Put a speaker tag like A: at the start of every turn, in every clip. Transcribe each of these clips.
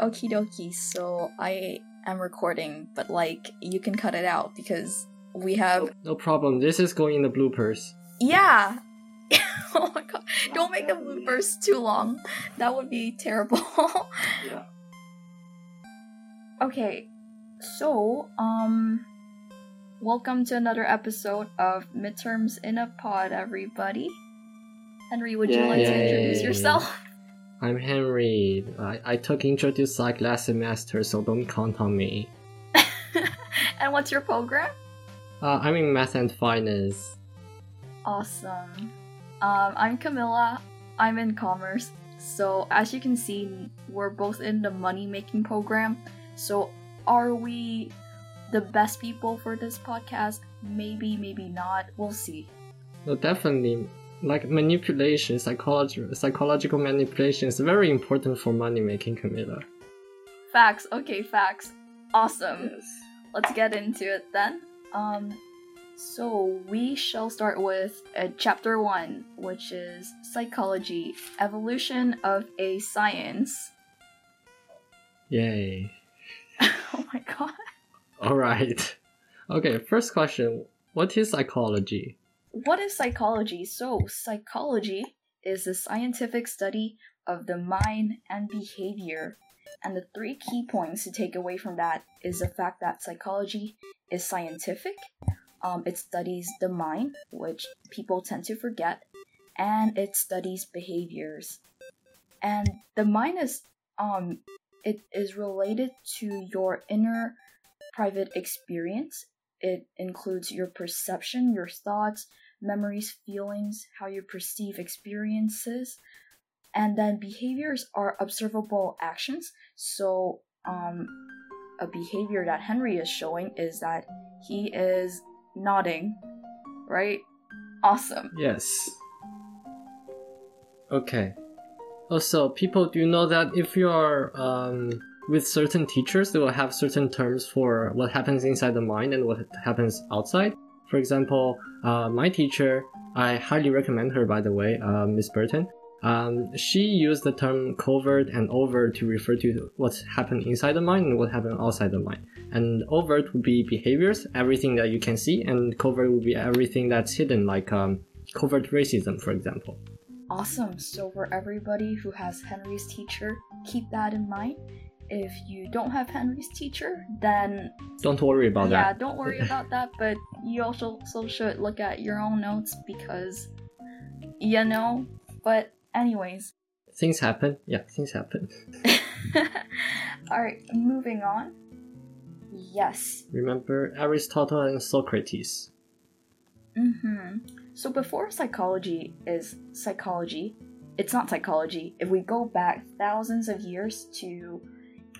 A: Okie dokie. So I am recording, but like you can cut it out because we have.
B: No problem. This is going in the bloopers.
A: Yeah. oh my god! Don't make the bloopers too long. That would be terrible.
B: Yeah.
A: okay, so um, welcome to another episode of Midterms in a Pod, everybody. Henry, would you like to introduce yourself?
B: I'm Henry. I, I took Intro Psych last semester, so don't count on me.
A: and what's your program?
B: Uh, I'm in Math and Finance.
A: Awesome. Um, I'm Camilla. I'm in commerce. So as you can see, we're both in the money making program. So are we the best people for this podcast? Maybe, maybe not. We'll see.
B: No, definitely. Like manipulation, psychology, psychological manipulation is very important for money making, Camilla.
A: Facts. Okay, facts. Awesome.
B: Yes.
A: Let's get into it then. Um, so we shall start with uh, chapter one, which is psychology, evolution of a science.
B: Yay.
A: oh my god.
B: Alright. Okay, first question. What is psychology?
A: What is psychology? So, psychology is the scientific study of the mind and behavior. And the three key points to take away from that is the fact that psychology is scientific, um, it studies the mind, which people tend to forget, and it studies behaviors. And the mind is um it is related to your inner private experience. It includes your perception, your thoughts, memories, feelings, how you perceive experiences, and then behaviors are observable actions. So, um, a behavior that Henry is showing is that he is nodding, right? Awesome.
B: Yes. Okay. Also, people do you know that if you are um, with certain teachers, they will have certain terms for what happens inside the mind and what happens outside. For example, uh, my teacher, I highly recommend her, by the way, uh, Miss Burton. Um, she used the term covert and overt to refer to what's happened inside the mind and what happened outside the mind. And overt would be behaviors, everything that you can see, and covert would be everything that's hidden, like um, covert racism, for example.
A: Awesome. So, for everybody who has Henry's teacher, keep that in mind. If you don't have Henry's teacher, then
B: Don't worry about
A: yeah,
B: that.
A: don't worry about that. But you also, also should look at your own notes because, you know. But, anyways.
B: Things happen. Yeah, things happen.
A: Alright, moving on. Yes.
B: Remember Aristotle and Socrates.
A: hmm So before psychology is psychology, it's not psychology. If we go back thousands of years to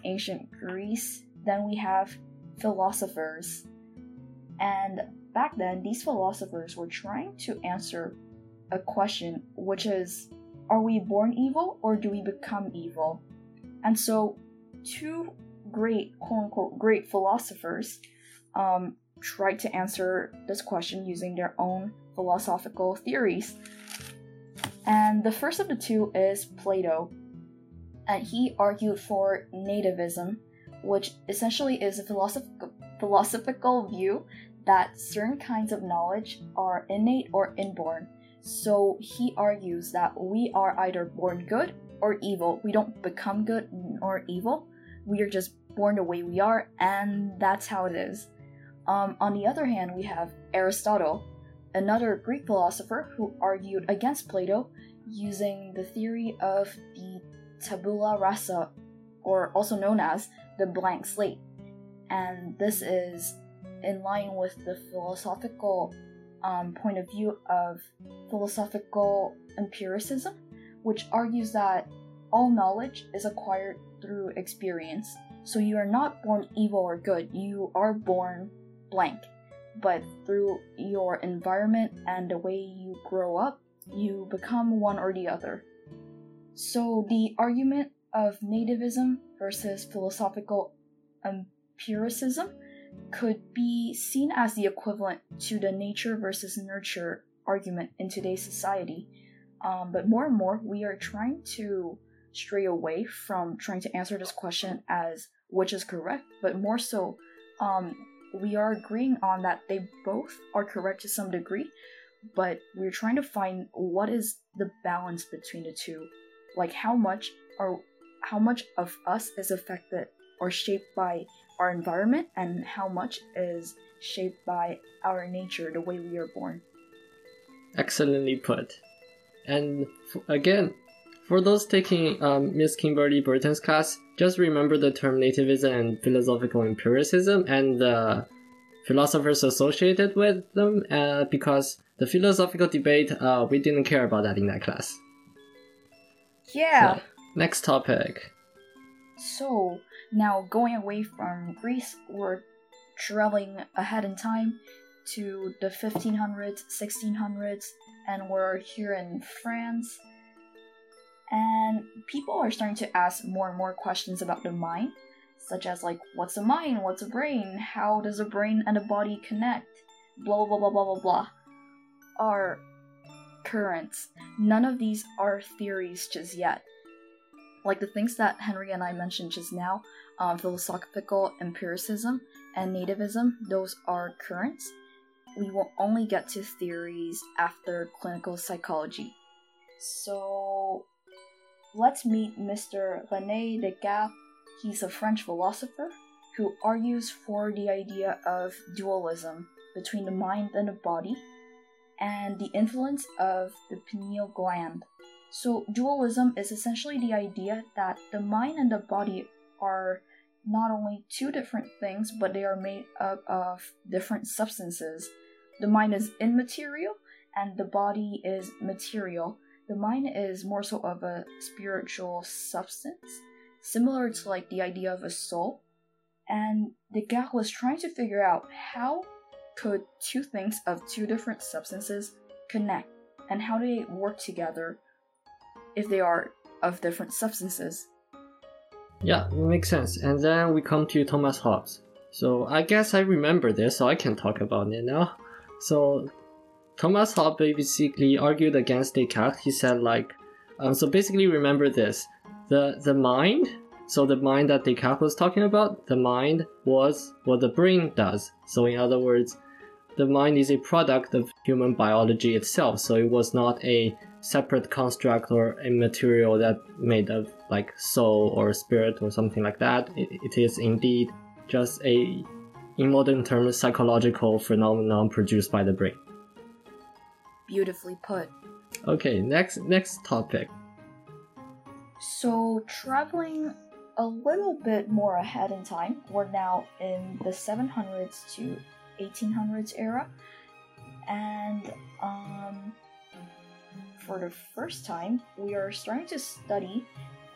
A: ancient Greece, then we have philosophers. And back then, these philosophers were trying to answer a question, which is Are we born evil or do we become evil? And so, two great, quote unquote, great philosophers um, tried to answer this question using their own philosophical theories. And the first of the two is Plato. And he argued for nativism, which essentially is a philosoph- philosophical view that certain kinds of knowledge are innate or inborn. So he argues that we are either born good or evil. We don't become good or evil. We are just born the way we are, and that's how it is. Um, on the other hand, we have Aristotle, another Greek philosopher who argued against Plato using the theory of the tabula rasa, or also known as the blank slate. And this is in line with the philosophical um, point of view of philosophical empiricism, which argues that all knowledge is acquired through experience. So you are not born evil or good, you are born blank. But through your environment and the way you grow up, you become one or the other. So the argument of nativism versus philosophical empiricism could be seen as the equivalent to the nature versus nurture argument in today's society. Um, but more and more, we are trying to stray away from trying to answer this question as which is correct, but more so, um, we are agreeing on that they both are correct to some degree, but we're trying to find what is the balance between the two. Like how much or how much of us is affected or shaped by our environment and how much is shaped by our nature, the way we are born.
B: Excellently put. And f- again, for those taking um, Miss Kimberly Burton's class, just remember the term nativism and philosophical empiricism and the philosophers associated with them, uh, because the philosophical debate, uh, we didn't care about that in that class.
A: Yeah.
B: So, next topic.
A: So, now going away from Greece, we're traveling ahead in time to the 1500s, 1600s, and we're here in France. And people are starting to ask more and more questions about the mind, such as like, what's a mind? What's a brain? How does a brain and a body connect? Blah blah blah blah blah blah. Are currents. None of these are theories just yet. Like the things that Henry and I mentioned just now, um, philosophical empiricism and nativism, those are currents. We will only get to theories after clinical psychology. So let's meet Mr. Rene Descartes. He's a French philosopher who argues for the idea of dualism between the mind and the body and the influence of the pineal gland. So, dualism is essentially the idea that the mind and the body are not only two different things, but they are made up of different substances. The mind is immaterial and the body is material. The mind is more so of a spiritual substance, similar to like the idea of a soul. And Descartes was trying to figure out how could two things of two different substances connect and how do they work together if they are of different substances.
B: Yeah, makes sense. And then we come to Thomas Hobbes. So I guess I remember this, so I can talk about it now. So Thomas Hobbes basically argued against Descartes. He said like, um, so basically remember this: the the mind. So the mind that Descartes was talking about, the mind was what the brain does. So in other words, the mind is a product of human biology itself. So it was not a separate construct or a material that made of like soul or spirit or something like that. it, it is indeed just a, in modern terms, psychological phenomenon produced by the brain.
A: Beautifully put.
B: Okay, next next topic.
A: So, traveling a little bit more ahead in time, we're now in the 700s to 1800s era, and um, for the first time, we are starting to study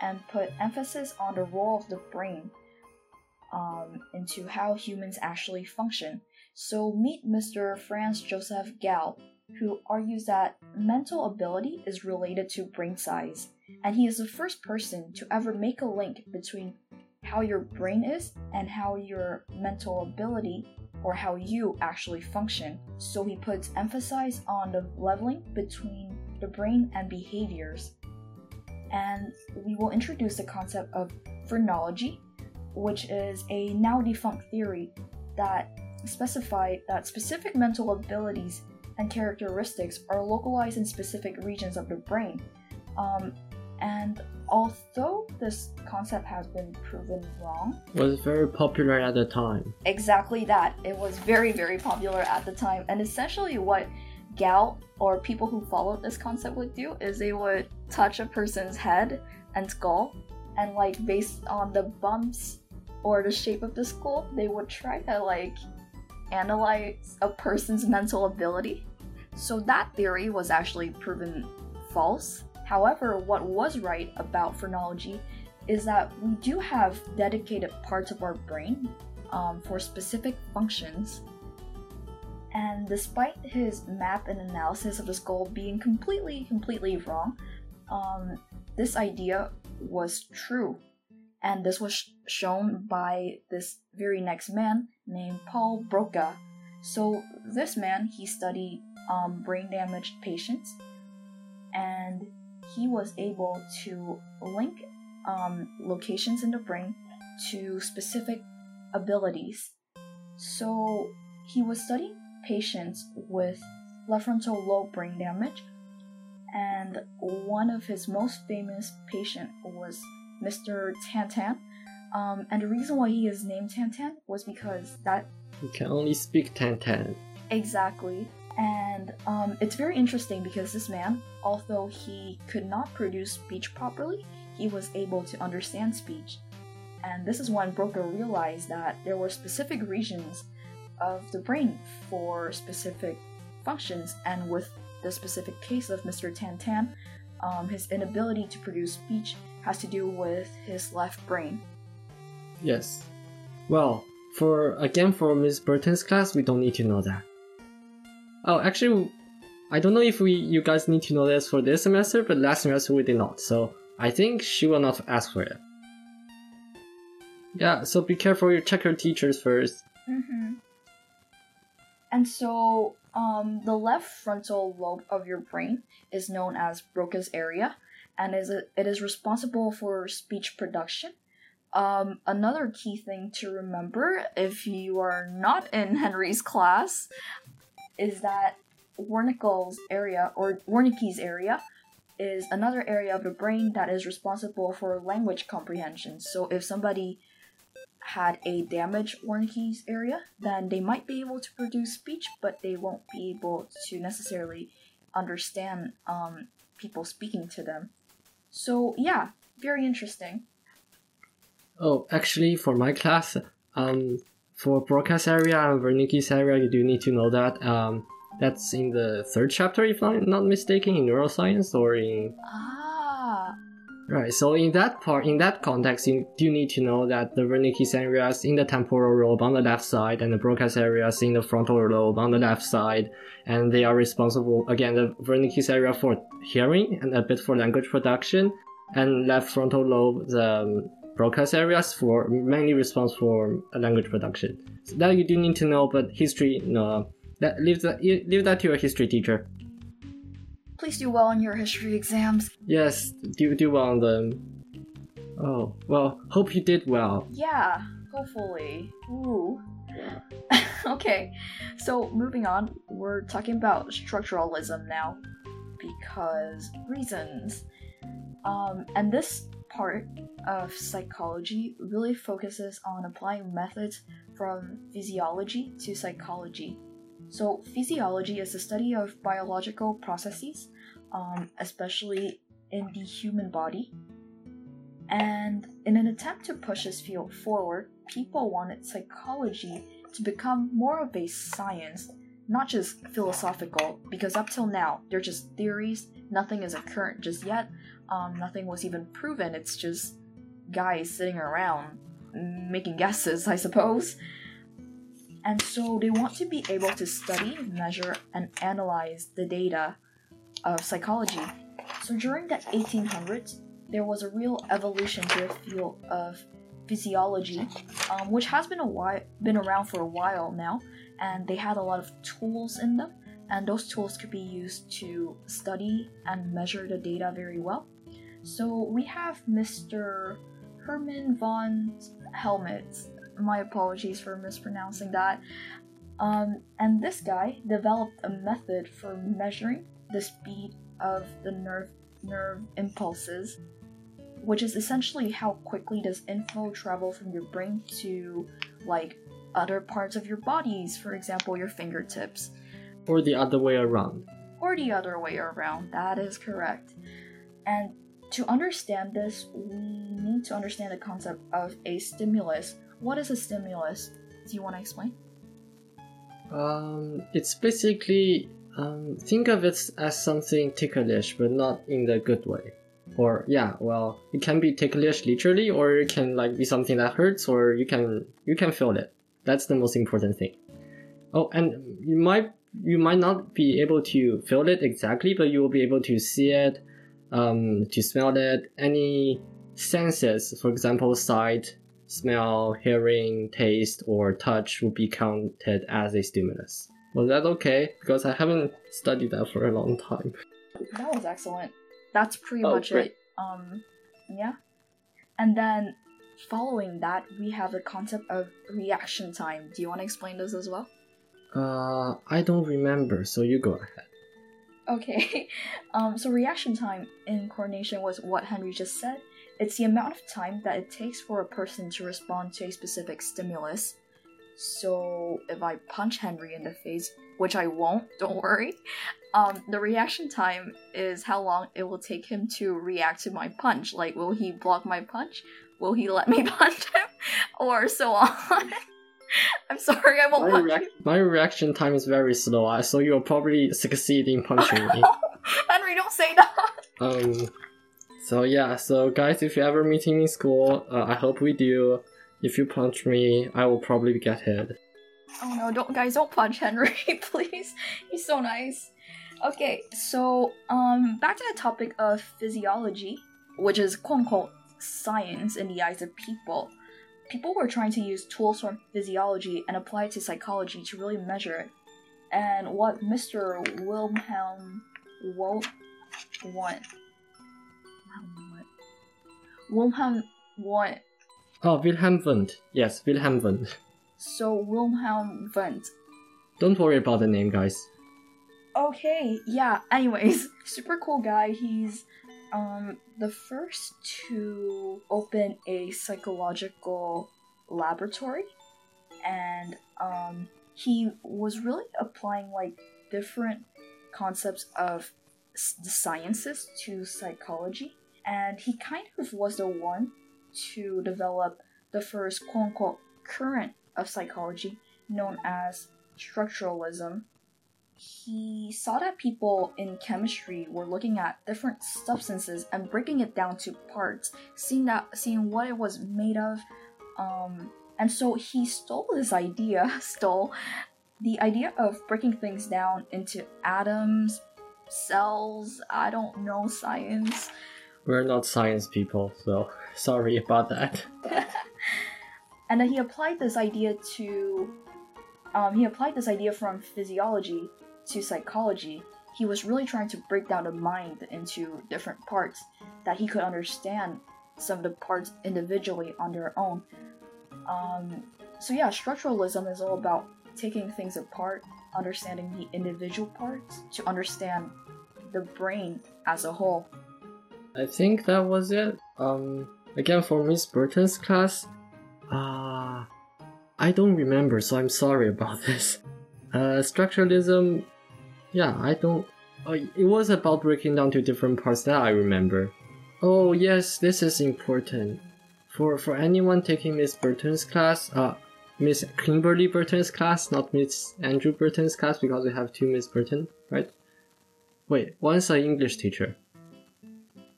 A: and put emphasis on the role of the brain um, into how humans actually function. So, meet Mr. Franz Joseph Gall, who argues that mental ability is related to brain size, and he is the first person to ever make a link between how your brain is and how your mental ability or how you actually function. So he puts emphasis on the leveling between the brain and behaviors. And we will introduce the concept of phrenology, which is a now defunct theory that specified that specific mental abilities and characteristics are localized in specific regions of the brain. Um, and although this concept has been proven wrong,
B: Was very popular at the time.
A: exactly that, it was very, very popular at the time. And essentially, what Gall or people who followed this concept would do is they would touch a person's head and skull, and like based on the bumps or the shape of the skull, they would try to like analyze a person's mental ability. So that theory was actually proven false. However, what was right about phrenology is that we do have dedicated parts of our brain um, for specific functions. And despite his map and analysis of the skull being completely, completely wrong, um, this idea was true. And this was sh- shown by this very next man named Paul Broca. So, this man, he studied um, brain damaged patients and he was able to link um, locations in the brain to specific abilities. So he was studying patients with left frontal lobe brain damage, and one of his most famous patient was Mr. Tantan. Um, and the reason why he is named Tantan was because that
B: he can only speak Tan Tan.
A: Exactly. And um, it's very interesting because this man, although he could not produce speech properly, he was able to understand speech. And this is when Broca realized that there were specific regions of the brain for specific functions, and with the specific case of Mr. Tantan, um, his inability to produce speech has to do with his left brain.
B: Yes. Well, for again for Miss Burton's class, we don't need to know that. Oh, actually, I don't know if we you guys need to know this for this semester, but last semester we did not. So I think she will not ask for it. Yeah. So be careful. You check your teachers first.
A: Mm-hmm. And so, um, the left frontal lobe of your brain is known as Broca's area, and is it, it is responsible for speech production. Um, another key thing to remember if you are not in Henry's class is that Wernicke's area or Wernicke's area is another area of the brain that is responsible for language comprehension. So if somebody had a damaged Wernicke's area, then they might be able to produce speech, but they won't be able to necessarily understand um, people speaking to them. So yeah, very interesting.
B: Oh, actually, for my class, um, for Broca's area and Wernicke's area, you do need to know that. Um, that's in the third chapter, if I'm not mistaken, in neuroscience or in
A: Ah,
B: Right, so in that part, in that context, you do need to know that the Wernicke's areas in the temporal lobe on the left side and the Broca's areas in the frontal lobe on the left side, and they are responsible, again, the Wernicke's area for hearing and a bit for language production, and left frontal lobe, the um, Broca's areas for mainly responsible for language production. So that you do need to know, but history, no, that leave that leave that to your history teacher.
A: please do well on your history exams.
B: Yes, do do well on them. Oh, well, hope you did well.
A: Yeah, hopefully. Ooh. okay, so moving on, we're talking about structuralism now because reasons. Um, and this part of psychology really focuses on applying methods from physiology to psychology. So, physiology is the study of biological processes, um, especially in the human body. And in an attempt to push this field forward, people wanted psychology to become more of a science, not just philosophical, because up till now, they're just theories, nothing is occurrent just yet, um, nothing was even proven, it's just guys sitting around making guesses, I suppose. And so they want to be able to study, measure, and analyze the data of psychology. So during the 1800s, there was a real evolution to the field of physiology, um, which has been a while, been around for a while now, and they had a lot of tools in them, and those tools could be used to study and measure the data very well. So we have Mr. Hermann von Helmholtz. My apologies for mispronouncing that. Um, and this guy developed a method for measuring the speed of the nerve nerve impulses, which is essentially how quickly does info travel from your brain to like other parts of your bodies, for example, your fingertips,
B: Or the other way around.
A: or the other way around. That is correct. And to understand this, we need to understand the concept of a stimulus. What is a stimulus? Do you want to explain?
B: Um, it's basically um, think of it as something ticklish, but not in the good way. Or yeah, well, it can be ticklish literally, or it can like be something that hurts, or you can you can feel it. That's the most important thing. Oh, and you might you might not be able to feel it exactly, but you will be able to see it, um, to smell it. Any senses, for example, sight, smell, hearing, taste, or touch would be counted as a stimulus. Was that okay? Because I haven't studied that for a long time.
A: That was excellent. That's pretty
B: Oh,
A: much
B: great.
A: it. Um, yeah. And then following that, we have the concept of reaction time. Do you want to explain this as well?
B: Uh, I don't remember, so you go ahead.
A: Okay. Um, so reaction time in coordination was what Henry just said. It's the amount of time that it takes for a person to respond to a specific stimulus. So if I punch Henry in the face, which I won't, don't worry, um, the reaction time is how long it will take him to react to my punch. Like, will he block my punch? Will he let me punch him? Or so on. I'm sorry, I won't
B: My,
A: punch
B: reac-
A: you.
B: my reaction time is very slow, uh, so you'll probably succeed in punching me.
A: Henry, don't say that.
B: Um, so yeah, so guys, if you ever meet me in school, uh, I hope we do. If you punch me, I will probably get hit.
A: Oh no, don't guys don't punch Henry, please. He's so nice. Okay, so um back to the topic of physiology, which is quote unquote science in the eyes of people. People were trying to use tools from physiology and apply it to psychology to really measure it. And what Mr. Wilhelm Wundt what Wilhelm Wundt
B: Oh, Wilhelm Wundt. Yes, Wilhelm Wundt.
A: so Wilhelm Wundt
B: Don't worry about the name, guys.
A: Okay, yeah. Anyways, super cool guy. He's um the first to open a psychological laboratory and um he was really applying like different concepts of the sciences to psychology. And he kind of was the one to develop the first quote unquote current of psychology known as structuralism he saw that people in chemistry were looking at different substances and breaking it down to parts, seeing that seeing what it was made of. Um, and so he stole this idea, stole the idea of breaking things down into atoms, cells, I don't know science.
B: We're not science people, so sorry about that.
A: and then he applied this idea to um, he applied this idea from physiology to psychology he was really trying to break down the mind into different parts that he could understand some of the parts individually on their own um, so yeah structuralism is all about taking things apart understanding the individual parts to understand the brain as a whole
B: I think that was it. Um, again, for Miss Burton's class, uh, I don't remember, so I'm sorry about this. Uh, structuralism, yeah, I don't. Uh, it was about breaking down to different parts that I remember. Oh yes, this is important. For for anyone taking Miss Burton's class, uh, Miss Kimberly Burton's class, not Miss Andrew Burton's class, because we have two Miss Burton, right? Wait, one's an English teacher.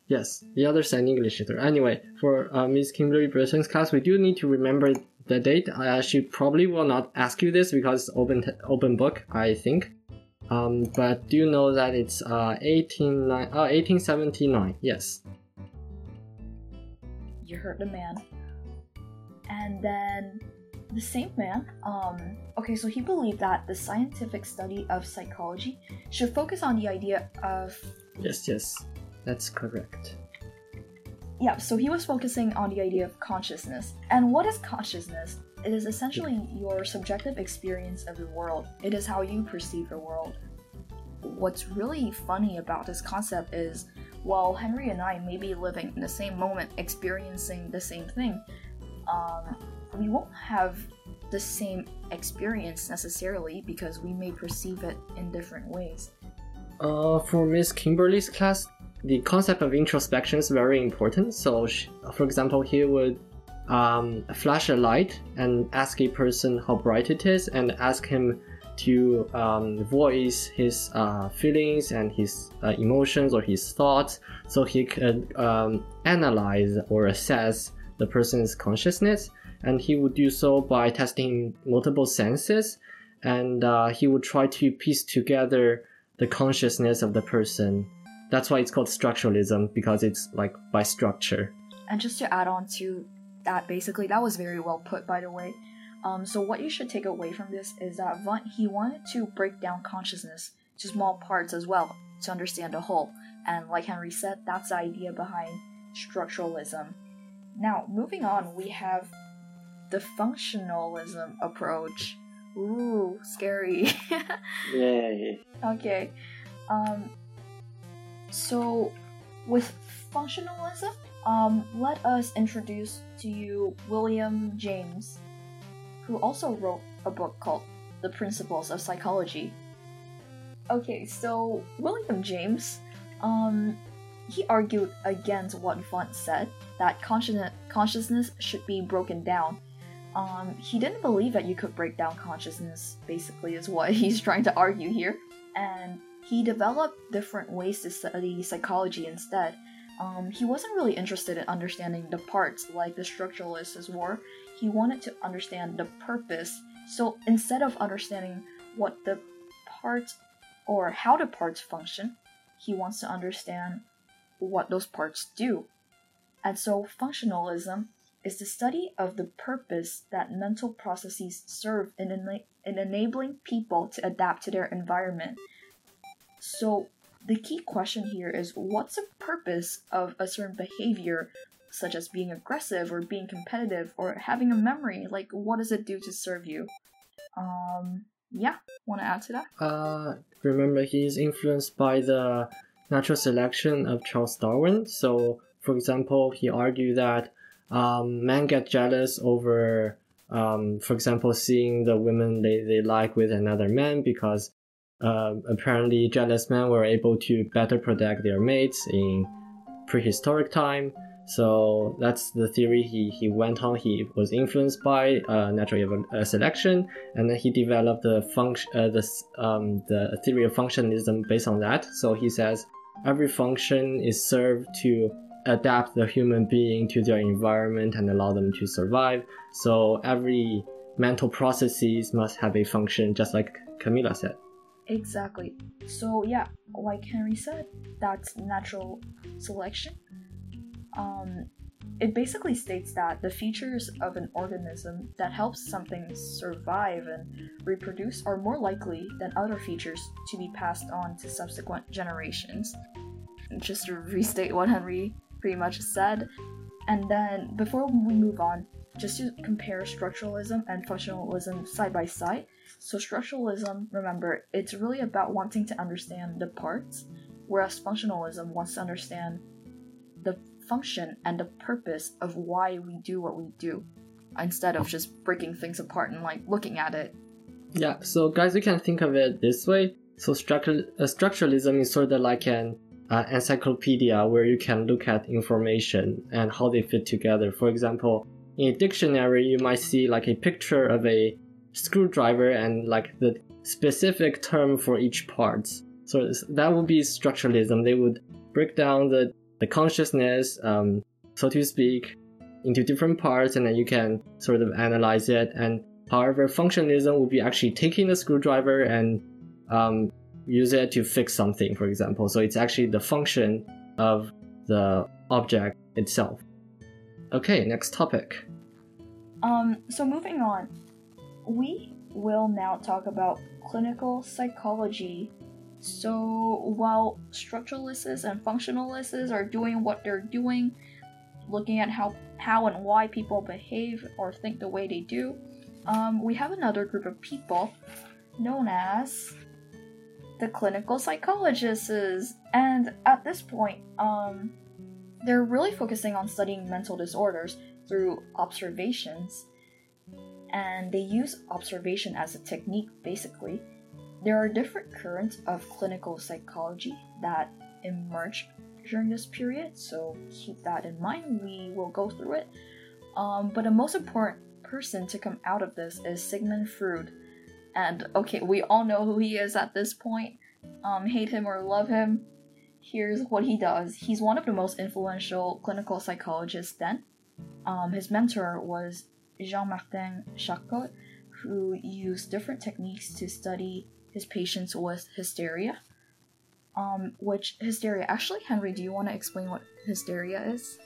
B: Yes, the other's an English teacher. Anyway, for uh, Miss Kimberly Burton's class, we do need to remember the date. Uh, she probably will not ask you this because it's open open book, I think. Um, but do you know that it's uh, 18, uh, 1879? Yes.
A: you heard the man. And then the same man, um, okay, so he believed that the scientific study of psychology should focus on the idea of,
B: Yes, yes. That's correct.
A: yeah, so he was focusing on the idea of consciousness. And what is consciousness? It is essentially your subjective experience of the world, it is how you perceive the world. What's really funny about this concept is while Henry and I may be living in the same moment, experiencing the same thing, um, we won't have the same experience necessarily because we may perceive it in different ways.
B: Uh, for Miss Kimberly's class, the concept of introspection is very important. So, sh for example, he would um, flash a light and ask a person how bright it is, and ask him to um, voice his uh, feelings and his uh, emotions or his thoughts, so he could um, analyze or assess the person's consciousness. And he would do so by testing multiple senses, and uh, he would try to piece together the consciousness of the person. That's why it's called structuralism because it's like by structure.
A: And just to add on to that, basically, that was very well put, by the way. Um, so what you should take away from this is that Wundt, he wanted to break down consciousness to small parts as well to understand the whole. And like Henry said, that's the idea behind structuralism. Now, moving on, we have the functionalism approach. Ooh, scary.
B: Yay.
A: okay. Um so with functionalism, um let us introduce to you William James, who also wrote a book called The Principles of Psychology. Okay, so William James, um he argued against what Wundt said that consciousness consciousness should be broken down um, he didn't believe that you could break down consciousness, basically, is what he's trying to argue here. And he developed different ways to study psychology instead. Um, he wasn't really interested in understanding the parts like the structuralists were. He wanted to understand the purpose. So instead of understanding what the parts or how the parts function, he wants to understand what those parts do. And so functionalism is the study of the purpose that mental processes serve in, ena- in enabling people to adapt to their environment. So, the key question here is what's the purpose of a certain behavior, such as being aggressive or being competitive or having a memory? Like, what does it do to serve you? Um, yeah, want to add to that?
B: Uh, remember, he's influenced by the natural selection of Charles Darwin. So, for example, he argued that um, men get jealous over, um, for example, seeing the women they, they like with another man because uh, apparently jealous men were able to better protect their mates in prehistoric time. So that's the theory he, he went on. He was influenced by uh, natural uh, selection, and then he developed the function, uh, the um, the theory of functionalism based on that. So he says every function is served to adapt the human being to their environment and allow them to survive. So every mental processes must have a function, just like Camilla said.
A: Exactly. So yeah, like Henry said, that's natural selection. Um, it basically states that the features of an organism that helps something survive and reproduce are more likely than other features to be passed on to subsequent generations. Just to restate what Henry pretty much said. And then before we move on, just to compare structuralism and functionalism side by side. So, structuralism, remember, it's really about wanting to understand the parts, whereas functionalism wants to understand the function and the purpose of why we do what we do, instead of just breaking things apart and like looking at it.
B: Yeah, so guys, you can think of it this way. So, structure, uh, structuralism is sort of like an uh, encyclopedia where you can look at information and how they fit together. For example, in a dictionary, you might see like a picture of a screwdriver and like the specific term for each part. So that would be structuralism. They would break down the, the consciousness, um, so to speak, into different parts, and then you can sort of analyze it. And however, functionalism would be actually taking the screwdriver and um, use it to fix something, for example. So it's actually the function of the object itself. Okay, next topic.
A: Um, so moving on, we will now talk about clinical psychology. So while structuralists and functionalists are doing what they're doing, looking at how how and why people behave or think the way they do, um, we have another group of people known as the clinical psychologists. And at this point, um, they're really focusing on studying mental disorders through observations. And they use observation as a technique, basically. There are different currents of clinical psychology that emerge during this period, so keep that in mind. We will go through it. Um, but the most important person to come out of this is Sigmund Freud. And okay, we all know who he is at this point. Um, hate him or love him, here's what he does. He's one of the most influential clinical psychologists then. Um, his mentor was Jean Martin Charcot, who used different techniques to study his patients with hysteria. Um, which hysteria? Actually, Henry, do you want to explain what hysteria is?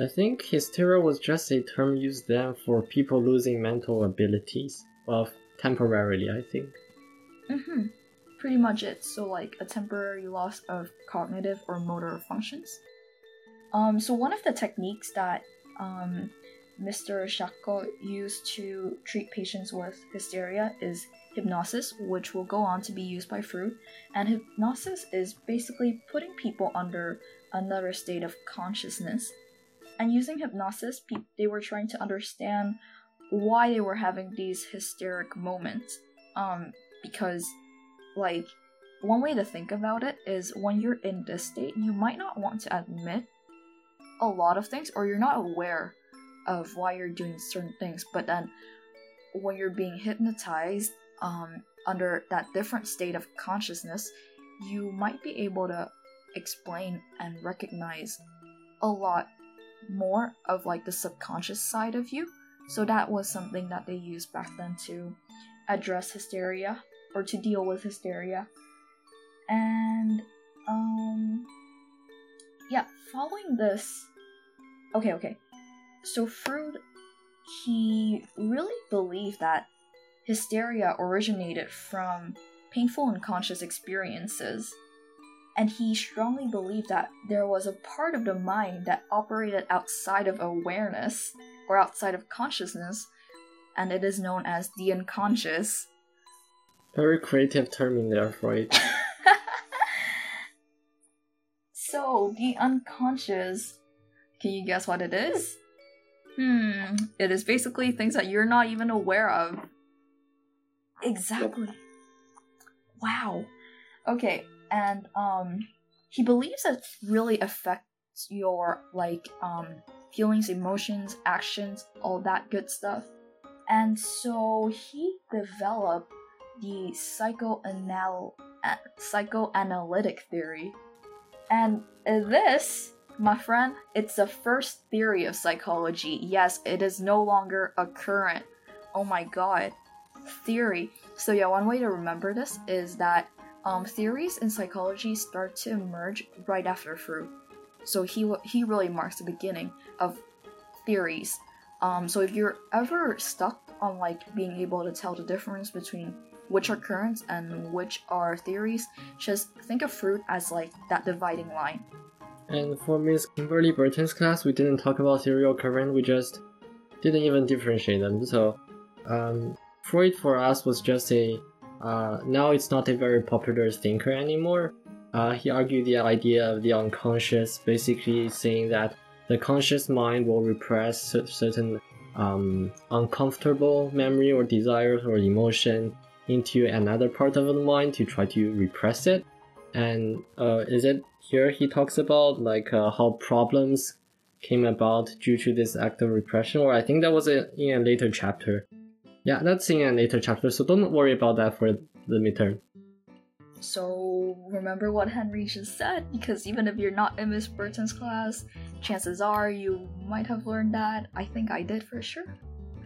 B: I think hysteria was just a term used then for people losing mental abilities. Well, temporarily, I think.
A: Mm-hmm. Pretty much it. So like a temporary loss of cognitive or motor functions. Um, so one of the techniques that um, Mr. Charcot used to treat patients with hysteria is hypnosis, which will go on to be used by Freud. And hypnosis is basically putting people under another state of consciousness. And using hypnosis, pe- they were trying to understand why they were having these hysteric moments. Um, because, like, one way to think about it is when you're in this state, you might not want to admit a lot of things, or you're not aware of why you're doing certain things. But then, when you're being hypnotized um, under that different state of consciousness, you might be able to explain and recognize a lot more of like the subconscious side of you. So that was something that they used back then to address hysteria or to deal with hysteria. And um yeah, following this Okay, okay. So Freud he really believed that hysteria originated from painful unconscious experiences. And he strongly believed that there was a part of the mind that operated outside of awareness or outside of consciousness, and it is known as the unconscious.
B: Very creative term in there, Freud.
A: so, the unconscious, can you guess what it is? Hmm, it is basically things that you're not even aware of. Exactly. Wow. Okay, and um he believes it really affects your like um feelings, emotions, actions, all that good stuff. And so he developed the psychoanal psychoanalytic theory. And this, my friend, it's the first theory of psychology. Yes, it is no longer a current. Oh my god theory. So yeah, one way to remember this is that um, theories in psychology start to emerge right after Freud. So he he really marks the beginning of theories. Um, so if you're ever stuck on like being able to tell the difference between which are currents and which are theories, just think of Freud as like that dividing line.
B: And for Miss Kimberly Burton's class, we didn't talk about serial current. We just didn't even differentiate them. So um, Freud for us was just a uh, now it's not a very popular thinker anymore. Uh, he argued the idea of the unconscious, basically saying that the conscious mind will repress certain um, uncomfortable memory or desires or emotion into another part of the mind to try to repress it. And uh, is it here he talks about like uh, how problems came about due to this act of repression, or I think that was a, in a later chapter. Yeah, that's in a later chapter, so don't worry about that for the midterm.
A: So remember what Henry just said, because even if you're not in Miss Burton's class, chances are you might have learned that. I think I did for sure.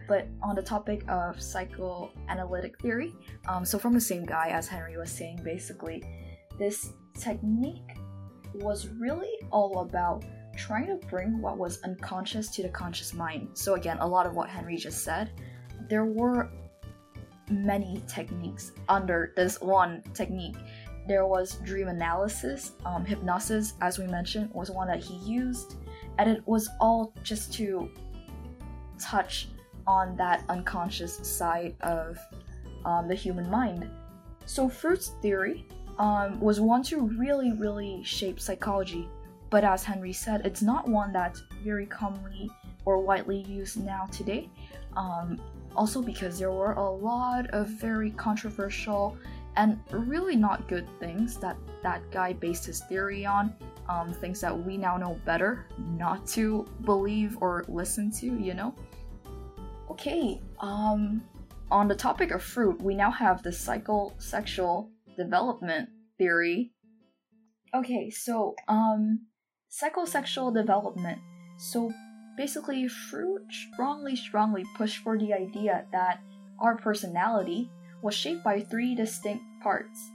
A: But on the topic of psychoanalytic theory, um, so from the same guy as Henry was saying, basically, this technique was really all about trying to bring what was unconscious to the conscious mind. So again, a lot of what Henry just said there were many techniques under this one technique. There was dream analysis, um, hypnosis, as we mentioned, was one that he used, and it was all just to touch on that unconscious side of um, the human mind. So, Freud's theory um, was one to really, really shape psychology, but as Henry said, it's not one that's very commonly or widely used now today. Um, also, because there were a lot of very controversial and really not good things that that guy based his theory on. Um, things that we now know better not to believe or listen to, you know? Okay, um, on the topic of Freud, we now have the psychosexual development theory. Okay, so, um, psychosexual development. So Basically, Freud strongly, strongly pushed for the idea that our personality was shaped by three distinct parts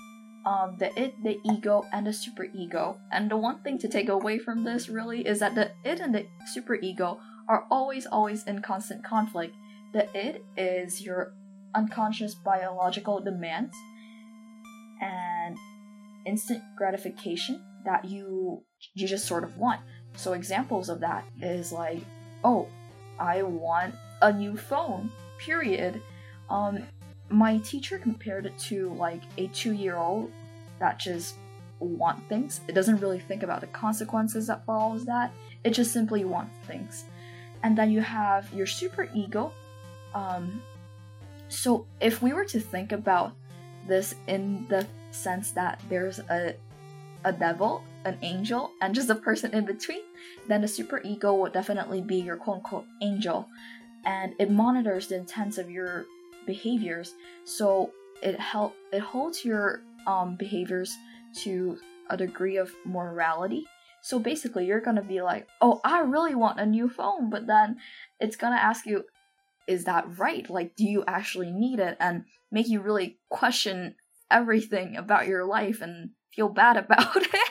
A: um, the id, the ego, and the superego. And the one thing to take away from this really is that the id and the superego are always, always in constant conflict. The id is your unconscious biological demands and instant gratification that you you just sort of want. So examples of that is like oh, I want a new phone. Period. Um, my teacher compared it to like a two-year-old that just want things. It doesn't really think about the consequences that follows that. It just simply wants things. And then you have your super ego. Um, so if we were to think about this in the sense that there's a a devil, an angel, and just a person in between, then the super ego would definitely be your quote unquote angel. And it monitors the intents of your behaviors. So it help it holds your um, behaviors to a degree of morality. So basically, you're gonna be like, "Oh, I really want a new phone," but then it's gonna ask you, "Is that right? Like, do you actually need it?" and make you really question everything about your life and feel bad about it.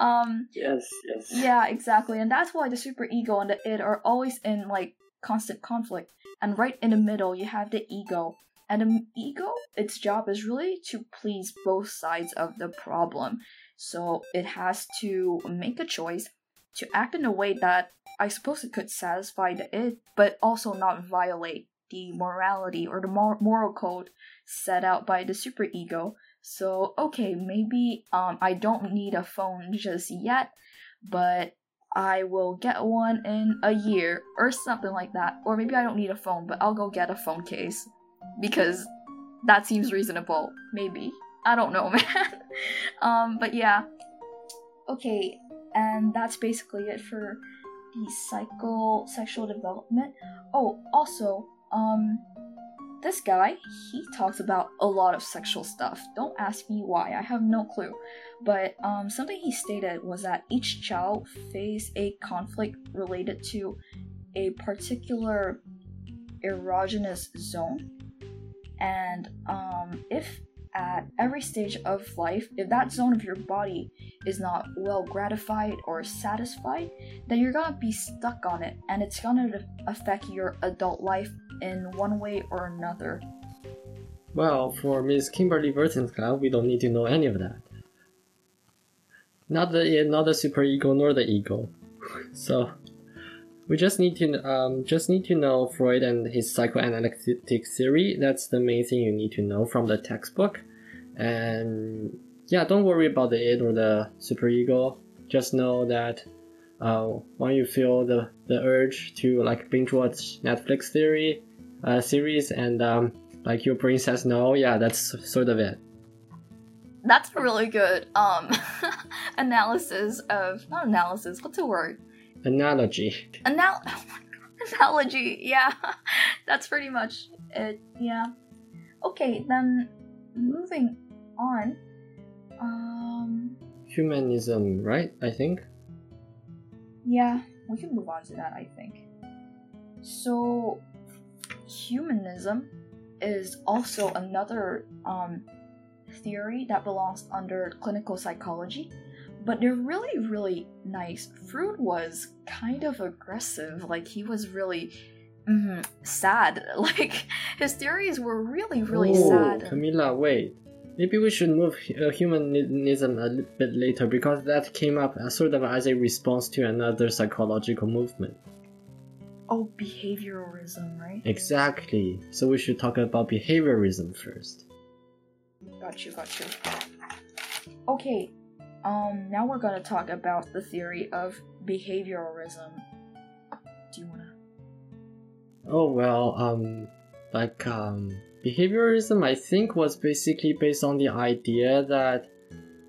A: Um,
B: yes, yes.
A: Yeah, exactly. And that's why the super ego and the id are always in like constant conflict. And right in the middle, you have the ego. And the ego, its job is really to please both sides of the problem. So it has to make a choice to act in a way that I suppose it could satisfy the id, but also not violate the morality or the mor- moral code set out by the superego. So okay, maybe um I don't need a phone just yet, but I will get one in a year or something like that. Or maybe I don't need a phone, but I'll go get a phone case because that seems reasonable. Maybe. I don't know, man. um but yeah. Okay, and that's basically it for the psychosexual development. Oh, also, um, this guy, he talks about a lot of sexual stuff. Don't ask me why, I have no clue. But um, something he stated was that each child face a conflict related to a particular erogenous zone. And um, if at every stage of life, if that zone of your body is not well gratified or satisfied, then you're gonna be stuck on it and it's gonna affect your adult life in one way or another.
B: Well, for Miss Kimberly class, we don't need to know any of that. Not the not the superego nor the ego. so we just need to um, just need to know Freud and his psychoanalytic theory. That's the main thing you need to know from the textbook. And yeah, don't worry about the id or the superego. Just know that uh, when you feel the, the urge to like binge watch Netflix theory uh, series and um, like your brain says no, yeah, that's sort of it.
A: That's a really good um analysis of not analysis. What's the word?
B: Analogy.
A: Anal analogy. Yeah, that's pretty much it. Yeah. Okay, then moving on. Um.
B: Humanism, right? I think.
A: Yeah, we can move on to that, I think. So, humanism is also another um, theory that belongs under clinical psychology, but they're really, really nice. Freud was kind of aggressive, like, he was really mm, sad. Like, his theories were really, really
B: oh,
A: sad.
B: Camilla, wait. Maybe we should move uh, humanism a bit later because that came up as sort of as a response to another psychological movement.
A: Oh, behavioralism, right?
B: Exactly. So we should talk about behaviorism first.
A: Got you, got you. Okay, um, now we're gonna talk about the theory of behavioralism. Do you wanna?
B: Oh well, um, like um, behaviorism, I think, was basically based on the idea that.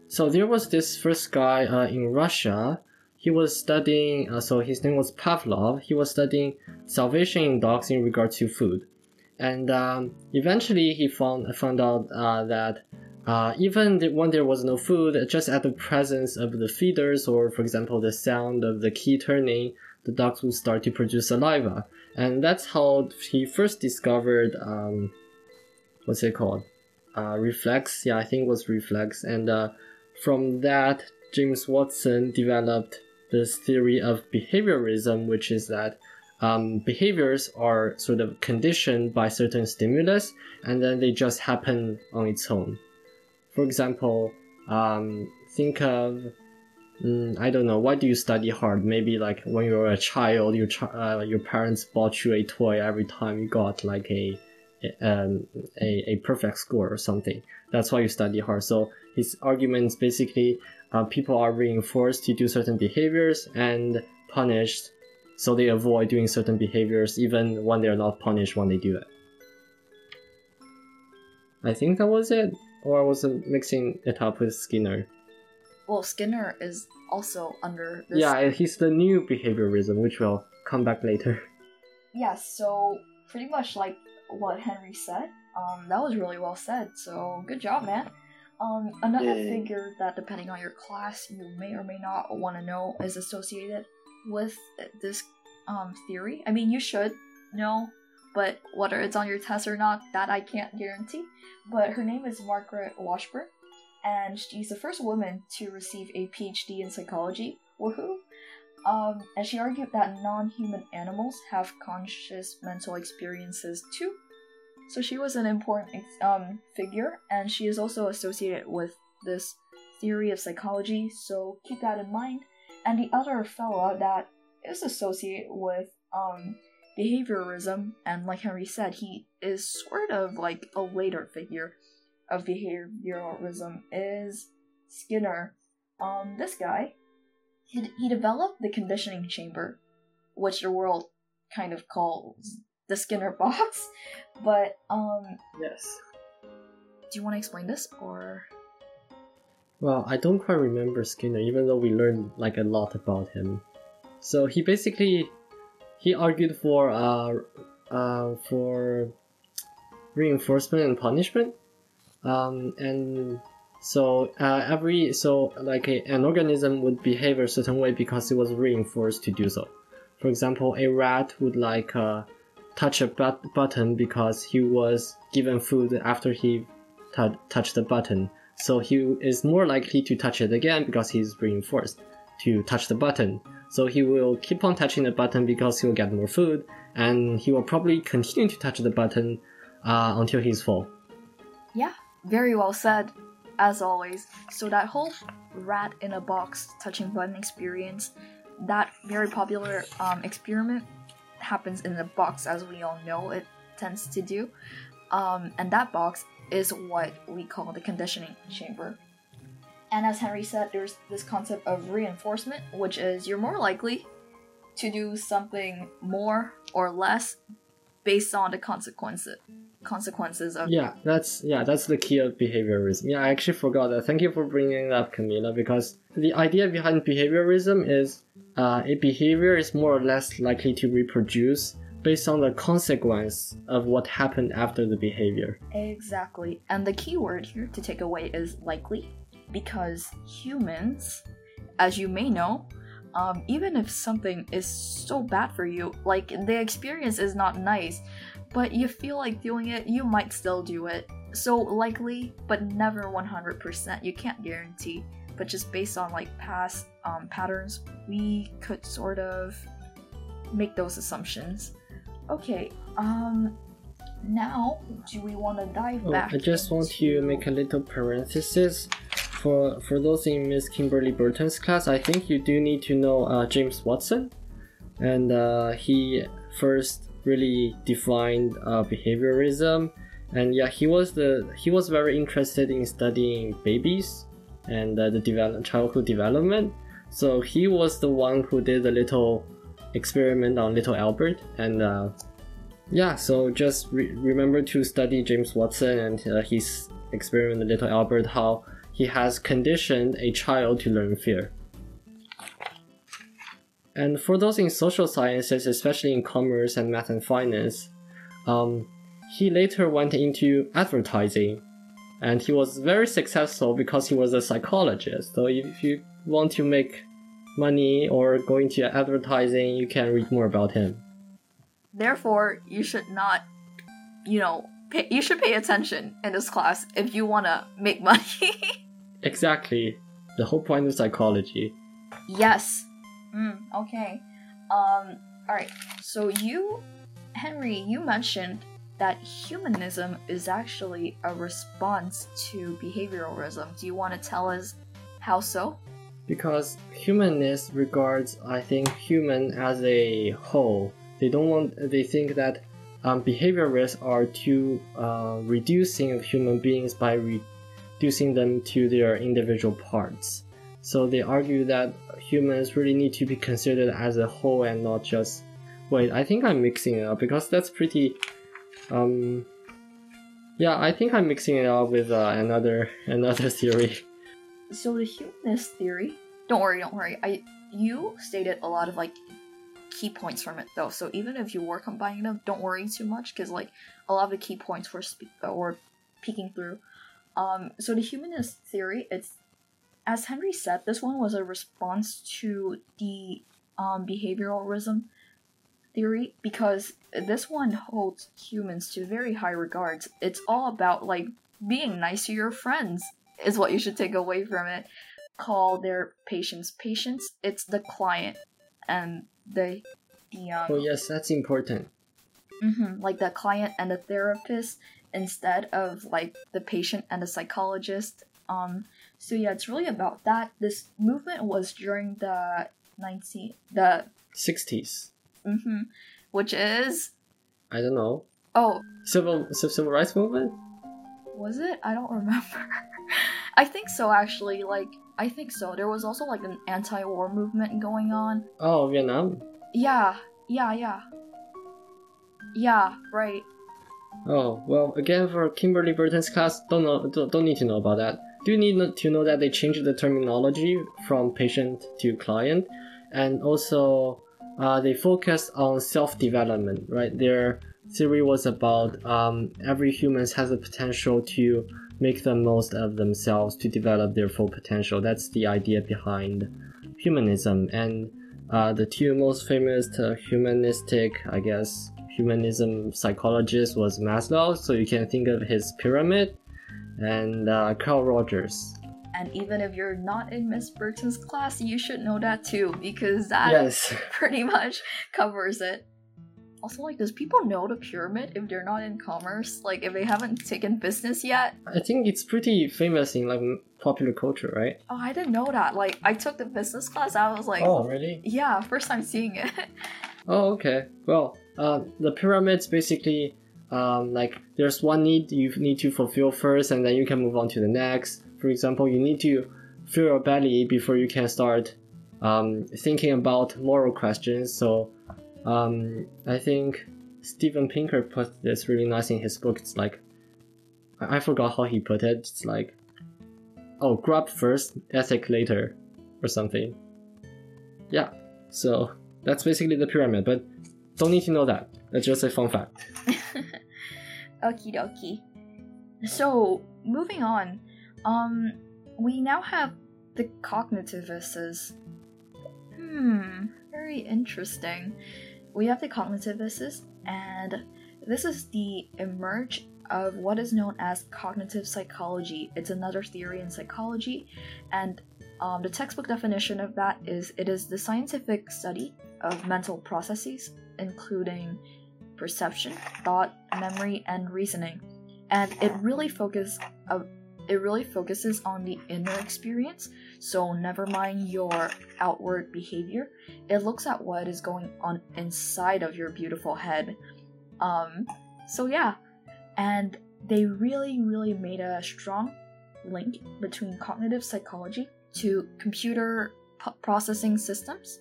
B: So there was this first guy uh, in Russia. He was studying, uh, so his name was Pavlov. He was studying salivation in dogs in regard to food. And um, eventually he found, found out uh, that uh, even when there was no food, just at the presence of the feeders, or for example, the sound of the key turning, the dogs would start to produce saliva. And that's how he first discovered um, what's it called? Uh, reflex. Yeah, I think it was reflex. And uh, from that, James Watson developed this theory of behaviorism, which is that um, behaviors are sort of conditioned by certain stimulus, and then they just happen on its own. For example, um, think of mm, I don't know. Why do you study hard? Maybe like when you were a child, your uh, your parents bought you a toy every time you got like a um, a, a perfect score or something. That's why you study hard. So his argument is basically uh, people are reinforced to do certain behaviors and punished so they avoid doing certain behaviors even when they're not punished when they do it. I think that was it, or I wasn't mixing it up with Skinner.
A: Well, Skinner is also under this.
B: Yeah, he's the new behaviorism, which will come back later.
A: Yeah, so pretty much like what Henry said. Um, that was really well said. So good job, man. Um, another Yay. figure that, depending on your class, you may or may not want to know is associated with this um theory. I mean, you should know, but whether it's on your test or not, that I can't guarantee. But her name is Margaret Washburn, and she's the first woman to receive a PhD in psychology. Woohoo! Um, and she argued that non-human animals have conscious mental experiences too. So she was an important um, figure, and she is also associated with this theory of psychology. So keep that in mind. And the other fella that is associated with um, behaviorism, and like Henry said, he is sort of like a later figure of behaviorism, is Skinner. Um, this guy he, he developed the conditioning chamber, which the world kind of calls the Skinner box. But um
B: Yes.
A: Do you want to explain this or
B: Well, I don't quite remember Skinner even though we learned like a lot about him. So he basically he argued for uh uh for reinforcement and punishment. Um and so uh, every so like a, an organism would behave a certain way because it was reinforced to do so. For example, a rat would like uh, touch a but- button because he was given food after he t- touched the button. So he is more likely to touch it again because he's reinforced to touch the button. So he will keep on touching the button because he will get more food, and he will probably continue to touch the button uh, until he's full.
A: Yeah, very well said as always. So that whole rat in a box touching button experience, that very popular um, experiment happens in the box, as we all know it tends to do. Um, and that box is what we call the conditioning chamber. And as Henry said, there's this concept of reinforcement, which is you're more likely to do something more or less based on the consequences consequences of
B: yeah that's yeah that's the key of behaviorism. Yeah i actually forgot that. Thank you for bringing it up Camilla because the idea behind behaviorism is uh, a behavior is more or less likely to reproduce based on the consequence of what happened after the behavior.
A: Exactly. And the key word here to take away is likely because humans as you may know um, even if something is so bad for you like the experience is not nice but you feel like doing it, you might still do it. So likely, but never 100%. You can't guarantee. But just based on like past um, patterns, we could sort of make those assumptions. Okay, um, now do we want to dive oh, back?
B: I just want to make a little parenthesis. For, for those in Miss Kimberly Burton's class, I think you do need to know uh, James Watson. And uh, he first really defined uh, behaviorism. And yeah he was the he was very interested in studying babies and uh, the develop, childhood development. So he was the one who did a little experiment on little albert. And uh, yeah so just re- remember to study james watson and uh, his experiment with little albert how he has conditioned a child to learn fear and for those in social sciences, especially in commerce and math and finance, um, he later went into advertising. And he was very successful because he was a psychologist. So if you want to make money or go into advertising, you can read more about him.
A: Therefore, you should not, you know, pay, you should pay attention in this class if you want to make money.
B: exactly. The whole point of psychology.
A: Yes, Mm, okay. Um, alright. So you, Henry, you mentioned that humanism is actually a response to behavioralism. Do you want to tell us how so?
B: because humanists regards I think human as a whole. They don't want they think that um, behaviorists are too uh, reducing of human beings by reducing them to their individual parts. So they argue that humans really need to be considered as a whole and not just. Wait, I think I'm mixing it up because that's pretty. Um, yeah, I think I'm mixing it up with uh, another another theory.
A: So the humanist theory. Don't worry, don't worry. I you stated a lot of like key points from it though. So even if you were combining them, don't worry too much because like a lot of the key points were spe- or peeking through. Um, so the humanist theory, it's as Henry said, this one was a response to the um, behavioralism theory because this one holds humans to very high regards. It's all about like being nice to your friends is what you should take away from it. Call their patients patients. It's the client and the the um,
B: Oh yes, that's important.
A: Mm-hmm, like the client and the therapist instead of like the patient and the psychologist. Um, so yeah, it's really about that. This movement was during the 19 the
B: 60s.
A: Mm-hmm, which is
B: I don't know.
A: Oh,
B: civil civil rights movement.
A: Was it? I don't remember. I think so actually. Like I think so. There was also like an anti-war movement going on.
B: Oh, Vietnam.
A: Yeah, yeah, yeah. Yeah, right.
B: Oh well, again for Kimberly Burton's class, don't know, don't, don't need to know about that. Do need to know that they changed the terminology from patient to client, and also uh, they focused on self-development, right? Their theory was about um, every human has the potential to make the most of themselves to develop their full potential. That's the idea behind humanism. And uh, the two most famous uh, humanistic, I guess, humanism psychologist was Maslow. So you can think of his pyramid and uh, Carl Rogers.
A: And even if you're not in Miss Burton's class, you should know that too, because that
B: yes.
A: pretty much covers it. Also, like, does people know the pyramid if they're not in commerce? Like, if they haven't taken business yet?
B: I think it's pretty famous in like popular culture, right?
A: Oh, I didn't know that. Like, I took the business class. I was like,
B: oh, really?
A: Yeah, first time seeing it.
B: oh, okay. Well, uh, the pyramids basically um, like there's one need you need to fulfill first, and then you can move on to the next. For example, you need to fill your belly before you can start um, thinking about moral questions. So um, I think Steven Pinker put this really nice in his book. It's like, I, I forgot how he put it. It's like, oh, grab first, ethic later, or something. Yeah, so that's basically the pyramid, but don't need to know that. That's just a fun fact.
A: Okie dokie. So, moving on, um, we now have the cognitivists. Hmm, very interesting we have the cognitivists, and this is the emerge of what is known as cognitive psychology. It's another theory in psychology, and um, the textbook definition of that is it is the scientific study of mental processes, including perception, thought, memory, and reasoning. And it really focus, uh, it really focuses on the inner experience, so never mind your outward behavior. It looks at what is going on inside of your beautiful head. Um, so yeah, and they really, really made a strong link between cognitive psychology to computer processing systems.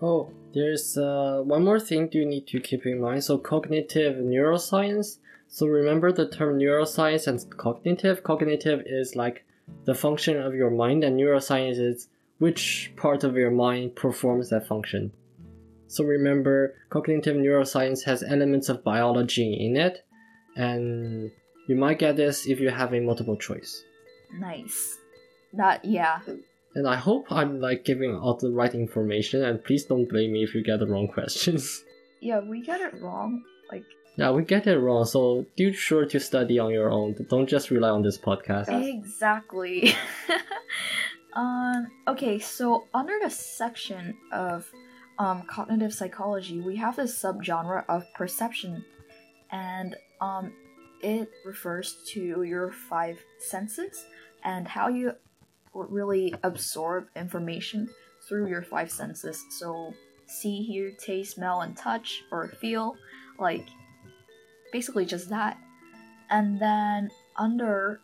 B: Oh, there's uh, one more thing you need to keep in mind. So, cognitive neuroscience so remember the term neuroscience and cognitive. Cognitive is like the function of your mind, and neuroscience is which part of your mind performs that function. So remember, cognitive neuroscience has elements of biology in it, and you might get this if you have a multiple choice.
A: Nice. That yeah.
B: And I hope I'm like giving out the right information, and please don't blame me if you get the wrong questions.
A: Yeah, we get it wrong. Like
B: yeah, we get it wrong, so do sure to study on your own. Don't just rely on this podcast.
A: Exactly. um, okay, so under the section of um, cognitive psychology, we have this subgenre of perception, and um, it refers to your five senses and how you really absorb information through your five senses. So see, hear, taste, smell, and touch, or feel, like basically just that. And then under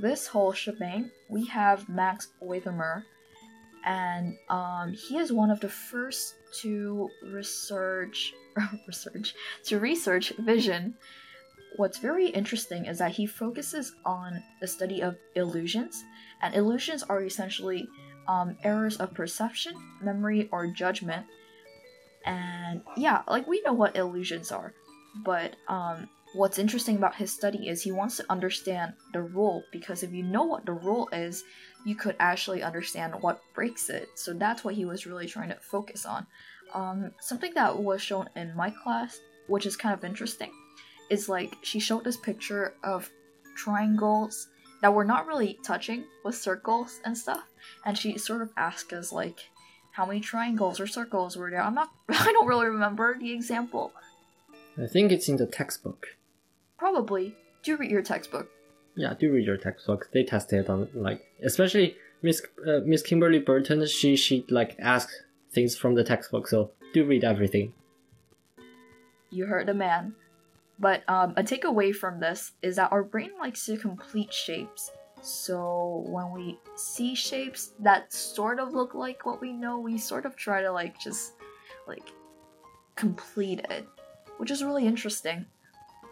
A: this whole shebang, we have Max Wertheimer, and um, he is one of the first to research research to research vision. What's very interesting is that he focuses on the study of illusions, and illusions are essentially um, errors of perception, memory, or judgment. And yeah, like we know what illusions are, but um, what's interesting about his study is he wants to understand the rule because if you know what the rule is, you could actually understand what breaks it. So that's what he was really trying to focus on. Um, something that was shown in my class, which is kind of interesting, is like she showed this picture of triangles that were not really touching with circles and stuff, and she sort of asked us like how many triangles or circles were there. I'm not I don't really remember the example.
B: I think it's in the textbook.
A: Probably. Do read your textbook.
B: Yeah, do read your textbook. They tested on like especially Miss uh, Miss Kimberly Burton. She she like asked things from the textbook, so do read everything.
A: You heard the man. But um, a takeaway from this is that our brain likes to complete shapes. So when we see shapes that sort of look like what we know, we sort of try to like just like complete it, which is really interesting.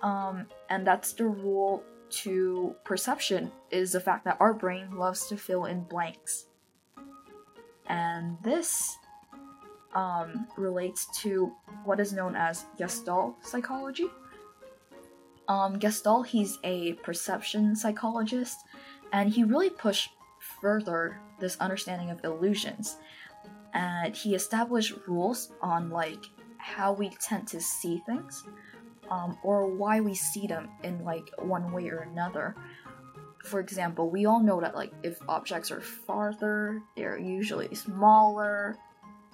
A: Um, and that's the rule to perception is the fact that our brain loves to fill in blanks. And this um, relates to what is known as Gestalt psychology. Um, Gestalt, he's a perception psychologist, and he really pushed further this understanding of illusions. And he established rules on like how we tend to see things, um, or why we see them in like one way or another. For example, we all know that like if objects are farther, they're usually smaller.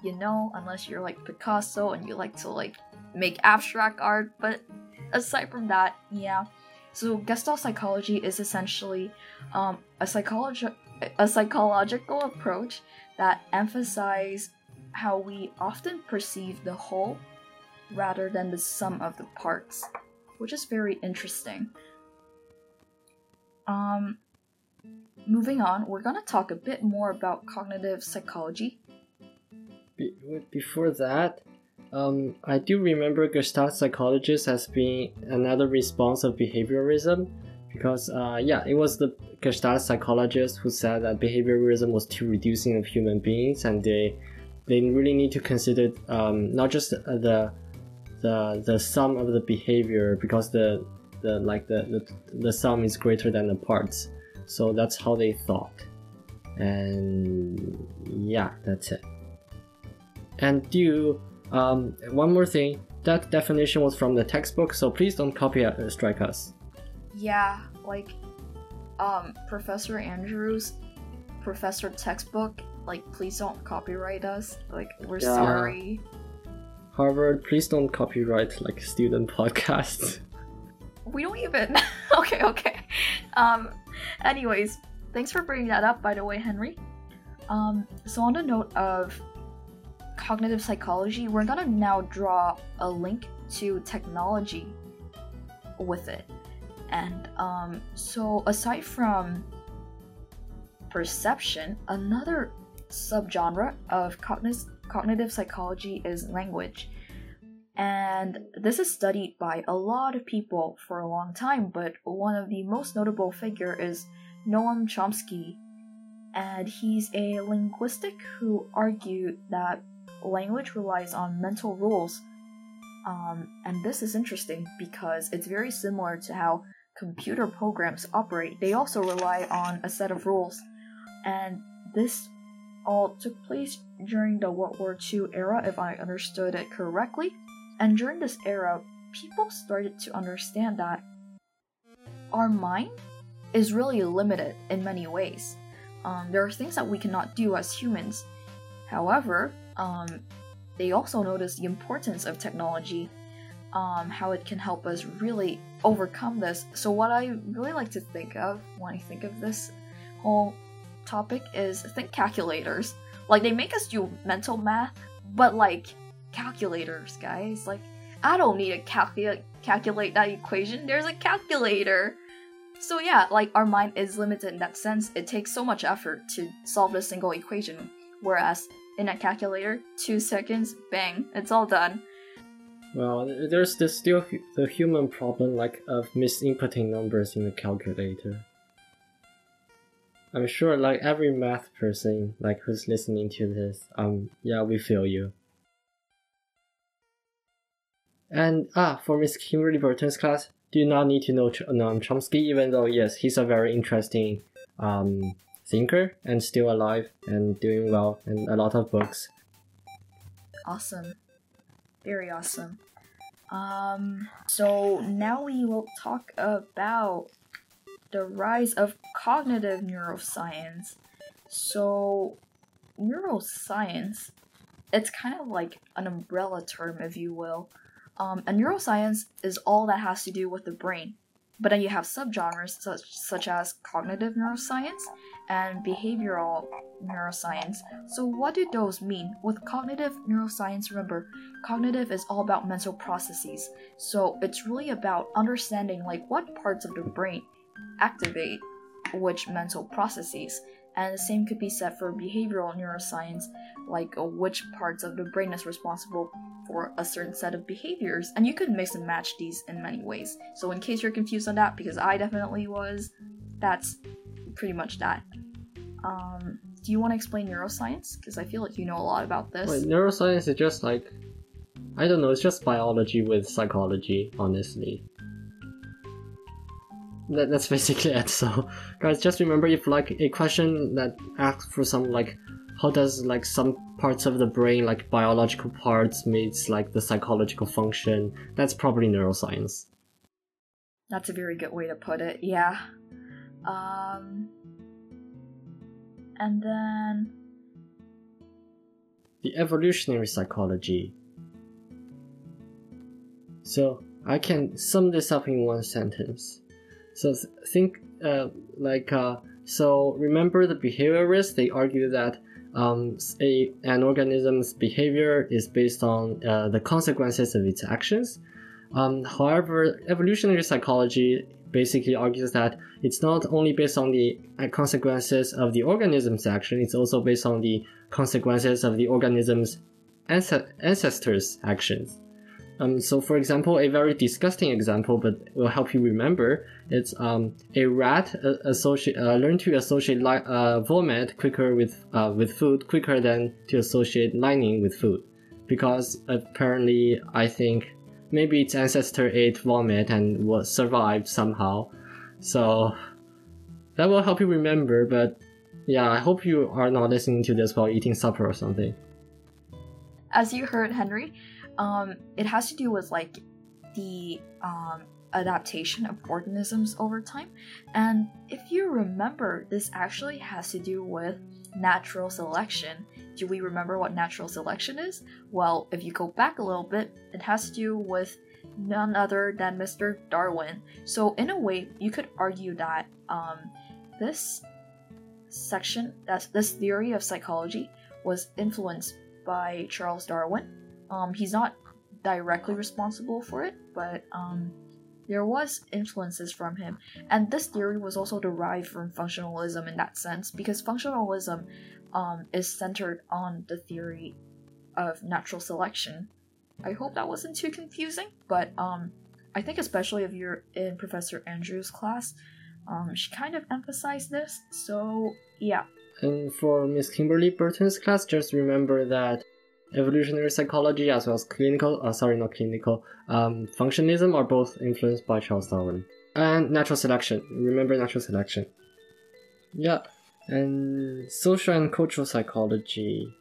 A: You know, unless you're like Picasso and you like to like make abstract art. But aside from that, yeah. So Gestalt psychology is essentially um, a psychologi- a psychological approach that emphasizes how we often perceive the whole rather than the sum of the parts, which is very interesting. Um, moving on, we're gonna talk a bit more about cognitive psychology.
B: Be- before that, um, I do remember Gestalt psychologists as being another response of behaviorism because, uh, yeah, it was the Gestalt psychologists who said that behaviorism was too reducing of human beings and they they really need to consider um, not just the the the sum of the behavior because the the like the, the the sum is greater than the parts. So that's how they thought. And yeah that's it. And do um, one more thing that definition was from the textbook so please don't copy uh, strike us
A: Yeah, like um Professor Andrews professor textbook, like please don't copyright us. Like we're
B: Yeah.
A: sorry.
B: harvard please don't copyright like student podcasts
A: We don't even Okay, okay. Um anyways, thanks for bringing that up by the way, Henry. Um so on the note of cognitive psychology, we're gonna now draw a link to technology with it. And um, so, aside from perception, another subgenre of cogniz- cognitive psychology is language. And this is studied by a lot of people for a long time, but one of the most notable figure is Noam Chomsky. And he's a linguistic who argued that language relies on mental rules. Um, and this is interesting because it's very similar to how computer programs operate. They also rely on a set of rules. And this all took place during the World War II era, if I understood it correctly. And during this era, people started to understand that our mind is really limited in many ways. Um, there are things that we cannot do as humans. However, um, they also noticed the importance of technology, um, how it can help us really overcome this. So, what I really like to think of when I think of this whole topic is think calculators. Like they make us do mental math, but like calculators, guys. Like I don't need to calculate calculate that equation. There's a calculator. So yeah, like our mind is limited in that sense. It takes so much effort to solve a single equation, whereas in a calculator, two seconds, bang, it's all done.
B: Well, there's the still the human problem like of misinputting numbers in the calculator. I'm sure like every math person like who's listening to this, um yeah, we feel you. And ah, for Miss Kimberly Burton's class, do not need to know Ch- Noam Chomsky, even though yes, he's a very interesting um thinker and still alive and doing well and a lot of books.
A: Awesome. Very awesome. Um, so now we will talk about the rise of cognitive neuroscience. So, neuroscience, it's kind of like an umbrella term, if you will. Um, and neuroscience is all that has to do with the brain. But then you have subgenres such, such as cognitive neuroscience and behavioral neuroscience. So, what do those mean? With cognitive neuroscience, remember, cognitive is all about mental processes. So, it's really about understanding like what parts of the brain activate which mental processes. And the same could be said for behavioral neuroscience, like uh, which parts of the brain is responsible for a certain set of behaviors. And you could mix and match these in many ways. So, in case you're confused on that, because I definitely was, that's pretty much that. Um, do you want to explain neuroscience? Because I feel like you know a lot about this.
B: Wait, neuroscience is just like I don't know, it's just biology with psychology, honestly. That, that's basically it. So, guys, just remember if like a question that asks for some like how does like some parts of the brain like biological parts meets like the psychological function, that's probably neuroscience.
A: That's a very good way to put it. Yeah. Um, and then
B: the evolutionary psychology. So I can sum this up in one sentence. So th- think uh, like uh, so. Remember the behaviorists? They argue that um, a an organism's behavior is based on uh, the consequences of its actions. Um, however, evolutionary psychology basically argues that it's not only based on the uh, consequences of the organism's action; it's also based on the consequences of the organism's ancestors' actions. Um, so, for example, a very disgusting example, but will help you remember, it's um, a rat uh, associate uh, learn to associate li- uh, vomit quicker with uh, with food quicker than to associate lightning with food, because apparently, I think maybe its ancestor ate vomit and was survived somehow. So that will help you remember. But yeah, I hope you are not listening to this while eating supper or something.
A: as you heard, Henry, um, it has to do with like the um, adaptation of organisms over time. And if you remember, this actually has to do with natural selection. Do we remember what natural selection is? Well, if you go back a little bit, it has to do with none other than Mr. Darwin. So, in a way, you could argue that um, this section, that's this theory of psychology, was influenced by Charles Darwin. Um, he's not directly responsible for it, but um, there was influences from him. And this theory was also derived from functionalism in that sense, because functionalism um, is centered on the theory of natural selection. I hope that wasn't too confusing, but um, I think especially if you're in Professor Andrews' class, um, she kind of emphasized this. So yeah,
B: And for Miss Kimberly Burton's class, just remember that evolutionary psychology as well as clinical, uh, sorry, not clinical, um, functionalism are both influenced by Charles Darwin. And natural selection. Remember natural selection. Yeah. And social and cultural psychology.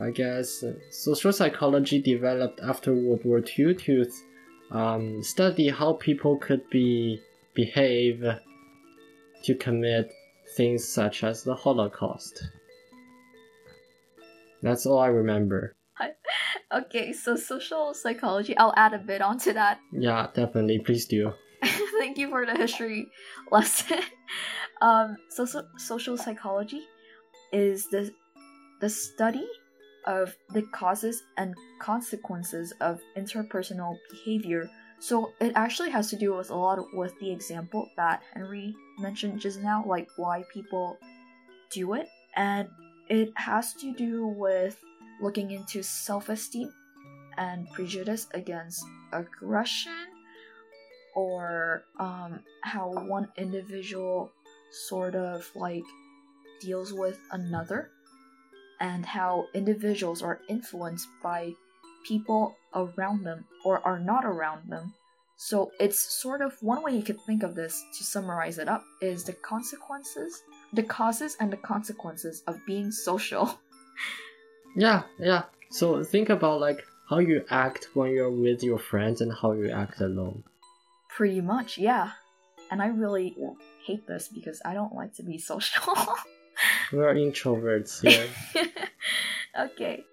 B: I guess uh, social psychology developed after World War II to um, study how people could be behave to commit things such as the Holocaust. That's all I remember.
A: okay. So social psychology, I'll add a bit onto that.
B: Yeah, definitely. Please do.
A: Thank you for the history lesson. um, so, so social psychology is the the study of the causes and consequences of interpersonal behavior. So it actually has to do with a lot of, with the example that Henry mentioned just now, like why people do it, and it has to do with looking into self-esteem and prejudice against aggression or um, how one individual sort of like deals with another and how individuals are influenced by people around them or are not around them. So it's sort of one way you could think of this to summarize it up is the consequences, the causes and the consequences of being social.
B: yeah, yeah. So think about like how you act when you're with your friends and how you act alone.
A: Pretty much, yeah. And I really hate this because I don't like to be social.
B: We're introverts here.
A: okay.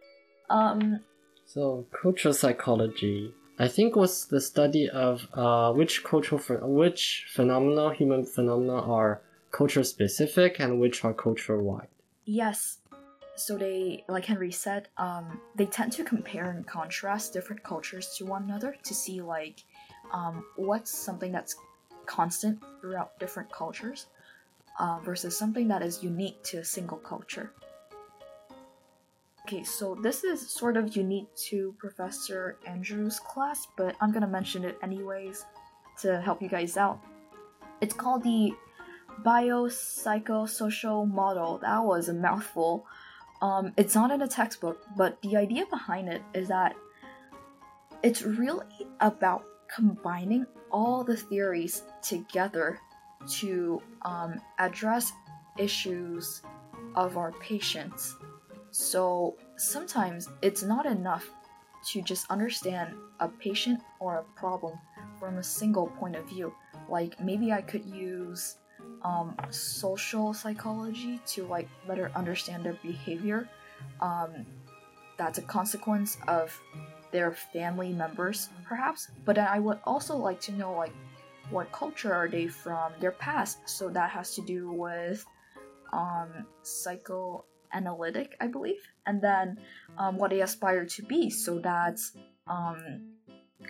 A: Um
B: so cultural psychology I think was the study of uh, which cultural ph- which phenomena human phenomena are culture specific and which are culture wide.
A: Yes. So they like Henry said, um, they tend to compare and contrast different cultures to one another to see like um, what's something that's constant throughout different cultures uh, versus something that is unique to a single culture. Okay, so this is sort of unique to Professor Andrews' class, but I'm gonna mention it anyways to help you guys out. It's called the biopsychosocial model. That was a mouthful. Um, it's not in a textbook, but the idea behind it is that it's really about combining all the theories together to um, address issues of our patients. So sometimes it's not enough to just understand a patient or a problem from a single point of view. Like maybe I could use um, social psychology to like better understand their behavior. Um, that's a consequence of their family members, perhaps. But then I would also like to know like what culture are they from, their past. So that has to do with um, psychoanalytic, I believe, and then um, what they aspire to be. So that's um,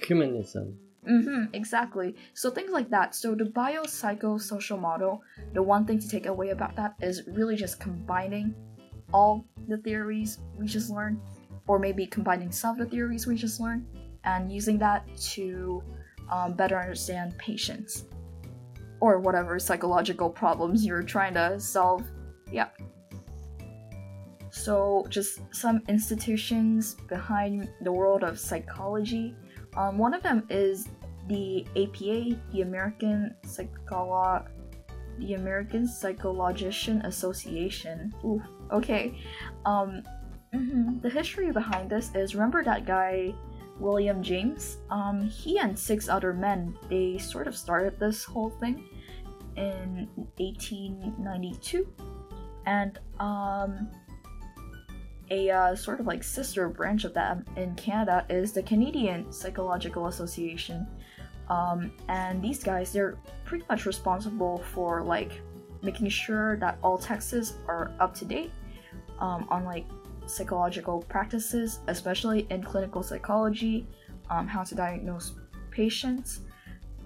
B: humanism.
A: Mm-hmm, exactly. So things like that. So the biopsychosocial model, the one thing to take away about that is really just combining all the theories we just learned, or maybe combining some of the theories we just learned, and using that to um, better understand patients or whatever psychological problems you're trying to solve. Yeah. So, just some institutions behind the world of psychology. Um, one of them is the APA, the American Psycholo- the American Psychologician Association. Ooh, okay. Um, mm-hmm. The history behind this is remember that guy William James. Um, he and six other men, they sort of started this whole thing in 1892, and um, a uh, sort of like sister branch of that in Canada is the Canadian Psychological Association. Um, and these guys, they're pretty much responsible for like making sure that all texts are up to date um, on like psychological practices, especially in clinical psychology, um, how to diagnose patients,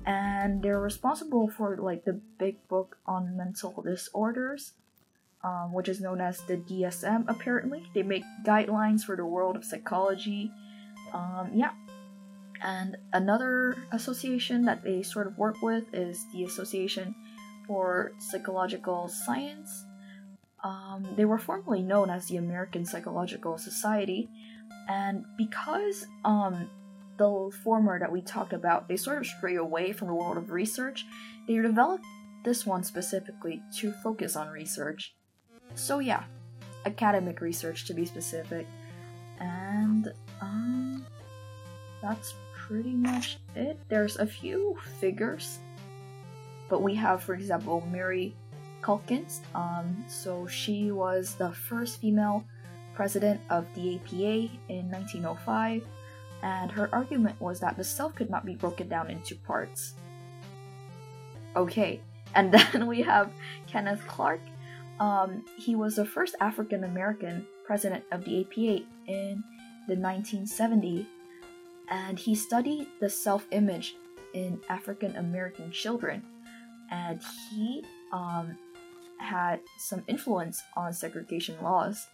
A: and they're responsible for like the big book on mental disorders, um, which is known as the DSM. Apparently, they make guidelines for the world of psychology. Um, yeah. And another association that they sort of work with is the Association for Psychological Science, um, they were formerly known as the American Psychological Society, and because um, the former that we talked about, they sort of stray away from the world of research, they developed this one specifically to focus on research. So yeah, academic research to be specific, and um, that's pretty much it. There's a few figures, but we have, for example, Mary Calkins. Um, so she was the first female president of the APA in 1905, and her argument was that the self could not be broken down into parts. Okay, and then we have Kenneth Clark. Um, he was the first African American president of the APA in the 1970, and he studied the self-image in African American children, and he um, had some influence on segregation laws.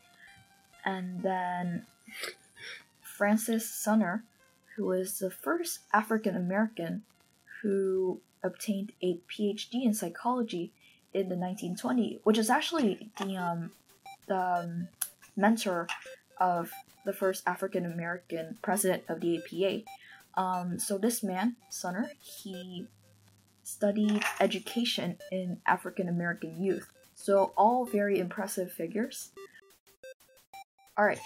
A: And then Francis Sumner, who was the first African American who obtained a PhD in psychology in the 1920s, which is actually the um, the um, mentor of the first African American president of the APA. Um, so this man, Sumner, he studied education in African American youth. So all very impressive figures. All right.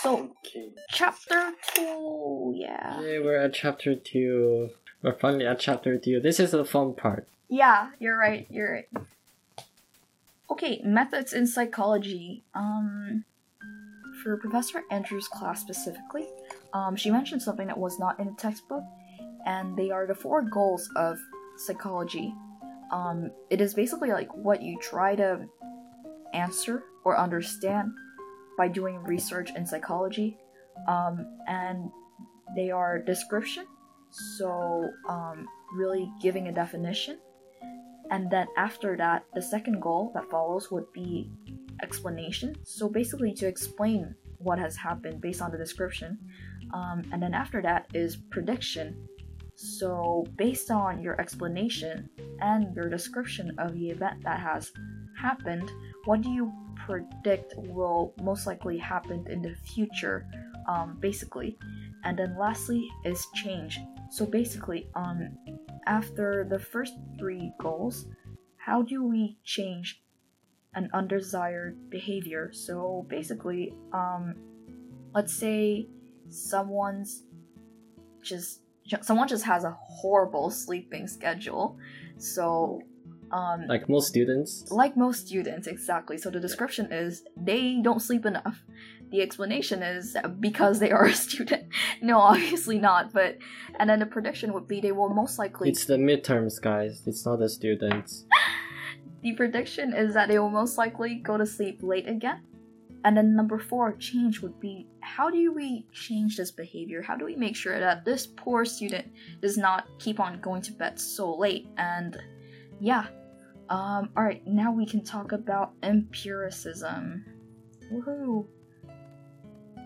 A: So
B: Okay.
A: chapter two, yeah.
B: Yeah, we're at chapter two. We're finally at chapter two. This is the fun part.
A: Yeah, you're right. You're right. Okay, methods in psychology. Um, for Professor Andrews' class specifically, um, she mentioned something that was not in the textbook, and they are the four goals of psychology. Um, it is basically like what you try to answer or understand by doing research in psychology, um, and they are description. So, um, really giving a definition and then after that the second goal that follows would be explanation. So basically to explain what has happened based on the description um, and then after that is prediction. So based on your explanation and your description of the event that has happened what do you predict will most likely happen in the future um, basically? And then lastly is change. So basically um after the first three goals, how do we change an undesired behavior? So basically, um, let's say someone's just someone just has a horrible sleeping schedule. So, um,
B: Like most students.
A: like most students, exactly. So the description is they don't sleep enough. The explanation is because they are a student. no, obviously not. But and then the prediction would be they will most likely.
B: It's the midterms, guys. It's not the students.
A: The prediction is that they will most likely go to sleep late again. And then number four, change would be how do we change this behavior? How do we make sure that this poor student does not keep on going to bed so late? And yeah. Um, alright, now we can talk about empiricism. Woohoo!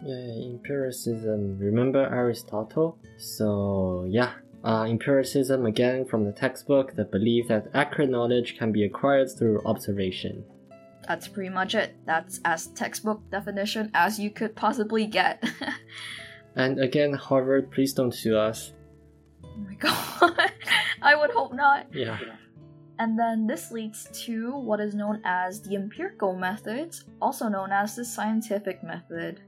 B: Yeah, empiricism. Remember Aristotle? So, yeah. Uh, empiricism, again, from the textbook, the belief that accurate knowledge can be acquired through observation.
A: That's pretty much it. That's as textbook definition as you could possibly get.
B: And again, Harvard, please don't sue us.
A: oh my god. I would hope not.
B: Yeah.
A: And then this leads to what is known as the empirical methods, also known as the scientific method.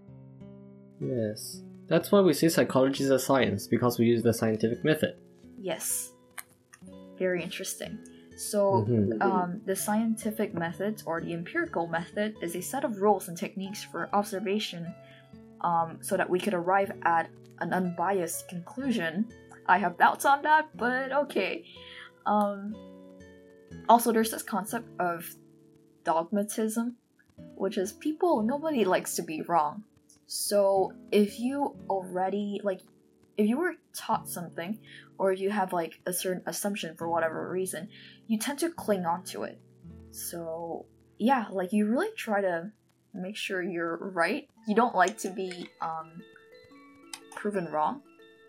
B: Yes. That's why we say psychology is a science, because we use the scientific method.
A: Yes. Very interesting. So,
B: Mhm.
A: um, the scientific methods or the empirical method is a set of rules and techniques for observation um, so that we could arrive at an unbiased conclusion. I have doubts on that, but okay. Um, also, there's this concept of dogmatism, which is people, nobody likes to be wrong. So, if you already, like, if you were taught something, or if you have, like, a certain assumption for whatever reason, you tend to cling on to it. So, yeah, like, you really try to make sure you're right. You don't like to be, um, proven wrong.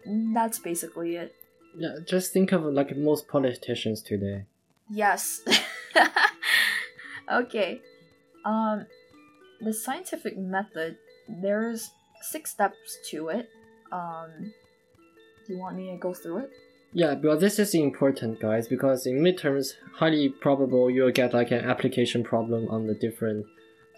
A: That's basically it.
B: Yeah, just think of like most politicians today.
A: Yes. okay. Um the scientific method there's six steps to it. Um do you want me to go through it?
B: Yeah, but this is important, guys, because in midterms, highly probable you'll get like an application problem on the different,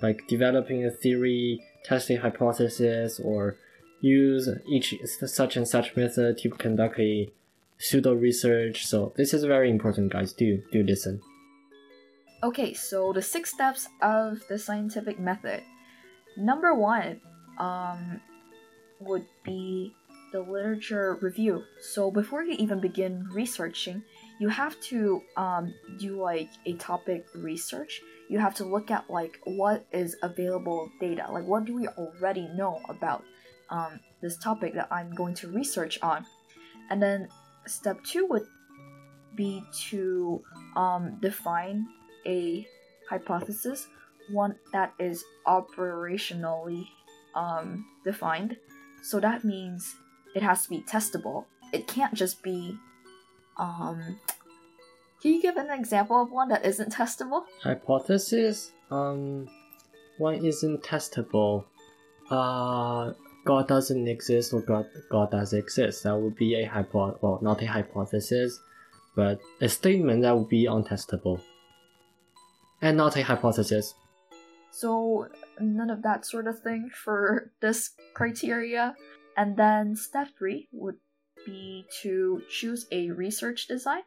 B: like developing a theory, testing hypothesis, or use each such and such method to conduct a pseudo research. So this is very important, guys. Do do listen.
A: Okay, so the six steps of the scientific method. Number one, um, would be the literature review. So before you even begin researching, you have to um, do like a topic research. you have to look at like what is available data, like what do we already know about um, this topic that I'm going to research on. And then step two would be to um, define a hypothesis, one that is operationally um, defined. So that means it has to be testable. It can't just be. Um, can you give an example of one that isn't testable?
B: Hypothesis. Um, one isn't testable. Uh, God doesn't exist or God God does exist. That would be a hypo well not a hypothesis, but a statement that would be untestable. And not a hypothesis.
A: So none of that sort of thing for this criteria. And then step three would be to choose a research design.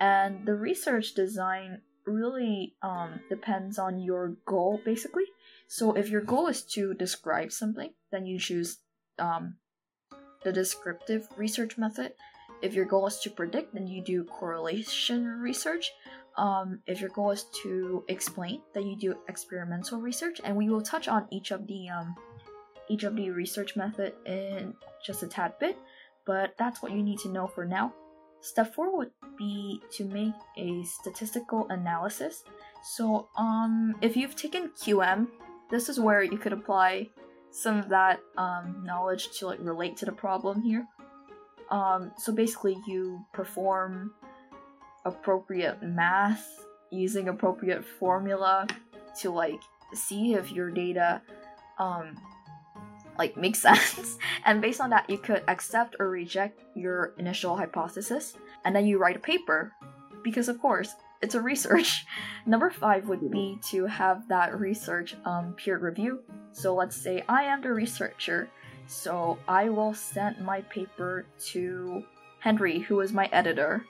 A: And the research design really um, depends on your goal, basically. So if your goal is to describe something, then you choose um, the descriptive research method. If your goal is to predict, then you do correlation research. Um, if your goal is to explain, then you do experimental research, and we will touch on each of the um, each of the research method in just a tad bit. But that's what you need to know for now. Step four would be to make a statistical analysis. So, um, if you've taken QM this is where you could apply some of that um, knowledge to like relate to the problem here. Um, so basically, you perform appropriate math using appropriate formula to like see if your data um, like makes sense and based on that you could accept or reject your initial hypothesis and then you write a paper because of course it's a research. Number five would be to have that research um, peer review. So let's say I am the researcher, so I will send my paper to Henry, who is my editor,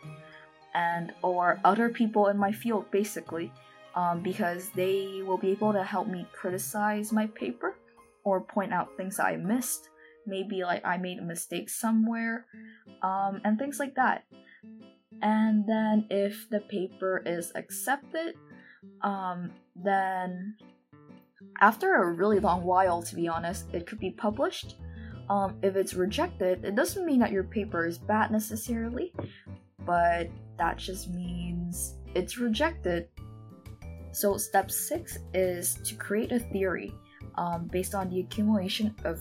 A: and or other people in my field, basically, um, because they will be able to help me criticize my paper or point out things I missed. Maybe like I made a mistake somewhere, um, and things like that and then if the paper is accepted um, then after a really long while to be honest it could be published um, if it's rejected it doesn't mean that your paper is bad necessarily but that just means it's rejected so step six is to create a theory um, based on the accumulation of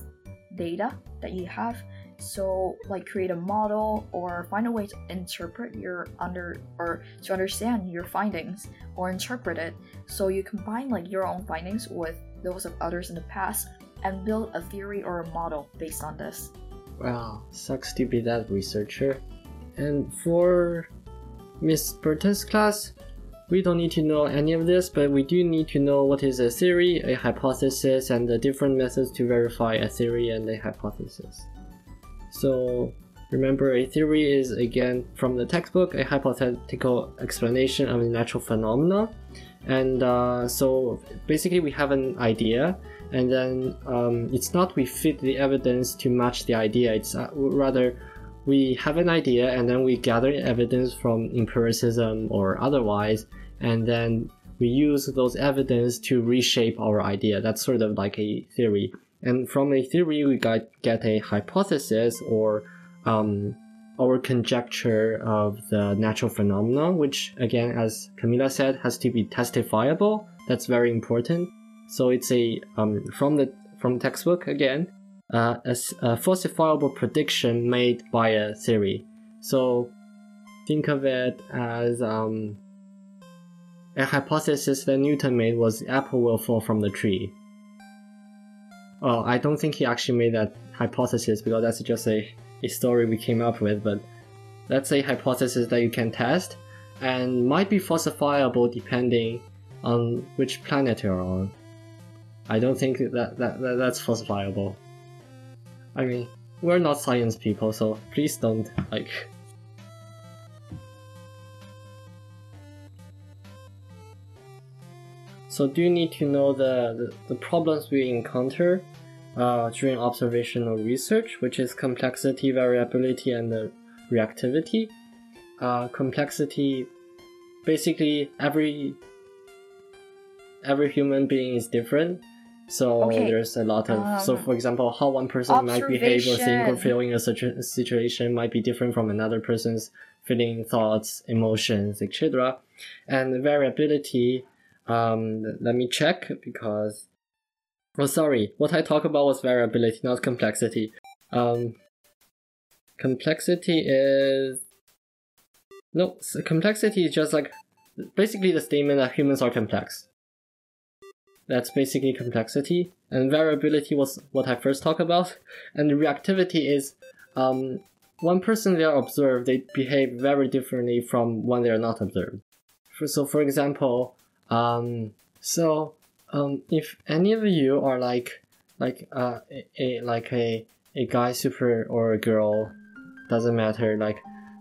A: data that you have so, like, create a model or find a way to interpret your under or to understand your findings or interpret it. So you combine like your own findings with those of others in the past and build a theory or a model based on this.
B: Wow, sucks to be that researcher. And for Miss Burton's class, we don't need to know any of this, but we do need to know what is a theory, a hypothesis, and the different methods to verify a theory and a hypothesis. So remember, a theory is again from the textbook a hypothetical explanation of a natural phenomena. And uh, so basically, we have an idea, and then um, it's not we fit the evidence to match the idea. It's uh, rather we have an idea, and then we gather evidence from empiricism or otherwise, and then we use those evidence to reshape our idea. That's sort of like a theory. And from a theory, we got, get a hypothesis or um, our conjecture of the natural phenomena, which again, as Camilla said, has to be testifiable. That's very important. So it's a um, from the from textbook again, uh, a, a falsifiable prediction made by a theory. So think of it as um, a hypothesis that Newton made was the apple will fall from the tree. Well, I don't think he actually made that hypothesis because that's just a, a story we came up with, but that's a hypothesis that you can test and might be falsifiable depending on which planet you're on. I don't think that, that, that that's falsifiable. I mean, we're not science people, so please don't like So do you need to know the, the, the problems we encounter uh, during observational research, which is complexity, variability, and reactivity. Uh, complexity, basically every every human being is different. So
A: Okay,
B: there's a lot of so
A: um,
B: for example, how one person might behave or think or
A: observation.
B: feel in a situ- situation might be different from another person's feeling, thoughts, emotions, etc. And variability. Um, let me check because. Oh, sorry. What I talk about was variability, not complexity. Um, complexity is no. So complexity is just like basically the statement that humans are complex. That's basically complexity, and variability was what I first talked about. And reactivity is um, one person they are observed, they behave very differently from when they are not observed. For, so, for example, um, so um, if any of you are like like uh, a, a like a a guy super or a girl doesn't matter like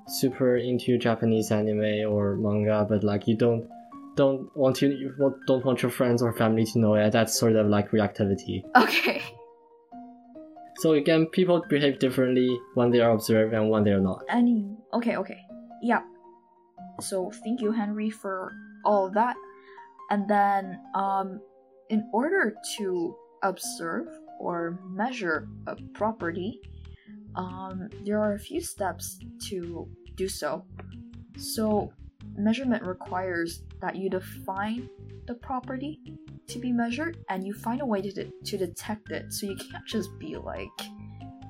B: super into Japanese anime or manga, but like you don't don't want you don't want your friends or family to know it. That's sort of like reactivity.
A: Okay.
B: So again, people behave differently when they are observed and when they are not.
A: Any. Okay, okay. Yeah. So thank you, Henry, for all of that. And then, um, in order to observe or measure a property, um, there are a few steps to do so. So, measurement requires that you define the property to be measured and you find a way to, de- to detect it. So, you can't just be like,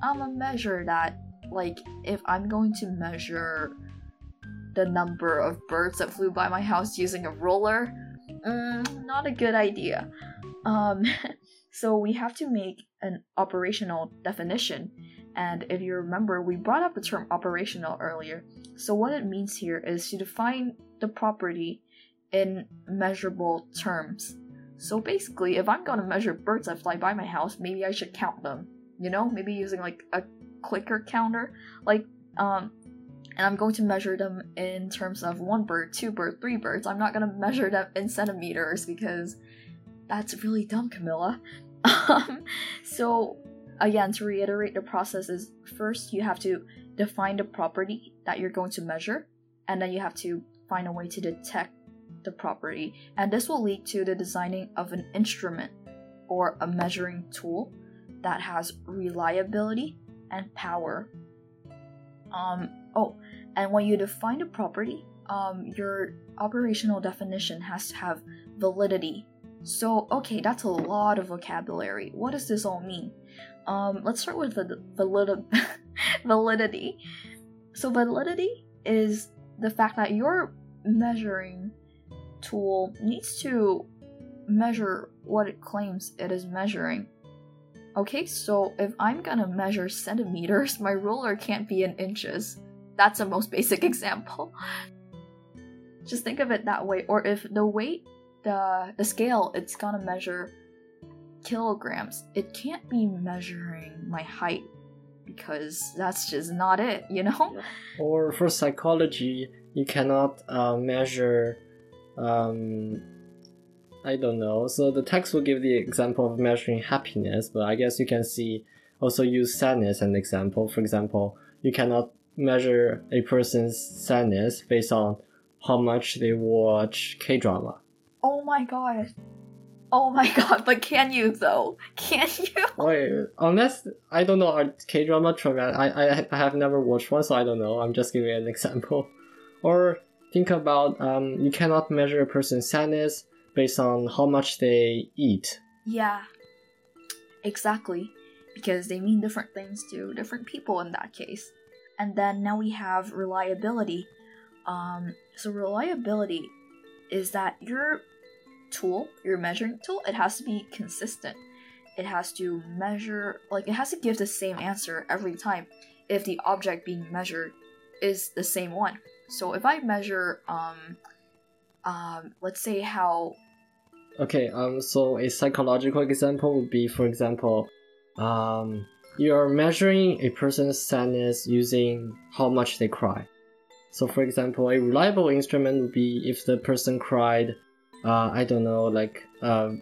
A: I'm gonna measure that. Like, if I'm going to measure the number of birds that flew by my house using a ruler, mm, not a good idea. Um, so we have to make an operational definition. And if you remember, we brought up the term operational earlier. So what it means here is to define the property in measurable terms. So basically, if I'm gonna measure birds that fly by my house, maybe I should count them. You know, maybe using like a clicker counter, like um, and I'm going to measure them in terms of one bird, two bird, three birds. I'm not gonna measure them in centimeters because that's really dumb, Camilla. Um, so again, to reiterate, the process is first you have to define the property that you're going to measure, and then you have to find a way to detect the property, and this will lead to the designing of an instrument or a measuring tool that has reliability and power. Um, oh, and when you define a property, um, your operational definition has to have validity. So, okay, that's a lot of vocabulary. What does this all mean? Um, let's start with the valid- validity. So, validity is the fact that your measuring tool needs to measure what it claims it is measuring. Okay, so if I'm gonna measure centimeters, my ruler can't be in inches. That's the most basic example. Just think of it that way. Or if the weight, the the scale, it's gonna measure kilograms, it can't be measuring my height because that's just not it, you know?
B: Or for psychology, you cannot uh, measure. Um, I don't know. So the text will give the example of measuring happiness, but I guess you can see also use sadness as an example. For example, you cannot measure a person's sadness based on how much they watch K drama.
A: Oh my god. Oh my god, but can you though? Can you?
B: Wait, unless I don't know, K drama traumatic? I, I I have never watched one, so I don't know. I'm just giving an example. Or think about um, you cannot measure a person's sadness based on how much they eat.
A: Yeah. Exactly. Because they mean different things to different people in that case. And then now we have reliability. Um, so reliability is that your tool, your measuring tool, it has to be consistent. It has to measure, like, it has to give the same answer every time if the object being measured is the same one. So if I measure, um, um, let's say how
B: Okay, um, so a psychological example would be, for example, um, you're measuring a person's sadness using how much they cry. So, for example, a reliable instrument would be if the person cried, uh, I don't know, like, um,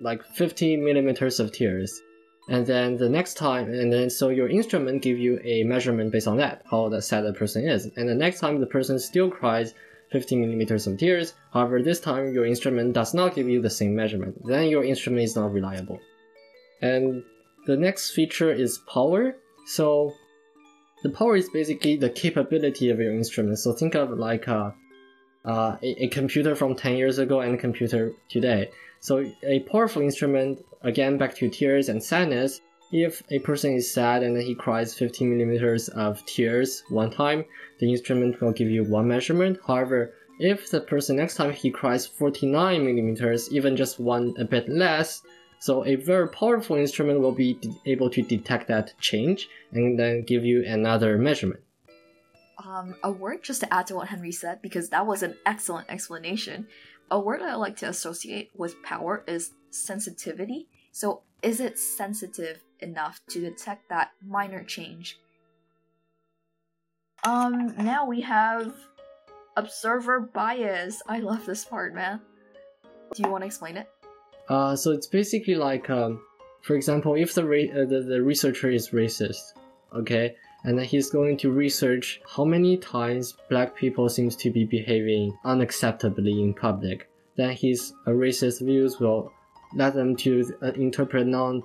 B: like 50 millimeters of tears. And then the next time, and then so your instrument give you a measurement based on that, how sad the person is. And the next time the person still cries 50 millimeters of tears. However, this time your instrument does not give you the same measurement. Then your instrument is not reliable. And the next feature is power. So the power is basically the capability of your instrument. So think of like a, uh, a, a computer from 10 years ago and a computer today. So a powerful instrument, again back to tears and sadness, if a person is sad and he cries 15 millimeters of tears one time, the instrument will give you one measurement. However, if the person next time he cries 49 millimeters, even just one a bit less, so a very powerful instrument will be able to detect that change and then give you another measurement.
A: Um, a word just to add to what Henry said, because that was an excellent explanation. A word I like to associate with power is sensitivity. So, is it sensitive enough to detect that minor change? Um, now we have observer bias. I love this part, man. Do you want to explain it?
B: Uh, so it's basically like, um, for example, if the, ra- uh, the the researcher is racist, okay, and he's going to research how many times black people seems to be behaving unacceptably in public, then his uh, racist views will let them to uh, interpret non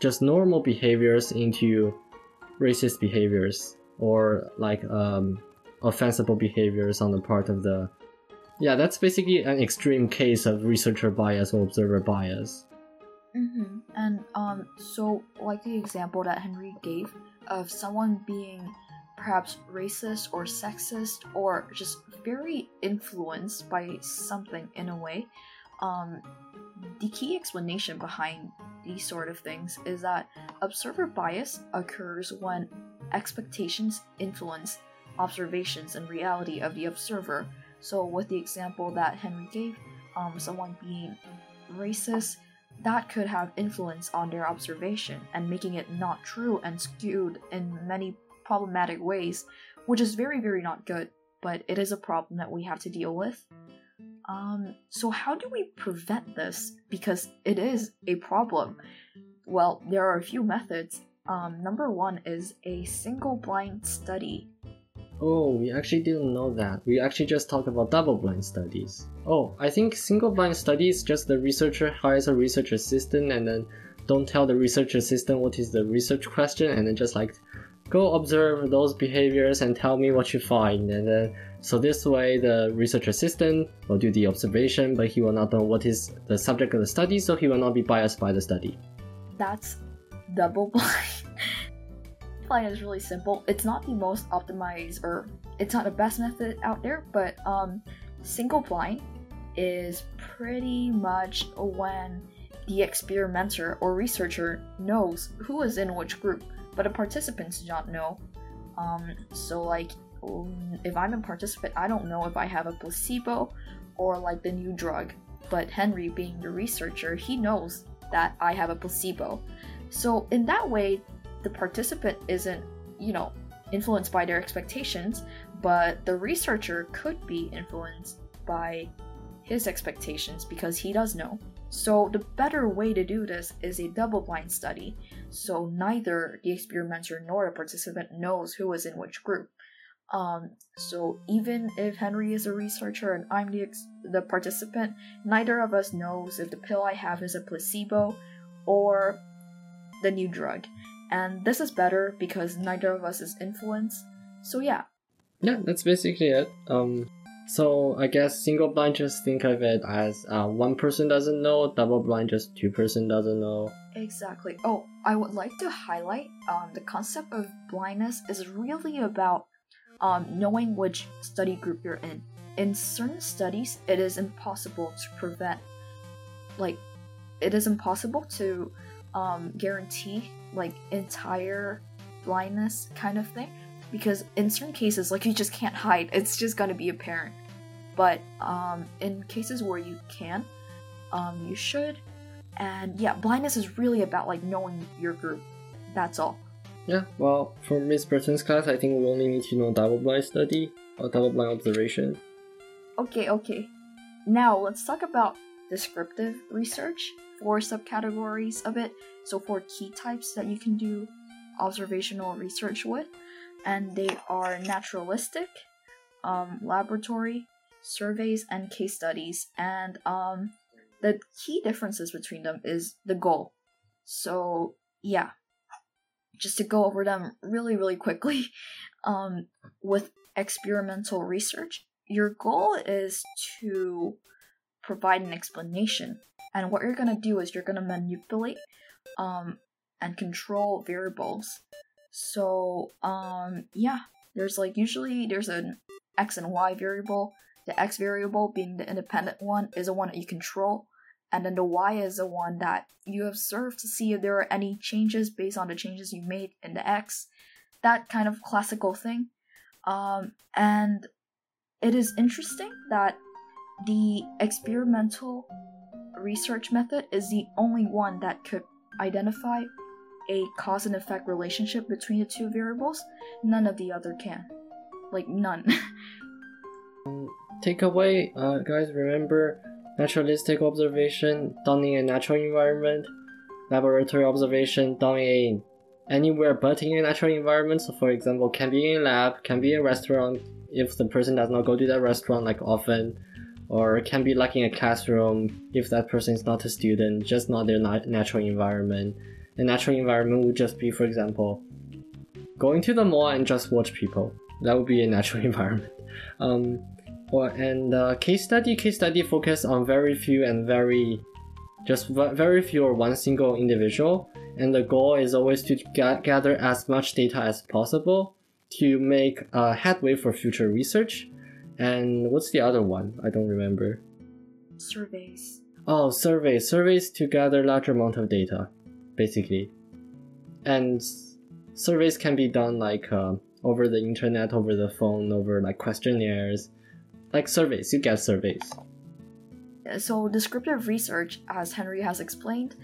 B: just normal behaviors into racist behaviors or like um, offensive behaviors on the part of the yeah that's basically an extreme case of researcher bias or observer bias
A: mm-hmm. and um so like the example that henry gave of someone being perhaps racist or sexist or just very influenced by something in a way um the key explanation behind these sort of things is that observer bias occurs when expectations influence observations and reality of the observer. So, with the example that Henry gave, um, someone being racist, that could have influence on their observation and making it not true and skewed in many problematic ways, which is very, very not good, but it is a problem that we have to deal with. Um, so, how do we prevent this? Because it is a problem. Well, there are a few methods. Um, number one is a single blind study.
B: Oh, we actually didn't know that. We actually just talked about double blind studies. Oh, I think single blind studies just the researcher hires a research assistant and then don't tell the research assistant what is the research question and then just like go observe those behaviors and tell me what you find and then so this way the research assistant will do the observation but he will not know what is the subject of the study so he will not be biased by the study
A: that's double blind blind is really simple it's not the most optimized or it's not the best method out there but um single blind is pretty much when the experimenter or researcher knows who is in which group but the participants do not know um so like if I'm a participant, I don't know if I have a placebo or like the new drug. But Henry, being the researcher, he knows that I have a placebo. So, in that way, the participant isn't, you know, influenced by their expectations, but the researcher could be influenced by his expectations because he does know. So, the better way to do this is a double blind study. So, neither the experimenter nor the participant knows who is in which group. Um, so even if Henry is a researcher and I'm the ex- the participant, neither of us knows if the pill I have is a placebo or the new drug. And this is better because neither of us is influenced. So yeah.
B: Yeah, that's basically it. Um, so I guess single blind just think of it as uh, one person doesn't know, double blind just two person doesn't know.
A: Exactly. Oh, I would like to highlight um, the concept of blindness is really about um, knowing which study group you're in. In certain studies, it is impossible to prevent, like, it is impossible to um, guarantee like entire blindness kind of thing because in certain cases, like you just can't hide. It's just gonna be apparent. But um, in cases where you can, um, you should. And yeah, blindness is really about like knowing your group. That's all.
B: Yeah, well, for Miss Burton's class, I think we only need to know double blind study or double blind observation.
A: Okay, okay. Now let's talk about descriptive research, four subcategories of it. So, four key types that you can do observational research with, and they are naturalistic, um, laboratory, surveys and case studies, and um, the key differences between them is the goal. So yeah, just to go over them really, really quickly, um, with experimental research, your goal is to provide an explanation. And what you're gonna do is you're gonna manipulate um, and control variables. So um, yeah, there's like usually there's an x and y variable. The x variable being the independent one is the one that you control, and then the y is the one that you observe to see if there are any changes based on the changes you made in the x. That kind of classical thing. Um, and it is interesting that the experimental research method is the only one that could identify a cause and effect relationship between the two variables. None of the other can. Like, none.
B: Takeaway, uh, guys, remember naturalistic observation done in a natural environment, laboratory observation done in anywhere but in a natural environment. So, for example, can be in a lab, can be in a restaurant if the person does not go to that restaurant like often, or can be in a classroom if that person is not a student, just not their natural environment. The natural environment would just be, for example, going to the mall and just watch people. That would be a natural environment. Um, or and uh, case study, case study focus on very few and very, just very few or one single individual. And the goal is always to gather as much data as possible to make a headway for future research. And what's the other one? I don't remember.
A: Surveys.
B: Oh, surveys. Surveys to gather larger amount of data, basically. And surveys can be done like uh, over the internet, over the phone, over like questionnaires, like surveys. You get surveys.
A: So descriptive research, as Henry has explained,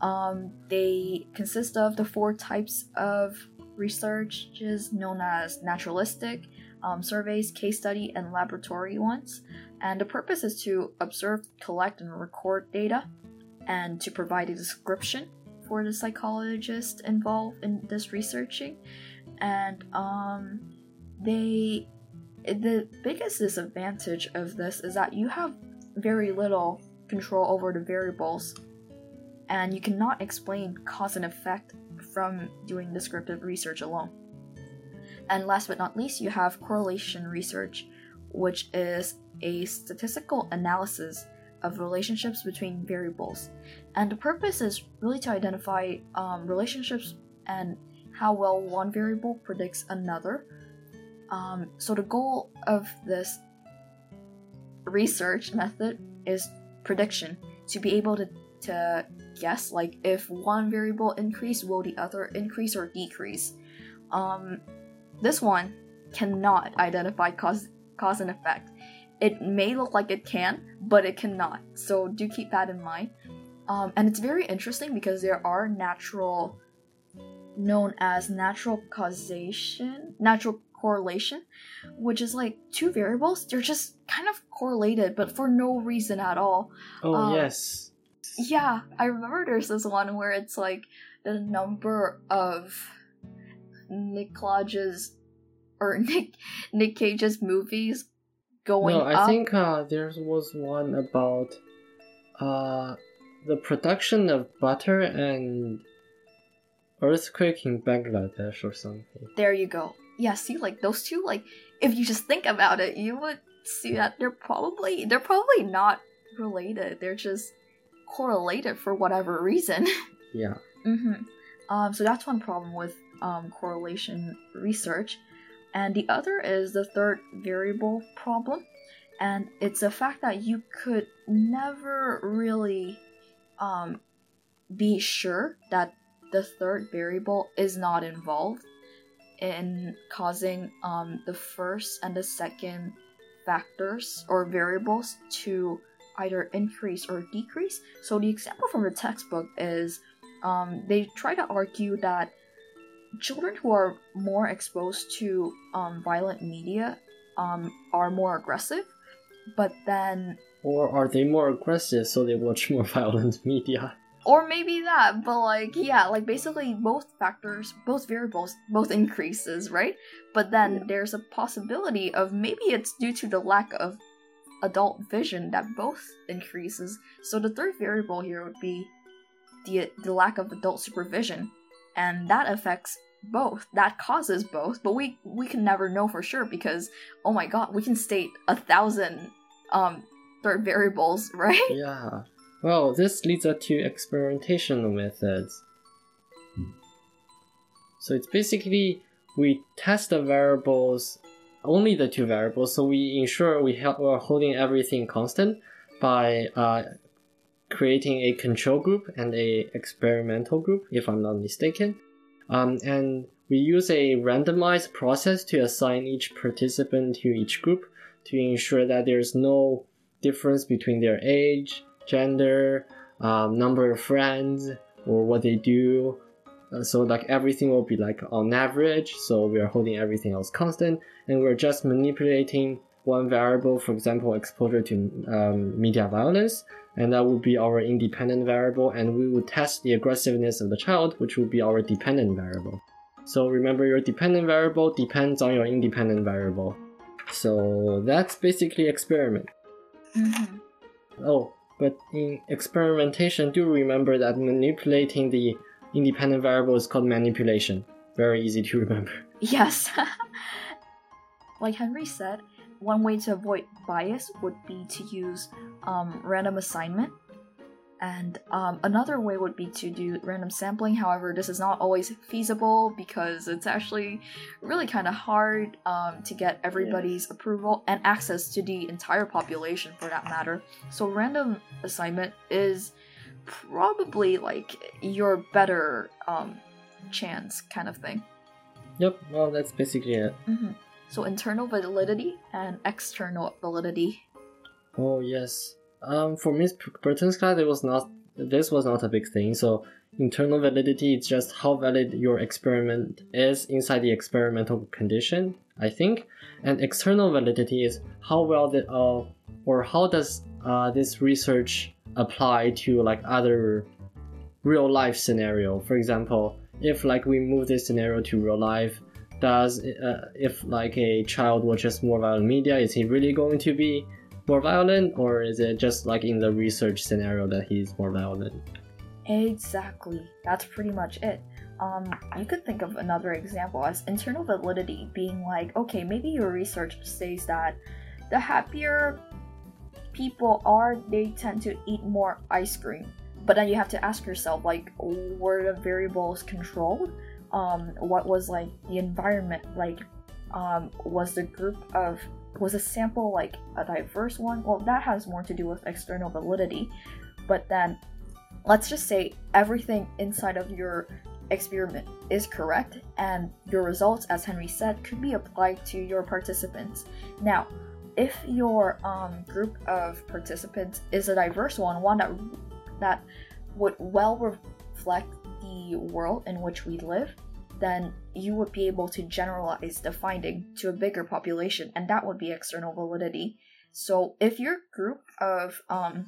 A: um, they consist of the four types of researches known as naturalistic, um, surveys, case study, and laboratory ones. And the purpose is to observe, collect, and record data, and to provide a description for the psychologist involved in this researching. And um, they, the biggest disadvantage of this is that you have very little control over the variables, and you cannot explain cause and effect from doing descriptive research alone. And last but not least, you have correlation research, which is a statistical analysis of relationships between variables. And the purpose is really to identify um, relationships and how well one variable predicts another. Um, so, the goal of this research method is prediction to be able to, to guess like if one variable increase will the other increase or decrease um, this one cannot identify cause cause and effect. It may look like it can but it cannot. So do keep that in mind. Um, and it's very interesting because there are natural known as natural causation natural correlation which is like two variables. They're just kind of correlated but for no reason at all.
B: Oh um, yes.
A: yeah, I remember there's this one where it's like the number of Nick Lodge's or Nick Nick Cage's movies going
B: no, I
A: up.
B: think uh, there was one about uh, the production of butter and earthquake in Bangladesh or something.
A: There you go. Yeah, see, like those two, like if you just think about it, you would see that they're probably they're probably not related. They're just correlated for whatever reason.
B: Yeah.
A: mm-hmm. Um, so that's one problem with um, correlation research. And the other is the third variable problem. And it's the fact that you could never really um, be sure that the third variable is not involved in causing um, the first and the second factors or variables to either increase or decrease. So the example from the textbook is um, they try to argue that children who are more exposed to um, violent media um, are more aggressive, but then.
B: Or are they more aggressive so they watch more violent media?
A: Or maybe that, but like, yeah, like basically both factors, both variables, both increases, right? But then yeah. there's a possibility of maybe it's due to the lack of adult vision that both increases. So the third variable here would be the the lack of adult supervision, and that affects both. That causes both, but we we can never know for sure because oh my god, we can state a thousand um variables, right?
B: Yeah. Well, this leads us to experimentation methods. So it's basically we test the variables, only the two variables, so we ensure we ha- are holding everything constant by uh, creating a control group and a experimental group, if I'm not mistaken. Um, and we use a randomized process to assign each participant to each group to ensure that there's no difference between their age, gender, um, number of friends, or what they do. Uh, so like everything will be like on average. So we are holding everything else constant, and we're just manipulating one variable, for example, exposure to um, media violence, and that would be our independent variable, and we would test the aggressiveness of the child, which would be our dependent variable. So remember, your dependent variable depends on your independent variable. So that's basically experiment.
A: Mm-hmm.
B: Oh, but in experimentation, do remember that manipulating the independent variable is called manipulation. Very easy to remember.
A: Yes. like Henry said, one way to avoid bias would be to use um, random assignment. And um, another way would be to do random sampling. However, this is not always feasible because it's actually really kind of hard um, to get everybody's approval and access to the entire population for that matter. So, random assignment is probably like your better um, chance kind of thing.
B: Yep, well, that's basically it.
A: hmm So internal validity and external validity.
B: Oh yes. Um, for Miss Burton's class, it was not. This was not a big thing. So internal validity is just how valid your experiment is inside the experimental condition. I think, and external validity is how well the uh, or how does uh, this research apply to like other real life scenario. For example, if like we move this scenario to real life, does uh, if like a child watches more violent media, is he really going to be more violent, or is it just like in the research scenario that he's more violent?
A: Exactly. That's pretty much it. Um, you could think of another example as internal validity being like, okay, maybe your research says that the happier people are, they tend to eat more ice cream. But then you have to ask yourself, like, were the variables controlled? Um, what was like the environment like? Um, was the group of was a sample like a diverse one? Well, that has more to do with external validity. But then, let's just say everything inside of your experiment is correct, and your results, as Henry said, could be applied to your participants. Now, if your um, group of participants is a diverse one, one that that would well reflect the world in which we live, then you would be able to generalize the finding to a bigger population, and that would be external validity. So if your group of um,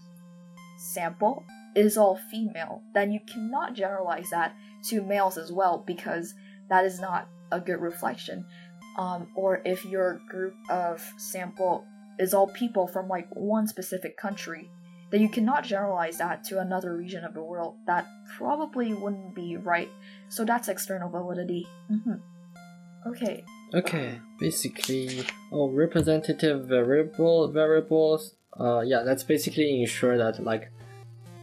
A: sample is all female, then you cannot generalize that to males as well because that is not a good reflection. Um, or if your group of sample is all people from like one specific country, then you cannot generalize that to another region of the world. That probably wouldn't be right. So that's external validity. hmm Okay.
B: Okay, basically, oh, representative variable variables. Uh, yeah, that's basically ensure that like,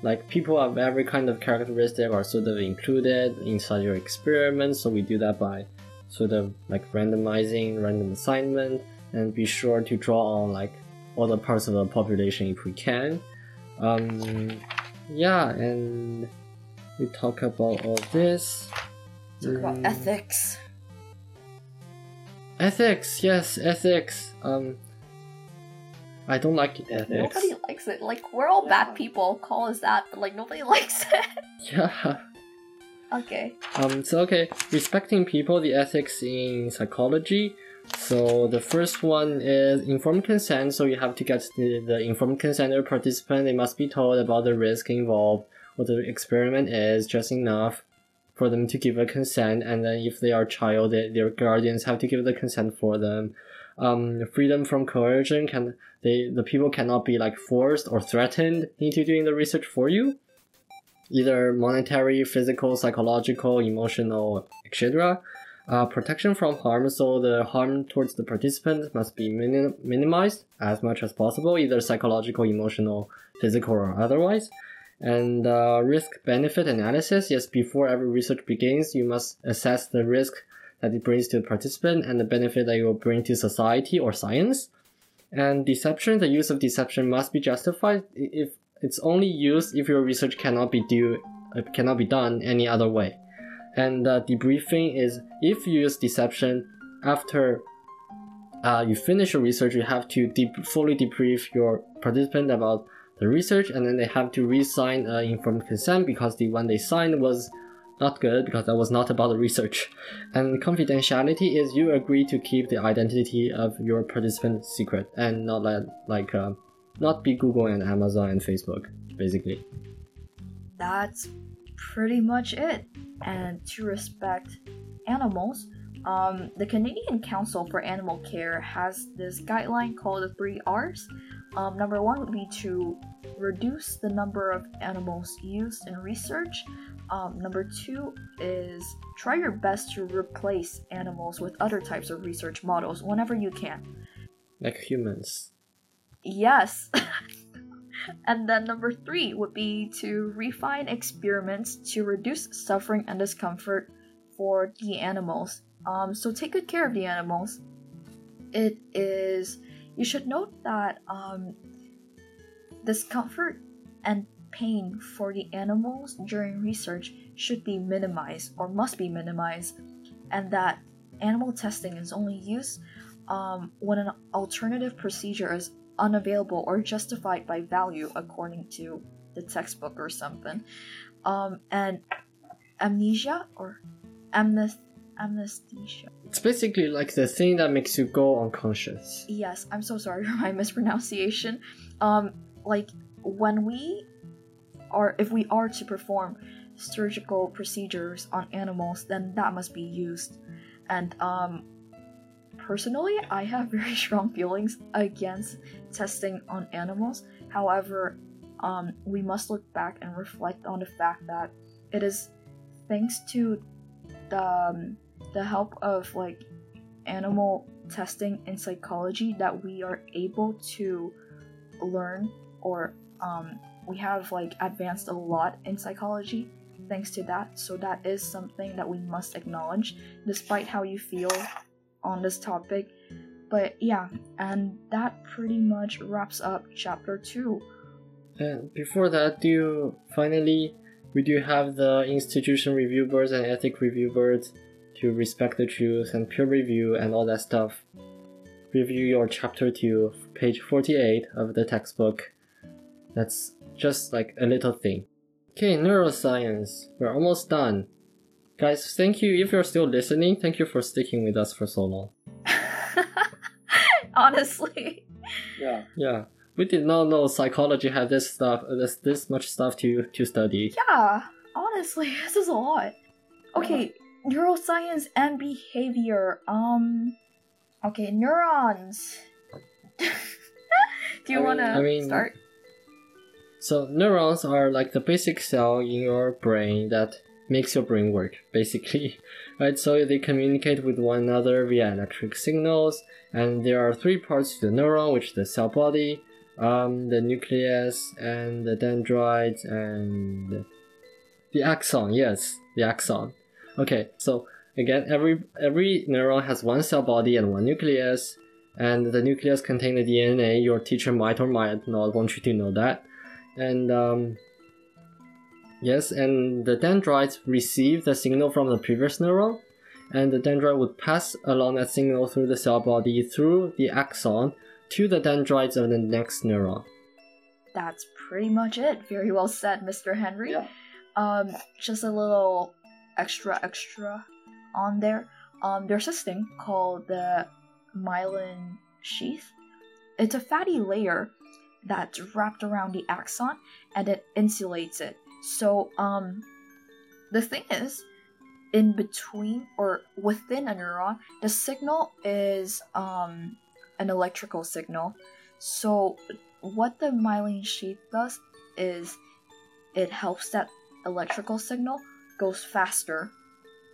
B: like people of every kind of characteristic are sort of included inside your experiment. So we do that by sort of like randomizing, random assignment, and be sure to draw on like all the parts of the population if we can. Um, yeah, and we talk about all this.
A: Talk about
B: Mm,
A: ethics.
B: Ethics, yes, ethics. Um, I don't like ethics.
A: Nobody likes it. Like we're all bad people. Call us that, but like nobody likes it.
B: Yeah.
A: okay.
B: Um. So okay, respecting people, the ethics in psychology. So the first one is informed consent. So you have to get the, the informed consent of the participant. They must be told about the risk involved, what the experiment is, just enough for them to give a consent. And then if they are child, they, their guardians have to give the consent for them. um, freedom from coercion can they the people cannot be like forced or threatened into doing the research for you either monetary physical psychological emotional etc uh, protection from harm so the harm towards the participant must be minim- minimized as much as possible either psychological emotional physical or otherwise and uh, risk benefit analysis yes before every research begins you must assess the risk that it brings to the participant and the benefit that it will bring to society or science. And deception, the use of deception must be justified if it's only used if your research cannot be do uh, cannot be done any other way. And uh, debriefing is if you use deception after uh, you finish your research, you have to fully debrief your participant about the research, and then they have to re-sign uh, informed consent because the one they signed was not good because that was not about the research. And confidentiality is you agree to keep the identity of your participant secret and not let like uh, not be Google and Amazon and Facebook basically.
A: That's pretty much it. And to respect animals, um, the Canadian Council for Animal Care has this guideline called the three R's. Um, number one would be to reduce the number of animals used in research. Um, number two is try your best to replace animals with other types of research models whenever you can.
B: Like humans.
A: Yes. and then number three would be to refine experiments to reduce suffering and discomfort for the animals. Um, so take good care of the animals. It is. You should note that um, discomfort and pain for the animals during research should be minimized or must be minimized, and that animal testing is only used um, when an alternative procedure is unavailable or justified by value according to the textbook or something. Um, and amnesia or amnes- amnestia.
B: It's basically like the thing that makes you go unconscious.
A: Yes, I'm so sorry for my mispronunciation. Um, like when we are, if we are to perform surgical procedures on animals, then that must be used. And um, personally, I have very strong feelings against testing on animals. However, um, we must look back and reflect on the fact that it is thanks to the um, the help of like animal testing and psychology that we are able to learn or um, we have like advanced a lot in psychology thanks to that so that is something that we must acknowledge despite how you feel on this topic but yeah and that pretty much wraps up chapter 2
B: And before that, do you finally we do have the institution review boards and ethic review boards to respect the truth and peer review and all that stuff. Review your chapter 2, page 48 of the textbook. That's just like a little thing. Okay, neuroscience. We're almost done. Guys, thank you if you're still listening. Thank you for sticking with us for so long.
A: honestly
B: Yeah. Yeah. We did not know psychology had this stuff, this this much stuff to to study.
A: yeah honestly this is a lot okay neuroscience and behavior um okay neurons do you
B: I
A: want to
B: I mean-
A: start
B: So neurons are like the basic cell in your brain that makes your brain work, basically. Right? So they communicate with one another via electric signals, and there are three parts to the neuron, which the cell body, um, the nucleus, and the dendrites, and the axon. Yes, the axon. Okay, so again, every every neuron has one cell body and one nucleus, and the nucleus contains the DNA. Your teacher might or might not want you to know that and um, yes, and the dendrites receive the signal from the previous neuron, and the dendrite would pass along that signal through the cell body through the axon to the dendrites of the next neuron.
A: that's pretty much it. Very well said mr henry.
B: Yeah.
A: um just a little extra extra on there. Um there's this thing called the myelin sheath. It's a fatty layer that's wrapped around the axon and it insulates it so um the thing is in between or within a neuron the signal is um an electrical signal. So, what the myelin sheath does is it helps that electrical signal goes faster.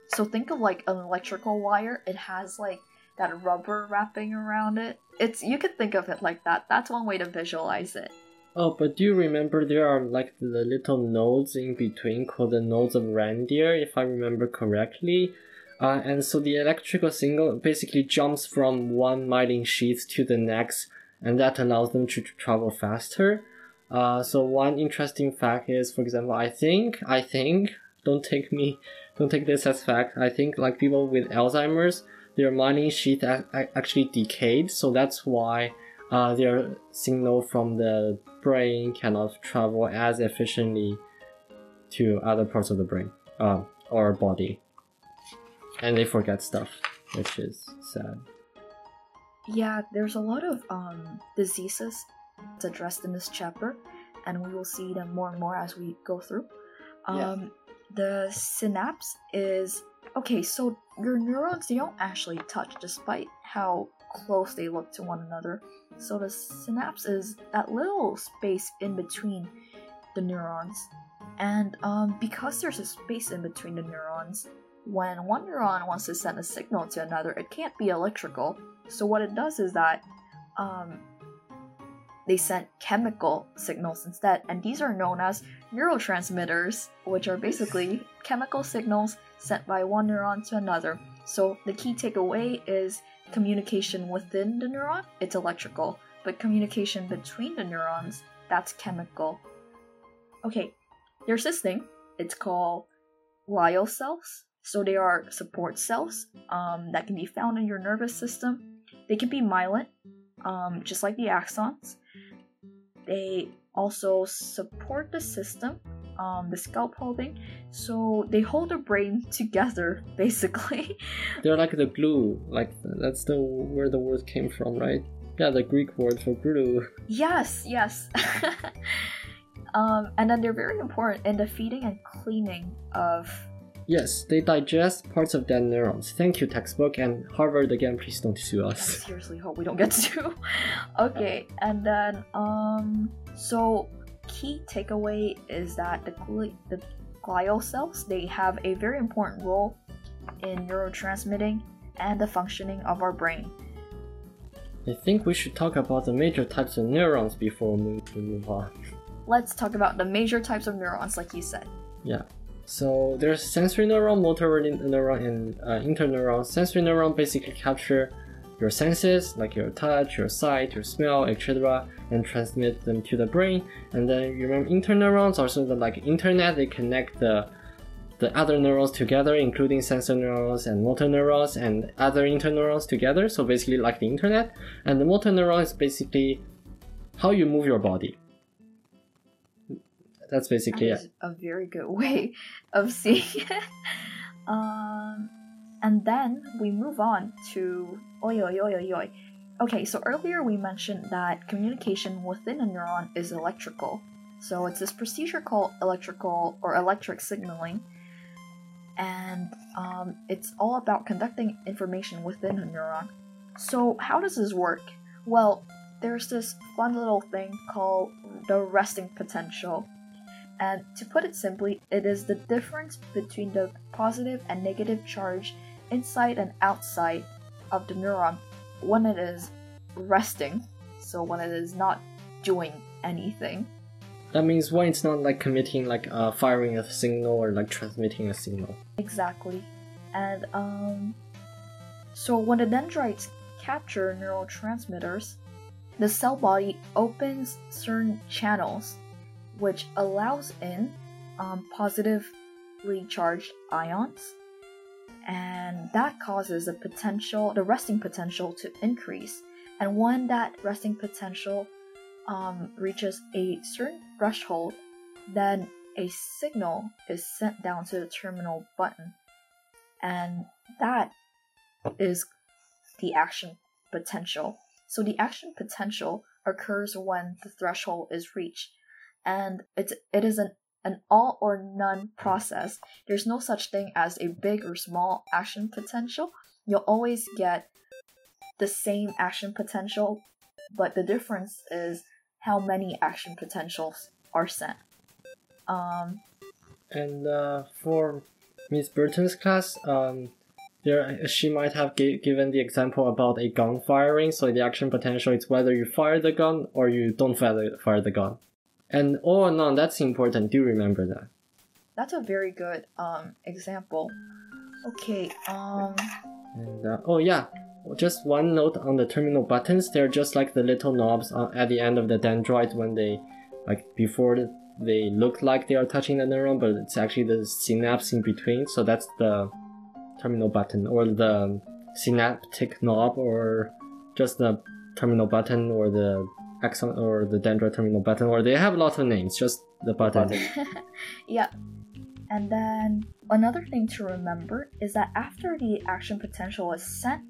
A: So think of like an electrical wire. It has like that rubber wrapping around it. It's you could think of it like that. That's one way to visualize it.
B: Oh, but do you remember there are like the little nodes in between called the nodes of Ranvier, if I remember correctly? Uh, and so the electrical signal basically jumps from one myelin sheath to the next, and that allows them to travel faster. Uh, so one interesting fact is, for example, I think, I think, don't take me, don't take this as fact. I think like people with Alzheimer's, their myelin sheath actually decayed, so that's why uh, their signal from the brain cannot travel as efficiently to other parts of the brain uh, or body, and they forget stuff, which is sad.
A: Yeah, there's a lot of um, diseases addressed in this chapter, and we will see them more and more as we go through. Um, yeah. The synapse is okay, so your neurons they don't actually touch despite how close they look to one another. So the synapse is that little space in between the neurons. And um, because there's a space in between the neurons, when one neuron wants to send a signal to another, it can't be electrical. So what it does is that um, they send chemical signals instead, and these are known as neurotransmitters, which are basically chemical signals sent by one neuron to another. So the key takeaway is communication within the neuron, it's electrical, but communication between the neurons, that's chemical. Okay, there's this thing, it's called glial cells. So they are support cells um, that can be found in your nervous system. They can be myelin, um, just like the axons. They also support the system, um, the scalp holding, so they hold the brain together, basically.
B: They're like the glue, like that's the where the word came from, right? Yeah, the Greek word for glue.
A: Yes, yes. um, and then they're very important in the feeding and cleaning of
B: Yes, they digest parts of dead neurons. Thank you, textbook, and Harvard again. Please don't sue us.
A: I seriously hope we don't get sued. okay, and then um, so key takeaway is that the gli- the glial cells they have a very important role in neurotransmitting and the functioning of our brain.
B: I think we should talk about the major types of neurons before we move on.
A: Let's talk about the major types of neurons, like you said.
B: Yeah. So there's sensory neuron, motor neuron, and uh, interneuron. Sensory neuron basically capture your senses, like your touch, your sight, your smell, etc., and transmit them to the brain. And then you remember interneurons are sort of like internet. They connect the the other neurons together, including sensor neurons and motor neurons and other interneurons together. So basically, like the internet. And the motor neuron is basically how you move your body that's basically
A: that it. A very good way of seeing it. um, and then we move on to oi oi oi oi oi. Okay, so earlier we mentioned that communication within a neuron is electrical. So it's this procedure called electrical or electric signaling, and um, it's all about conducting information within a neuron. So how does this work? Well, there's this fun little thing called the resting potential and to put it simply, it is the difference between the positive and negative charge inside and outside of the neuron when it is resting, so when it is not doing anything.
B: That means when it's not like committing, like uh, firing a signal or like transmitting a signal.
A: Exactly. And um, so when the dendrites capture neurotransmitters, the cell body opens certain channels which allows in um, positively charged ions, and that causes the potential, the resting potential, to increase. And when that resting potential um, reaches a certain threshold, then a signal is sent down to the terminal button, and that is the action potential. So the action potential occurs when the threshold is reached and it's it is an an all or none process. There's no such thing as a big or small action potential. You'll always get the same action potential, but the difference is how many action potentials are sent. Um,
B: And uh, for Miss Burton's class, um, there she might have gi- given the example about a gun firing. So the action potential is whether you fire the gun or you don't fire fire the gun. And all in all, that's important. Do remember that.
A: that's a very good um example. Okay, um,
B: And uh, oh yeah, just one note on the terminal buttons. They're just like the little knobs uh, at the end of the dendrite when they, like before they look like they are touching the neuron, but it's actually the synapse in between. So that's the terminal button or the synaptic knob or just the terminal button or the axon or the dendrite terminal button or they have a lot of names. Just the button.
A: yeah. And then another thing to remember is that after the action potential is sent,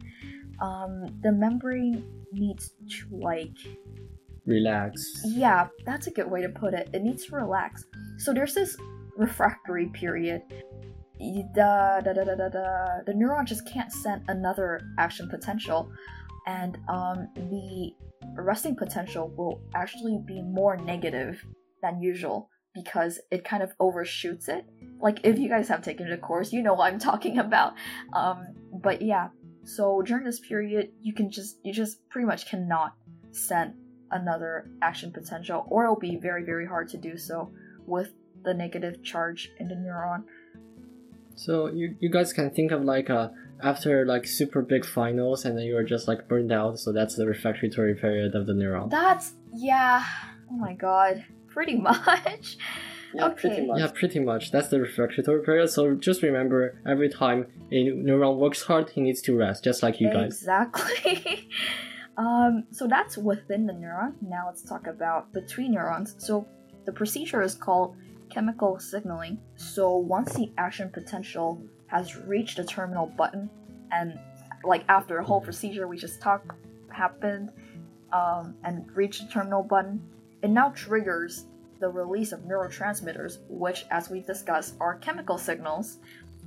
A: um, the membrane needs to like
B: Relax.
A: yeah, that's a good way to put it. It needs to relax. So there's this refractory period. Y- The, the, the, the, the, the neuron just can't send another action potential, and um, the resting potential will actually be more negative than usual because it kind of overshoots it. Like if you guys have taken the course, you know what I'm talking about. Um, but yeah, so during this period, you can just you just pretty much cannot send another action potential, or it'll be very, very hard to do so with the negative charge in the neuron.
B: So you you guys can think of like uh after like super big finals and then you are just like burned out. So that's the refractory period of the neuron.
A: That's, yeah, oh my god, pretty much.
C: Yeah,
A: Okay.
C: pretty much.
B: Yeah, pretty much. That's the refractory period. So just remember, every time a neuron works hard, he needs to rest, just like you guys.
A: Exactly. um, so that's within the neuron. Now let's talk about between neurons. So the procedure is called chemical signaling. So once the action potential has reached the terminal button, and like after the whole procedure we just talked happened, um, and reached the terminal button, it now triggers the release of neurotransmitters, which, as we discussed, are chemical signals.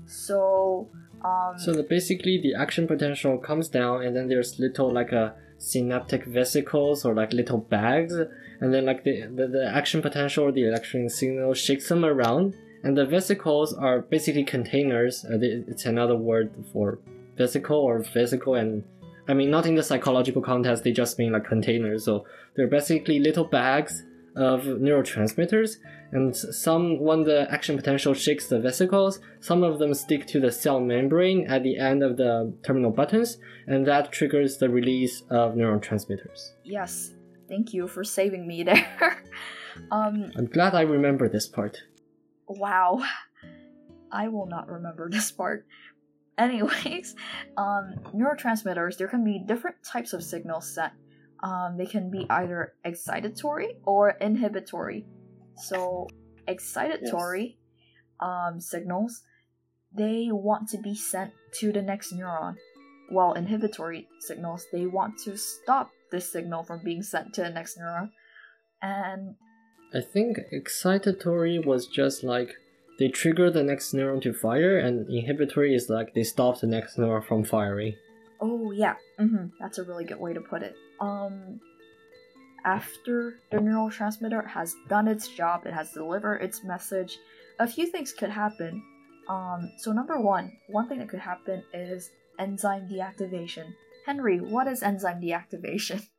A: So, um,
B: So the, basically, the action potential comes down, and then there's little like a synaptic vesicles or like little bags, and then like the the, the action potential or the electric signal shakes them around, and the vesicles are basically containers. Uh, it's another word for vesicle or vesicle, and I mean not in the psychological context. They just mean like containers. So they're basically little bags of neurotransmitters and some when the action potential shakes the vesicles some of them stick to the cell membrane at the end of the terminal buttons and that triggers the release of neurotransmitters
A: Yes, thank you for saving me there. um,
B: i'm glad i remember this part
A: wow. I will not remember this part. Anyways, um, neurotransmitters, there can be different types of signals sent. Um, they can be either excitatory or inhibitory. So, excitatory um, signals, they want to be sent to the next neuron, while inhibitory signals, they want to stop this signal from being sent to the next neuron. And
B: i think excitatory was just like they trigger the next neuron to fire and inhibitory is like they stop the next neuron from firing
A: Oh yeah, hmm that's a really good way to put it. Um, after the neurotransmitter has done its job, it has delivered its message. A few things could happen. Um, so number one, one thing that could happen is enzyme deactivation. Henry, what is enzyme deactivation?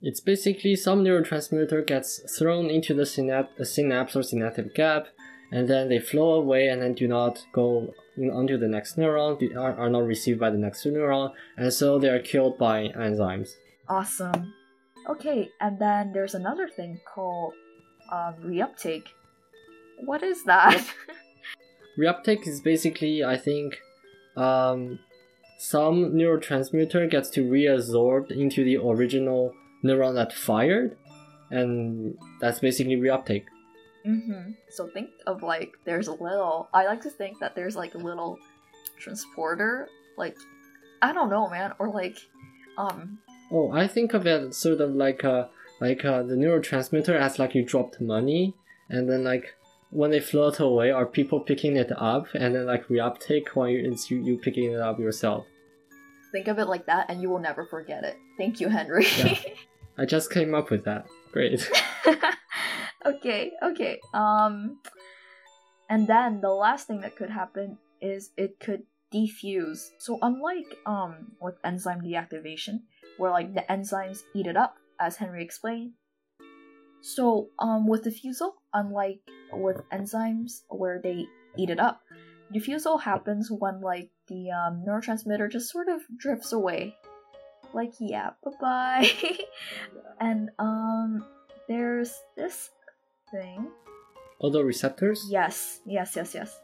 B: It's basically some neurotransmitter gets thrown into the synap- synapse or synaptic gap, and then they flow away and then do not go in, onto the next neuron, do- are, are not received by the next neuron, and so they are killed by enzymes.
A: Awesome. Okay, and then there's another thing called um, reuptake. What is that?
B: Reuptake is basically, I think, um, some neurotransmitter gets to reabsorbed into the original neuron that fired, and that's basically reuptake.
A: Mm-hmm. So think of like there's a little. I like to think that there's like a little transporter, like I don't know, man, or like um
B: Oh, I think of it sort of like uh like uh, the neurotransmitter as like you dropped money, and then like when they float away, are people picking it up, and then like reuptake when you, it's you, you picking it up yourself.
A: Think of it like that and you will never forget it. Thank you, Henry.
B: Yeah. I just came up with that. Great.
A: okay, okay. Um and then the last thing that could happen is it could defuse. So unlike um with enzyme deactivation, where like the enzymes eat it up, as Henry explained. So um with diffusal, unlike with enzymes where they eat it up, diffusal happens when like the um, neurotransmitter just sort of drifts away. Like yeah, bye bye. and um there's this thing.
B: Autoreceptors?
A: Yes, yes, yes, yes.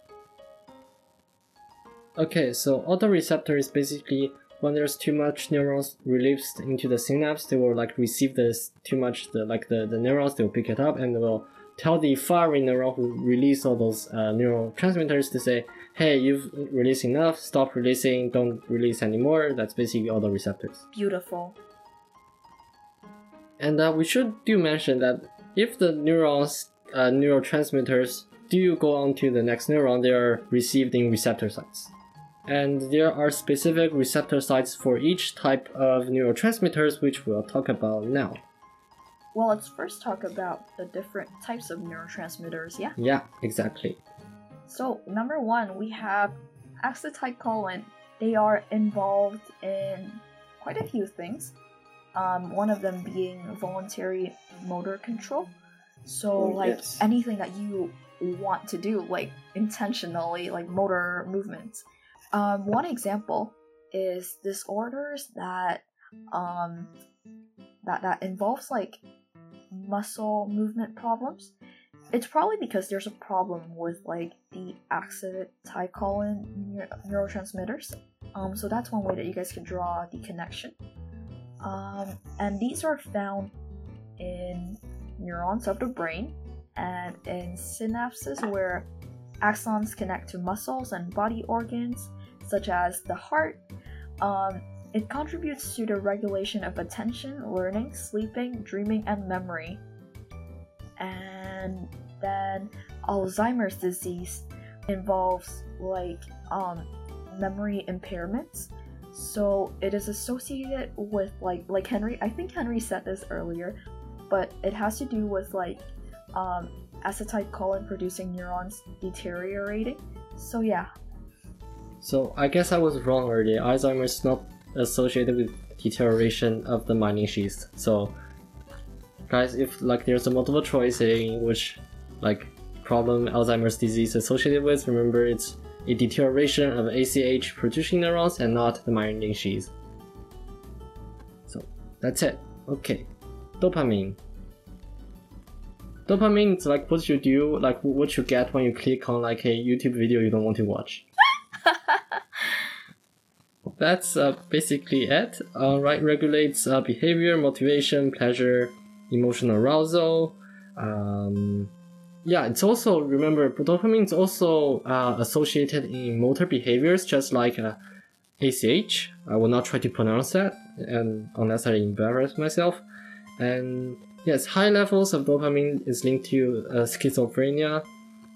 B: Okay, so autoreceptor is basically when there's too much neurons released into the synapse, they will like receive this too much the like the, the neurons, they will pick it up and they will tell the firing neuron who release all those uh, neurotransmitters to say, hey, you've released enough, stop releasing, don't release anymore. That's basically all the receptors.
A: Beautiful.
B: And uh, we should do mention that if the neurons, uh, neurotransmitters do go on to the next neuron, they are received in receptor sites. And there are specific receptor sites for each type of neurotransmitters, which we'll talk about now.
A: Well, let's first talk about the different types of neurotransmitters, yeah?
B: Yeah, exactly.
A: So, number one, we have acetylcholine. They are involved in quite a few things. Um, one of them being voluntary motor control. So,
B: Oh,
A: like
B: yes.
A: anything that you want to do, like intentionally, like motor movements. Um, one example is disorders that um, that that involves like muscle movement problems. It's probably because there's a problem with like the acetylcholine neur- neurotransmitters. Um, so that's one way that you guys can draw the connection. Um, and these are found in neurons of the brain and in synapses where axons connect to muscles and body organs, such as the heart. Um, it contributes to the regulation of attention, learning, sleeping, dreaming, and memory. And then Alzheimer's disease involves like um, memory impairments. So it is associated with like like Henry. I think Henry said this earlier, but it has to do with like um, acetylcholine producing neurons deteriorating. So yeah,
B: So I guess I was wrong earlier. Alzheimer's is not associated with deterioration of the sheath. So guys, if like there's a multiple choice saying which like problem Alzheimer's disease is associated with, remember it's a deterioration of ACH producing neurons and not the myelin sheath. So that's it. Okay. Dopamine. Dopamine is like what you do, like what you get when you click on like a YouTube video you don't want to watch. That's uh, basically it. Uh, right, regulates uh, behavior, motivation, pleasure, emotional arousal. Um, yeah, it's also remember dopamine is also uh, associated in motor behaviors, just like uh, ACH. I will not try to pronounce that, and unless I embarrass myself. And yes, high levels of dopamine is linked to uh, schizophrenia,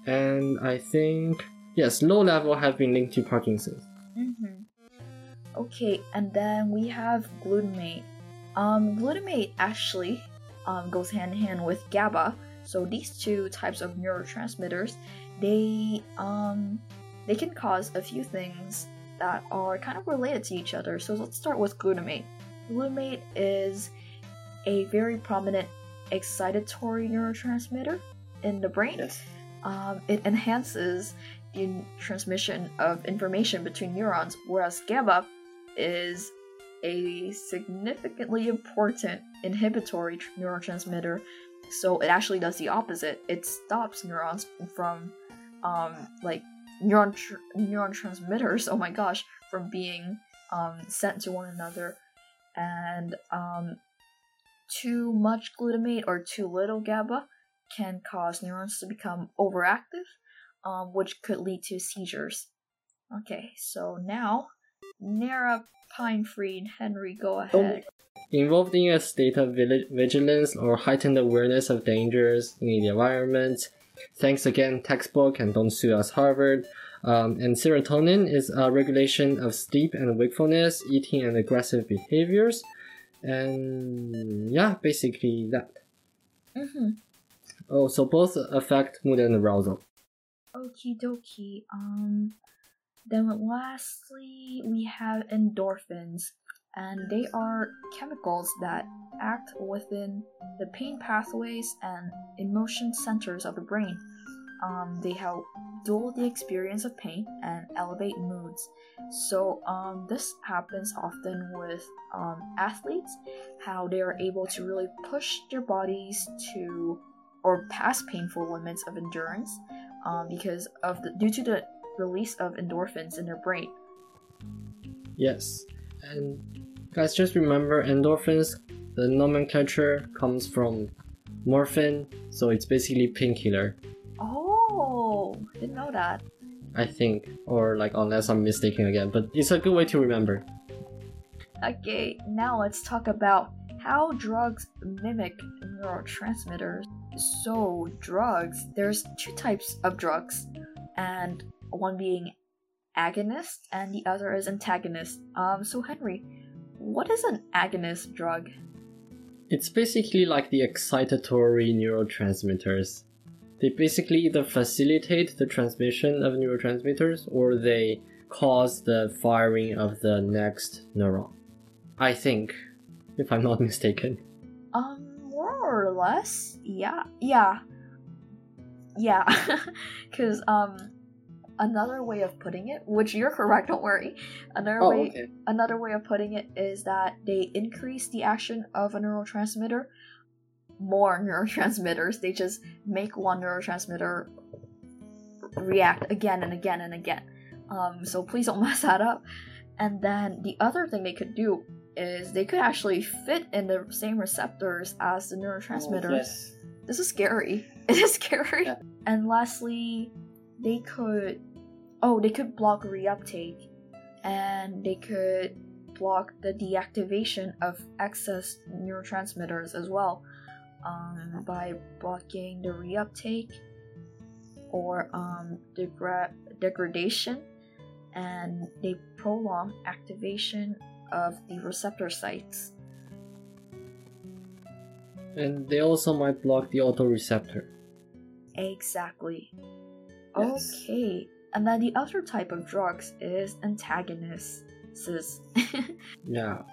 B: and I think yes, low level have been linked to Parkinson's.
A: Mm-hmm. Okay, and then we have glutamate. Um, glutamate actually um, goes hand in hand with GABA. So these two types of neurotransmitters, they um, they can cause a few things that are kind of related to each other. So let's start with glutamate. Glutamate is a very prominent excitatory neurotransmitter in the brain.
B: Yes.
A: Um, it enhances the transmission of information between neurons, whereas GABA is a significantly important inhibitory tr- neurotransmitter. So it actually does the opposite. It stops neurons from, um, like neuron tr- neuron transmitters. Oh my gosh, from being um, sent to one another, and um, too much glutamate or too little GABA can cause neurons to become overactive, um, which could lead to seizures. Okay, so now Nara Pinefree and Henry go ahead.
B: Involved in a state of vigilance or heightened awareness of dangers in the environment. Thanks again, textbook, and don't sue us, Harvard. Um, and serotonin is a regulation of sleep and wakefulness, eating and aggressive behaviors, and yeah, basically that.
A: Mm-hmm.
B: Oh, so both affect mood and arousal.
A: Okie dokie. Um, then lastly, we have endorphins, and they are chemicals that act within the pain pathways and emotion centers of the brain. Um, they help dull the experience of pain and elevate moods. So, um, this happens often with um, athletes, how they are able to really push their bodies to or past painful limits of endurance um, because of the due to the release of endorphins in their brain.
B: Yes, and guys, just remember endorphins. The nomenclature comes from morphine, so it's basically painkiller.
A: Oh, didn't know that.
B: I think, or like unless I'm mistaken again, but it's a good way to remember.
A: Okay, now let's talk about how drugs mimic neurotransmitters. So, drugs, there's two types of drugs, and one being agonist and the other is antagonist. Um, so Henry, what is an agonist drug?
B: It's basically like the excitatory neurotransmitters. They basically either facilitate the transmission of neurotransmitters or they cause the firing of the next neuron. I think, if I'm not mistaken.
A: Um, more or less, yeah, yeah, yeah. Because um, another way of putting it, which you're correct, don't worry. Another
B: Oh,
A: way,
B: okay.
A: another way of putting it is that they increase the action of a neurotransmitter. More neurotransmitters. They just make one neurotransmitter react again and again and again. Um, so please don't mess that up. And then the other thing they could do is they could actually fit in the same receptors as the neurotransmitters.
B: Oh, yes.
A: This is scary. It is scary.
B: Yeah.
A: And lastly, they could oh, they could block reuptake and they could block the deactivation of excess neurotransmitters as well um, by blocking the reuptake or um, degra- degradation and they prolong activation of the receptor sites.
B: And they also might block the autoreceptor.
A: Exactly.
B: Yes.
A: Okay. And then the other type of drugs is antagonists.
B: Yeah.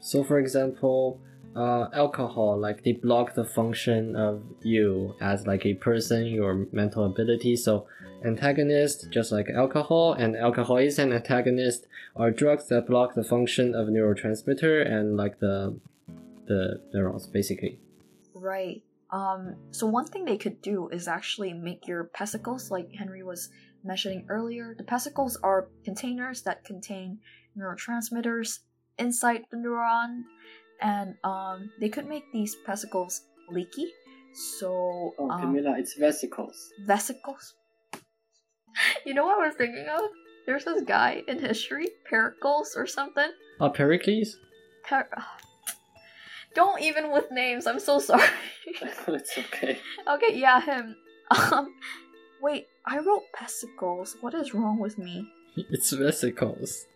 B: So, for example, uh, alcohol, like they block the function of you as like a person, your mental ability. So, antagonist, just like alcohol, and alcohol is an antagonist, are drugs that block the function of neurotransmitter and like the the neurons, basically.
A: right. Um, so one thing they could do is actually make your vesicles, like Henry was mentioning earlier. The vesicles are containers that contain neurotransmitters inside the neuron, and um, they could make these vesicles leaky. So um,
B: it's vesicles.
A: vesicles. you know what I was thinking of? There's this guy in history, Pericles or something.
B: Uh, Pericles?
A: Per- Don't even with names. I'm so sorry.
B: it's okay.
A: okay, yeah, him. Um, wait, I wrote vesicles. What is wrong with me?
B: It's vesicles.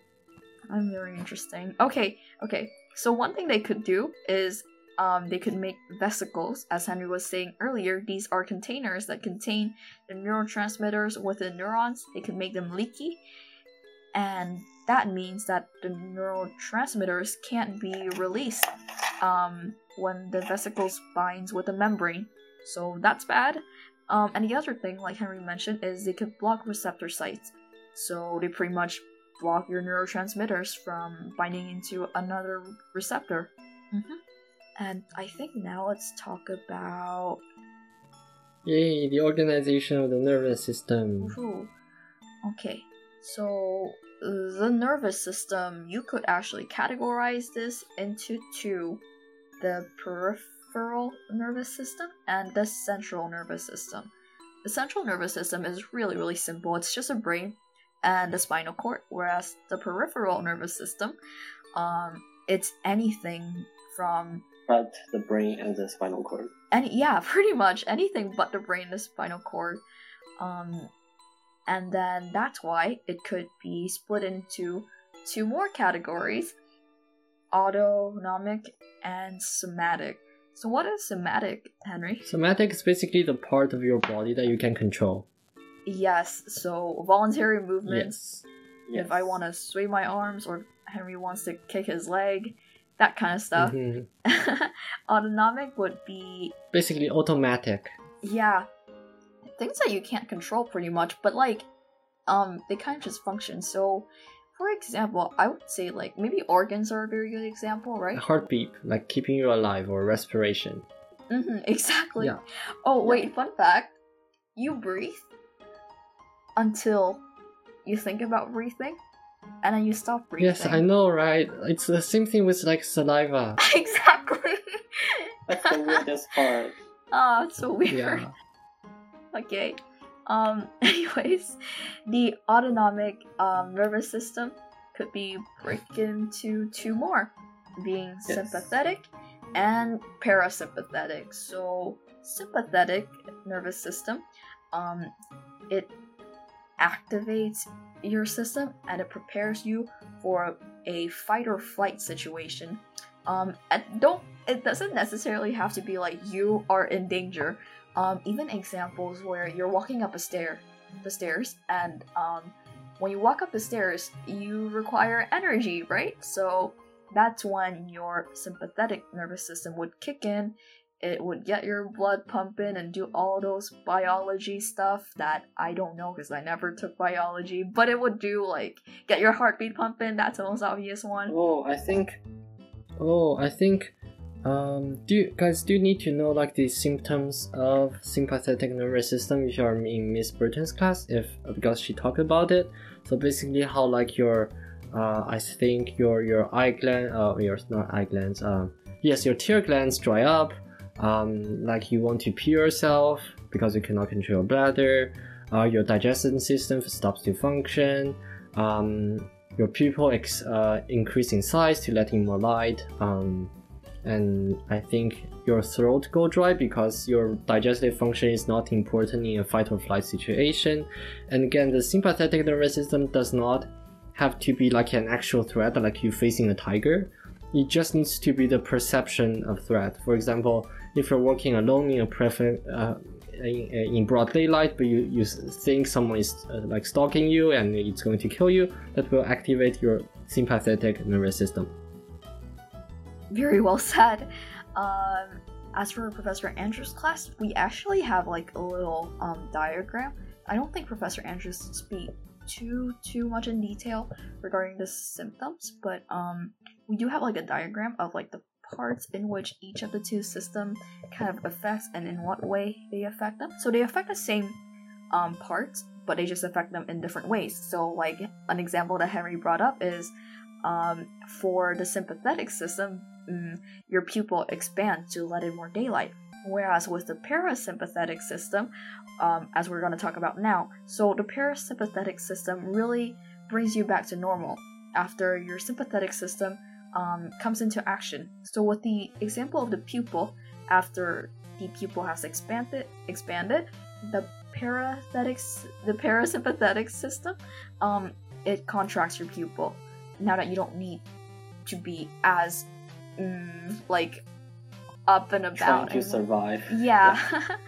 A: I'm very interesting. Okay, okay. So one thing they could do is um, they could make vesicles, as Henry was saying earlier. These are containers that contain the neurotransmitters within neurons. They could make them leaky, and that means that the neurotransmitters can't be released um, when the vesicles binds with the membrane. So that's bad. Um, and the other thing, like Henry mentioned, is they could block receptor sites. So they pretty much block your neurotransmitters from binding into another receptor. hmm And I think now let's talk about.
B: Yay, the organization of the nervous system.
A: Ooh. Okay, so the nervous system, you could actually categorize this into two the peripheral nervous system and the central nervous system. The central nervous system is really, really simple. It's just a brain and the spinal cord, whereas the peripheral nervous system, um, it's anything from
B: But the brain and the spinal cord.
A: And yeah, pretty much anything but the brain, and the spinal cord. Um, And then that's why it could be split into two more categories autonomic and somatic. So, what is somatic, Henry?
B: Somatic is basically the part of your body that you can control.
A: Yes, so voluntary movements.
B: Yes.
A: If I want to sway my arms, or Henry wants to kick his leg, that kind of stuff.
B: Mhm.
A: autonomic would be
B: Basically automatic.
A: yeah things that you can't control pretty much but like um they kind of just function so for example i would say like maybe organs are a very good example right
B: Heartbeat, like keeping you alive, or respiration.
A: hmm exactly
B: Yeah.
A: oh wait fun fact you breathe until you think about breathing and then you stop breathing
B: Yes, I know, right? It's the same thing with like saliva.
A: exactly
C: That's the weirdest part.
A: oh it's so weird
B: Yeah.
A: Okay. Um. Anyways, the autonomic um, nervous system could be broken into two more, being
C: Yes.
A: sympathetic and parasympathetic. So, sympathetic nervous system, um, it activates your system and it prepares you for a fight or flight situation. Um, and don't it doesn't necessarily have to be like you are in danger um, even examples where you're walking up a stair, the stairs, and um, when you walk up the stairs, you require energy, right? So that's when your sympathetic nervous system would kick in. It would get your blood pumping and do all those biology stuff that I don't know because I never took biology, but it would do like get your heartbeat pumping. That's the most obvious one.
B: Oh, I think. Oh, I think. Um, do you guys do you need to know like the symptoms of sympathetic nervous system if you are in Miss Burton's class? If because she talked about it. So basically, how like your, uh, I think your your eye gland, uh, your not eye glands, um, yes, your tear glands dry up. Um, like you want to pee yourself because you cannot control your bladder. Uh, your digestion system stops to function. Um, your pupil ex- uh, increase in size to let in more light. Um, and I think your throat go dry because your digestive function is not important in a fight or flight situation. And again, the sympathetic nervous system does not have to be like an actual threat, like you facing a tiger. It just needs to be the perception of threat. For example, if you're walking alone in a prefer- uh, in, in broad daylight, but you, you think someone is uh, like stalking you and it's going to kill you, that will activate your sympathetic nervous system.
A: Very well said. Um, as for Professor Andrews' class, we actually have like a little um, diagram. I don't think Professor Andrews speak too too much in detail regarding the symptoms, but um, we do have like a diagram of like the parts in which each of the two systems kind of affects and in what way they affect them. So they affect the same um, parts, but they just affect them in different ways. So like an example that Henry brought up is um, for the sympathetic system, mm, your pupil expands to let in more daylight. Whereas with the parasympathetic system, um, as we're going to talk about now, so the parasympathetic system really brings you back to normal after your sympathetic system um, comes into action. So with the example of the pupil, after the pupil has expanded, expanded, the parasympathetic, the parasympathetic system, um, it contracts your pupil. Now that you don't need to be as mm, like up and
C: Trying
A: about.
C: to
A: and-
C: survive.
A: yeah.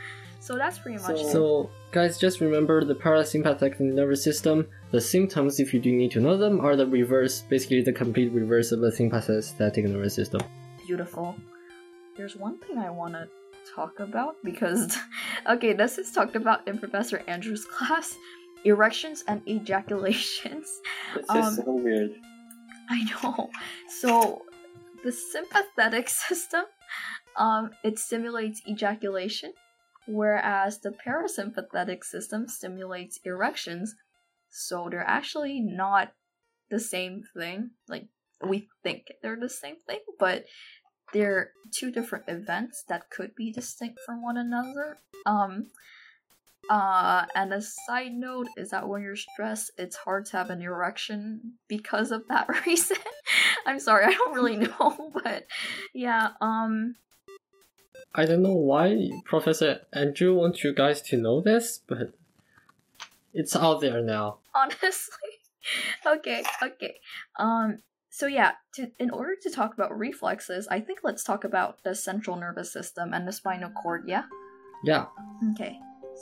A: so that's pretty much
C: So-
A: it.
B: So, guys, just remember the parasympathetic nervous system. The symptoms, if you do need to know them, are the reverse, basically the complete reverse of the sympathetic nervous system.
A: beautiful. There's one thing I want to talk about because, okay, this is talked about in Professor Andrews' class erections and ejaculations.
C: It's
A: Um,
C: just so weird.
A: I know. So, the sympathetic system, um, it stimulates ejaculation, whereas the parasympathetic system stimulates erections. So they're actually not the same thing. Like we think they're the same thing, but they're two different events that could be distinct from one another. Um uh and a side note is that when you're stressed it's hard to have an erection because of that reason. I'm sorry, I don't really know, but yeah, um
B: I don't know why Professor Andrew wants you guys to know this, but it's out there now.
A: honestly. okay, okay. Um so yeah, to in order to talk about reflexes, I think let's talk about the central nervous system and the spinal cord, yeah?
B: Yeah.
A: Okay.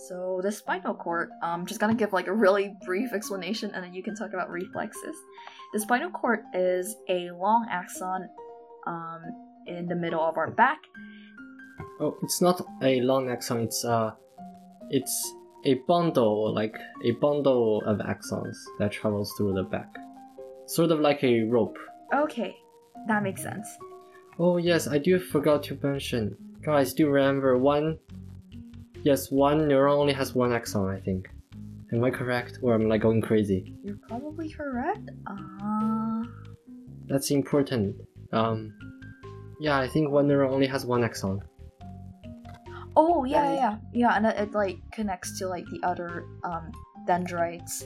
A: So the spinal cord, um just gonna give like a really brief explanation and then you can talk about reflexes. The spinal cord is a long axon um in the middle of our back.
B: Oh, it's not a long axon. It's uh, it's a bundle, like a bundle of axons that travels through the back, sort of like a rope.
A: Okay, that makes sense.
B: Oh yes, I do forgot to mention, guys. Do remember one? Yes, one neuron only has one axon. I think. Am I correct, or am I going crazy?
A: You're probably correct. Uh
B: That's important. Um, yeah, I think one neuron only has one axon.
A: Oh yeah,
C: Right.
A: yeah, yeah, yeah, and it, it like connects to like the other um dendrites.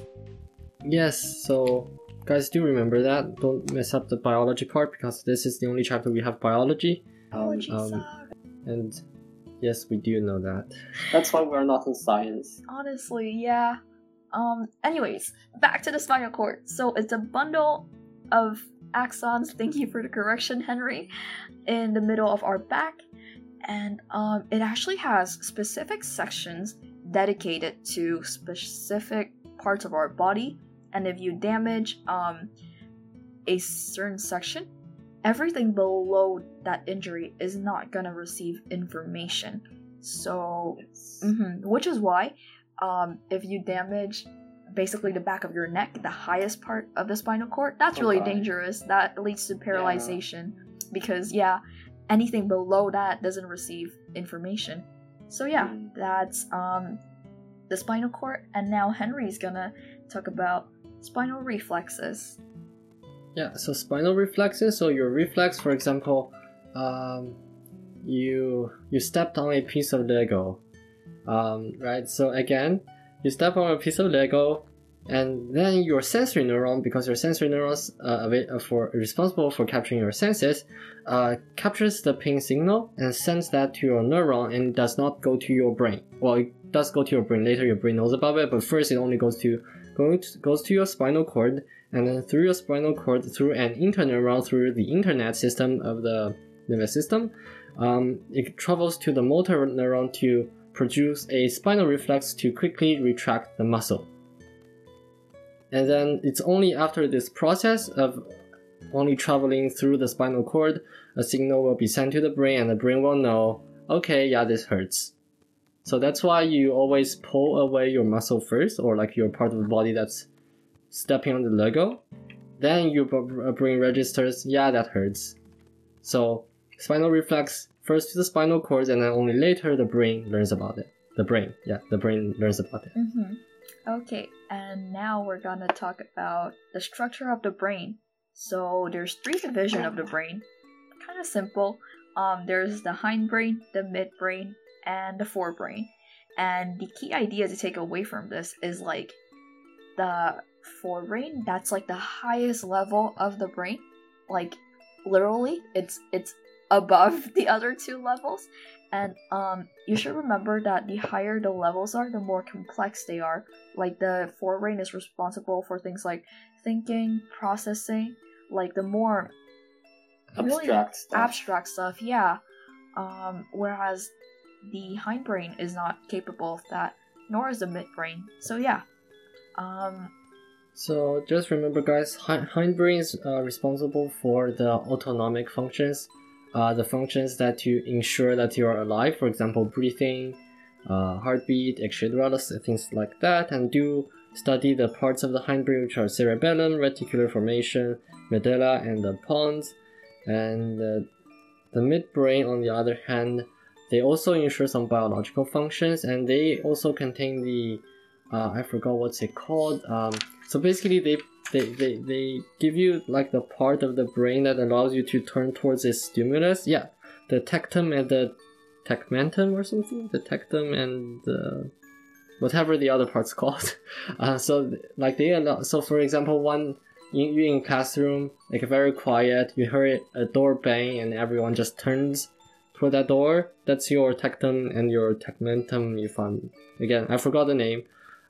B: Yes, so guys, do remember that. Don't mess up the biology part because this is the only chapter we have biology,
A: Biology
B: um,
A: sucks.
B: and yes, we do know that.
C: That's why we're not in science.
A: Honestly, yeah. Um. Anyways, back to the spinal cord. So it's a bundle of axons. Thank you for the correction, Henry. In the middle of our back, and um, it actually has specific sections dedicated to specific parts of our body. And if you damage um a certain section, everything below that injury is not gonna receive information. So
C: Yes.
A: hmm Which is why, um, if you damage basically the back of your neck, the highest part of the spinal cord, that's
C: Oh,
A: really
C: God.
A: dangerous. That leads to paralyzation because yeah, anything below that doesn't receive information. So yeah,
C: Mm.
A: that's um the spinal cord, and now Henry's gonna talk about spinal reflexes.
B: Yeah, so spinal reflexes. So your reflex, for example, um, you you stepped on a piece of Lego, um, right? So again, you step on a piece of Lego, and then your sensory neuron, because your sensory neurons uh, uh, for responsible for capturing your senses, uh, captures the pain signal and sends that to your neuron, and does not go to your brain. Well, it does go to your brain later. Your brain knows about it, but first it only goes to, goes to your spinal cord and then through your spinal cord through an interneuron through the internet system of the nervous system um, it travels to the motor neuron to produce a spinal reflex to quickly retract the muscle. And then it's only after this process of only traveling through the spinal cord a signal will be sent to the brain and the brain will know okay yeah this hurts. So that's why you always pull away your muscle first or like your part of the body that's stepping on the Lego, then your b- brain registers, yeah, that hurts. So spinal reflex first to the spinal cord, and then only later the brain learns about it. The brain, yeah, the brain learns about it.
A: Mm-hmm. Okay, and now we're gonna talk about the structure of the brain. So there's three division of the brain. Kind of simple. Um, there's the hindbrain, the midbrain, and the forebrain. And the key idea to take away from this is like the forebrain. That's like the highest level of the brain. Like literally, it's it's above the other two levels. And um, you should remember that the higher the levels are, the more complex they are. Like the forebrain is responsible for things like thinking, processing. Like the more really
C: Abstract stuff.
A: abstract stuff, yeah. Um, whereas the hindbrain is not capable of that, nor is the midbrain. So yeah. Um,
B: So just remember, guys, hi- hindbrain is uh, responsible for the autonomic functions, uh, the functions that you ensure that you are alive. For example, breathing, uh, heartbeat, etc., things like that. And do study the parts of the hindbrain which are cerebellum, reticular formation, medulla, and the pons. And uh, the midbrain, on the other hand, they also ensure some biological functions, and they also contain the uh, I forgot what's it called. Um, so basically, they, they they they give you like the part of the brain that allows you to turn towards a stimulus. Yeah, the tectum and the tegmentum or something. The tectum and the whatever the other part's called. Uh, so like they allow. So for example, one you you in classroom like very quiet. You hear a door bang and everyone just turns toward that door. That's your tectum and your tegmentum. You found again. I forgot the name.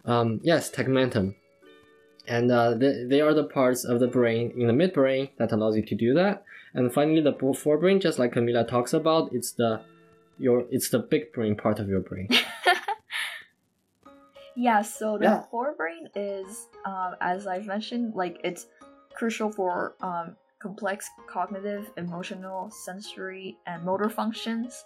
B: Um, yes, tegmentum. And uh, they, they are the parts of the brain in the midbrain that allows you to do that. And finally, the forebrain, just like Camilla talks about, it's the your it's the big brain part of your brain.
A: yeah, so the
C: Yeah.
A: forebrain is, um, as I've mentioned, like it's crucial for um, complex cognitive, emotional, sensory, and motor functions.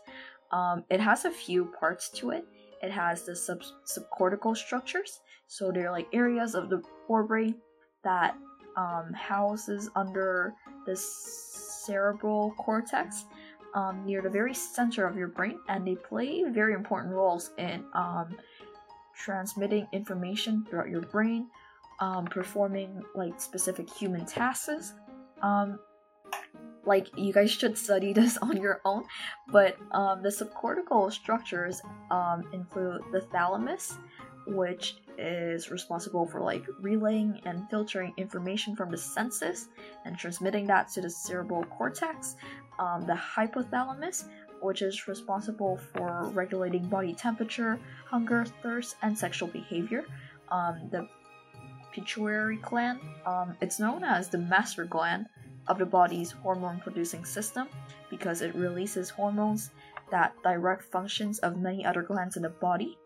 A: Um, it has a few parts to it. It has the sub- subcortical structures, so they're like areas of the forebrain that um, houses under the cerebral cortex um, near the very center of your brain, and they play very important roles in um, transmitting information throughout your brain, um, performing like specific human tasks. Like you guys should study this on your own, but um, the subcortical structures um, include the thalamus, which is responsible for like relaying and filtering information from the senses and transmitting that to the cerebral cortex. Um, the hypothalamus, which is responsible for regulating body temperature, hunger, thirst, and sexual behavior. Um, the pituitary gland, um, it's known as the master gland of the body's hormone producing system because it releases hormones that direct functions of many other glands in the body.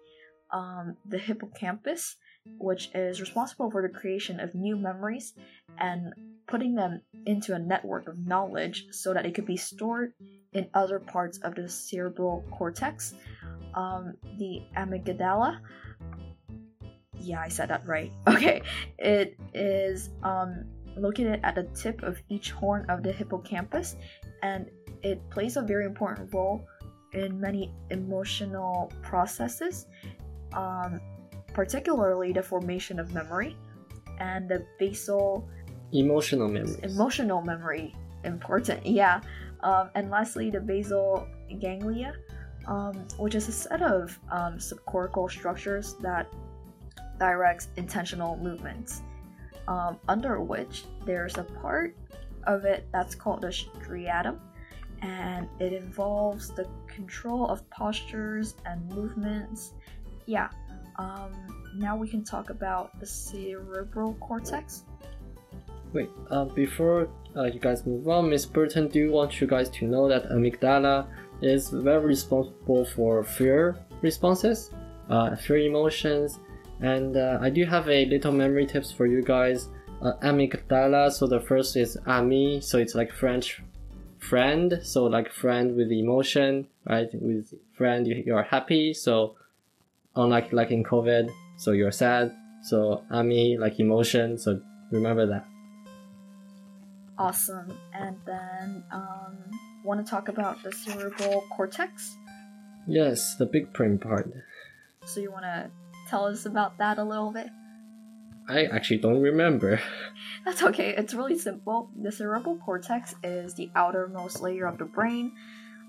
A: Um, the hippocampus, which is responsible for the creation of new memories and putting them into a network of knowledge so that it could be stored in other parts of the cerebral cortex. Um, the amygdala, yeah, I said that right. Okay, it is um, located at the tip of each horn of the hippocampus, and it plays a very important role in many emotional processes, um, particularly the formation of memory and the basal
B: Emotional memories.
A: emotional memory important yeah um, and lastly the basal ganglia um, which is a set of um, subcortical structures that directs intentional movements um, under which there's a part of it that's called the striatum and it involves the control of postures and movements. Yeah um, now we can talk about the cerebral cortex.
B: Wait, uh, before uh, you guys move on, Miss Burton, do you want you guys to know that amygdala is very responsible for fear responses, uh, fear emotions, and uh, I do have a little memory tips for you guys. Uh, amygdala, so the first is ami, so it's like French friend, so like friend with emotion, right? With friend, you, you're happy, so unlike like in COVID, so you're sad, so ami, like emotion, so remember that.
A: Awesome. And then, um, want to talk about the cerebral cortex?
B: Yes, the big brain part.
A: So you want to tell us about that a little bit?
B: I actually don't remember.
A: That's okay. It's really simple. The cerebral cortex is the outermost layer of the brain.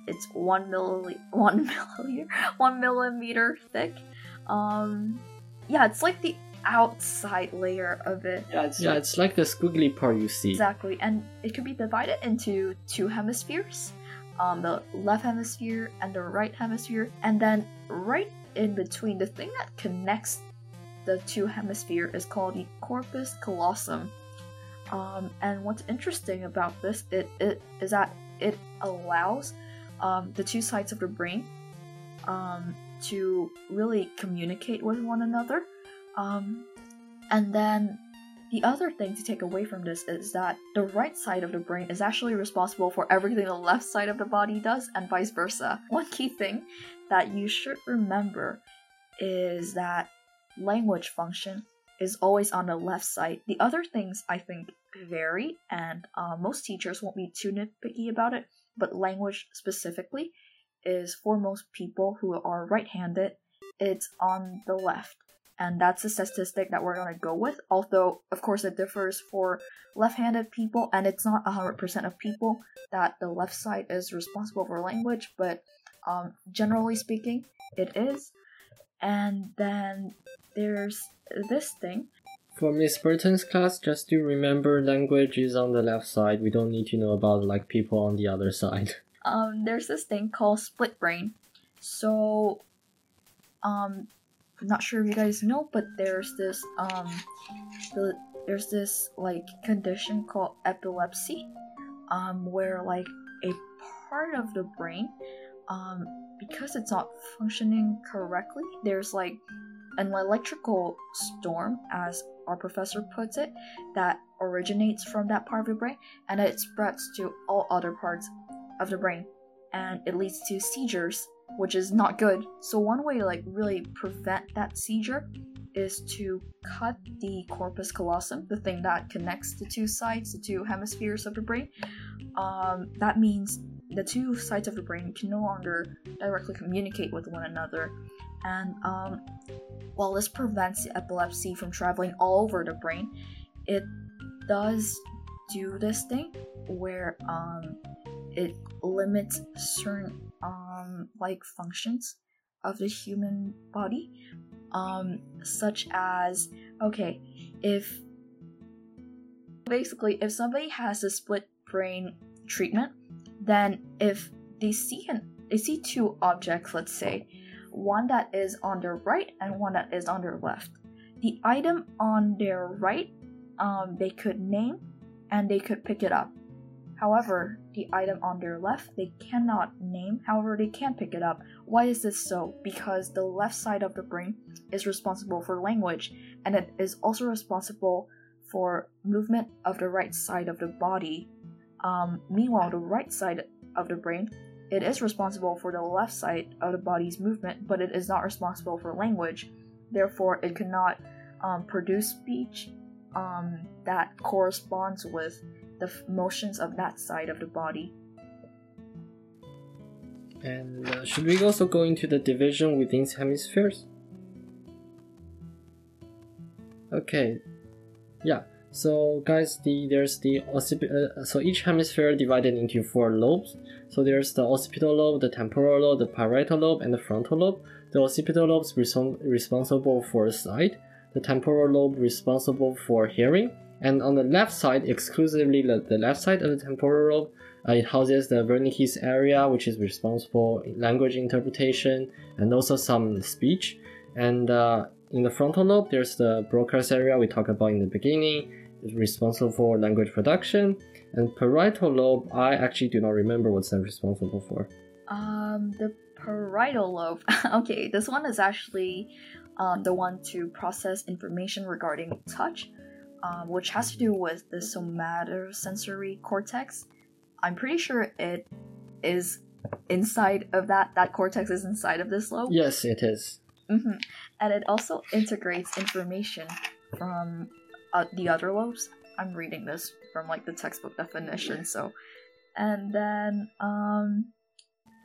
A: It's one milli one milliliter one millimeter thick. Um, yeah, it's like the outside layer of it.
C: Yeah, it's
B: Yeah, it's like the squiggly part you see.
A: Exactly, and it could be divided into two hemispheres, um, the left hemisphere and the right hemisphere, and then right in between, the thing that connects the two hemispheres is called the corpus callosum. Um, and what's interesting about this it, it is that it allows um, the two sides of the brain um, to really communicate with one another. Um, and then the other thing to take away from this is that the right side of the brain is actually responsible for everything the left side of the body does, and vice versa. One key thing that you should remember is that language function is always on the left side. The other things I think vary, and uh, most teachers won't be too nitpicky about it, but language specifically is for most people who are right handed, it's on the left and that's a statistic that we're going to go with although of course it differs for left-handed people and it's not 100% of people that the left side is responsible for language but um, generally speaking it is and then there's this thing
B: For Miss Burton's class, just to remember language is on the left side. We don't need to know about like people on the other side.
A: um, there's this thing called split brain so um, I'm not sure if you guys know, but there's this um, the, there's this like condition called epilepsy, um, where like a part of the brain, um, because it's not functioning correctly, there's like an electrical storm, as our professor puts it, that originates from that part of the brain, and it spreads to all other parts of the brain, and it leads to seizures which is not good. So one way to like really prevent that seizure is to cut the corpus callosum, the thing that connects the two sides, the two hemispheres of the brain. Um, that means the two sides of the brain can no longer directly communicate with one another. And um, while this prevents epilepsy from traveling all over the brain, it does do this thing where um, it limits certain um, like functions of the human body, um, such as okay, if basically if somebody has a split brain treatment, then if they see an they see two objects, let's say, one that is on their right and one that is on their left. The item on their right, um, they could name and they could pick it up. However, the item on their left they cannot name, however, they can pick it up. Why is this so? Because the left side of the brain is responsible for language, and it is also responsible for movement of the right side of the body. Um, meanwhile, the right side of the brain it is responsible for the left side of the body's movement, but it is not responsible for language. Therefore, it cannot um, produce speech um, that corresponds with the motions of that side of the body.
B: And uh, should we also go into the division within hemispheres? Okay, yeah. So guys, the there's the occipit. Uh, so each hemisphere divided into four lobes. So there's the occipital lobe, the temporal lobe, the parietal lobe, and the frontal lobe. The occipital lobe is responsible for sight. The temporal lobe responsible for hearing and on the left side, exclusively the, the left side of the temporal lobe, uh, it houses the Wernicke's area, which is responsible for language interpretation and also some speech. And uh, in the frontal lobe, there's the Broca's area we talked about in the beginning, it's responsible for language production. And parietal lobe, I actually do not remember what's that responsible for.
A: Um, the parietal lobe. okay, this one is actually um, the one to process information regarding touch um, which has to do with the somatosensory cortex. I'm pretty sure it is inside of that. That cortex is inside of this lobe.
B: Yes, it is.
A: Mm-hmm. And it also integrates information from uh, the other lobes. I'm reading this from like the textbook definition. So, and then um.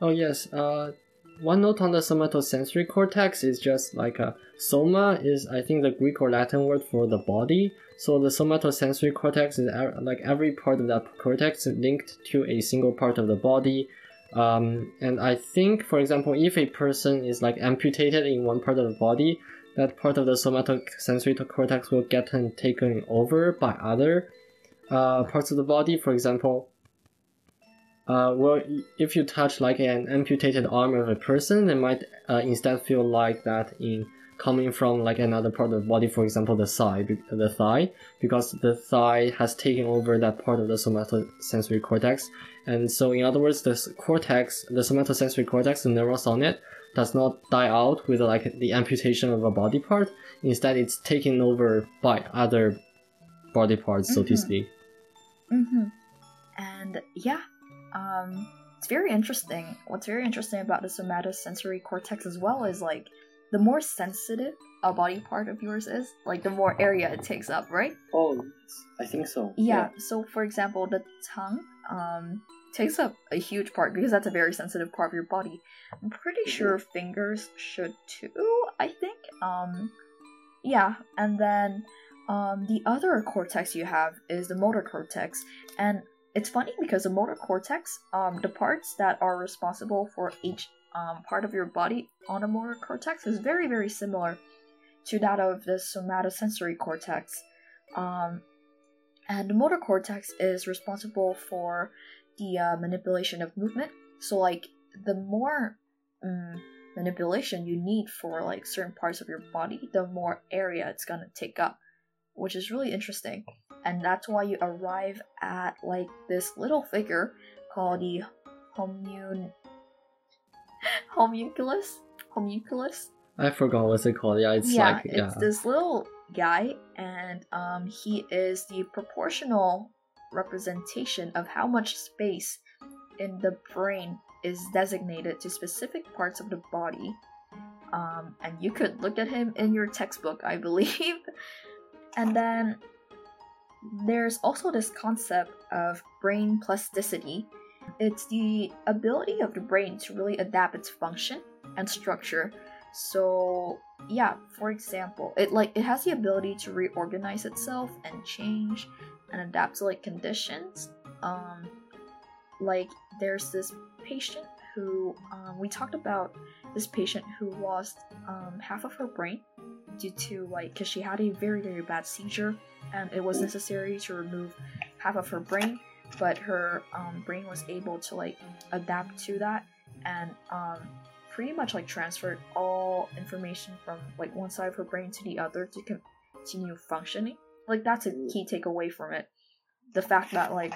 B: Oh yes. Uh, one note on the somatosensory cortex is just like a soma is I think the Greek or Latin word for the body. So the somatosensory cortex is like every part of that cortex linked to a single part of the body. Um, and I think, for example, if a person is like amputated in one part of the body, that part of the somatosensory cortex will get taken over by other uh, parts of the body. For example, uh, well, if you touch like an amputated arm of a person, they might uh, instead feel like that in coming from like another part of the body, for example, the thigh, the thigh, because the thigh has taken over that part of the somatosensory cortex. And so, in other words, the cortex, the somatosensory cortex, the neurons on it, does not die out with like the amputation of a body part. Instead, it's taken over by other body parts, mm-hmm. so to mm-hmm. speak.
A: Mm-hmm. And yeah, um, it's very interesting. What's very interesting about the somatosensory cortex as well is like the more sensitive a body part of yours is, like the more area it takes up, right?
C: Oh, I think so.
A: Yeah. yeah. So, for example, the tongue um, takes up a huge part because that's a very sensitive part of your body. I'm pretty mm-hmm. sure fingers should too. I think. Um, yeah, and then um, the other cortex you have is the motor cortex, and it's funny because the motor cortex, um, the parts that are responsible for each um, part of your body on the motor cortex is very, very similar to that of the somatosensory cortex. Um, and the motor cortex is responsible for the uh, manipulation of movement. So, like, the more um, manipulation you need for like certain parts of your body, the more area it's gonna take up, which is really interesting. And that's why you arrive at like this little figure called the homun homunculus homunculus
B: I forgot what's it called. Yeah, it's
A: yeah,
B: like yeah.
A: it's this little guy, and um, he is the proportional representation of how much space in the brain is designated to specific parts of the body. Um, and you could look at him in your textbook, I believe. and then there's also this concept of brain plasticity. It's the ability of the brain to really adapt its function and structure so yeah, for example, it like it has the ability to reorganize itself and change and adapt to like conditions. Um, like there's this patient who um, we talked about this patient who lost um, half of her brain due to like because she had a very very bad seizure and it was necessary to remove half of her brain but her um, brain was able to like adapt to that and um, pretty much like transferred all information from like one side of her brain to the other to continue functioning. Like that's a key takeaway from it. The fact that like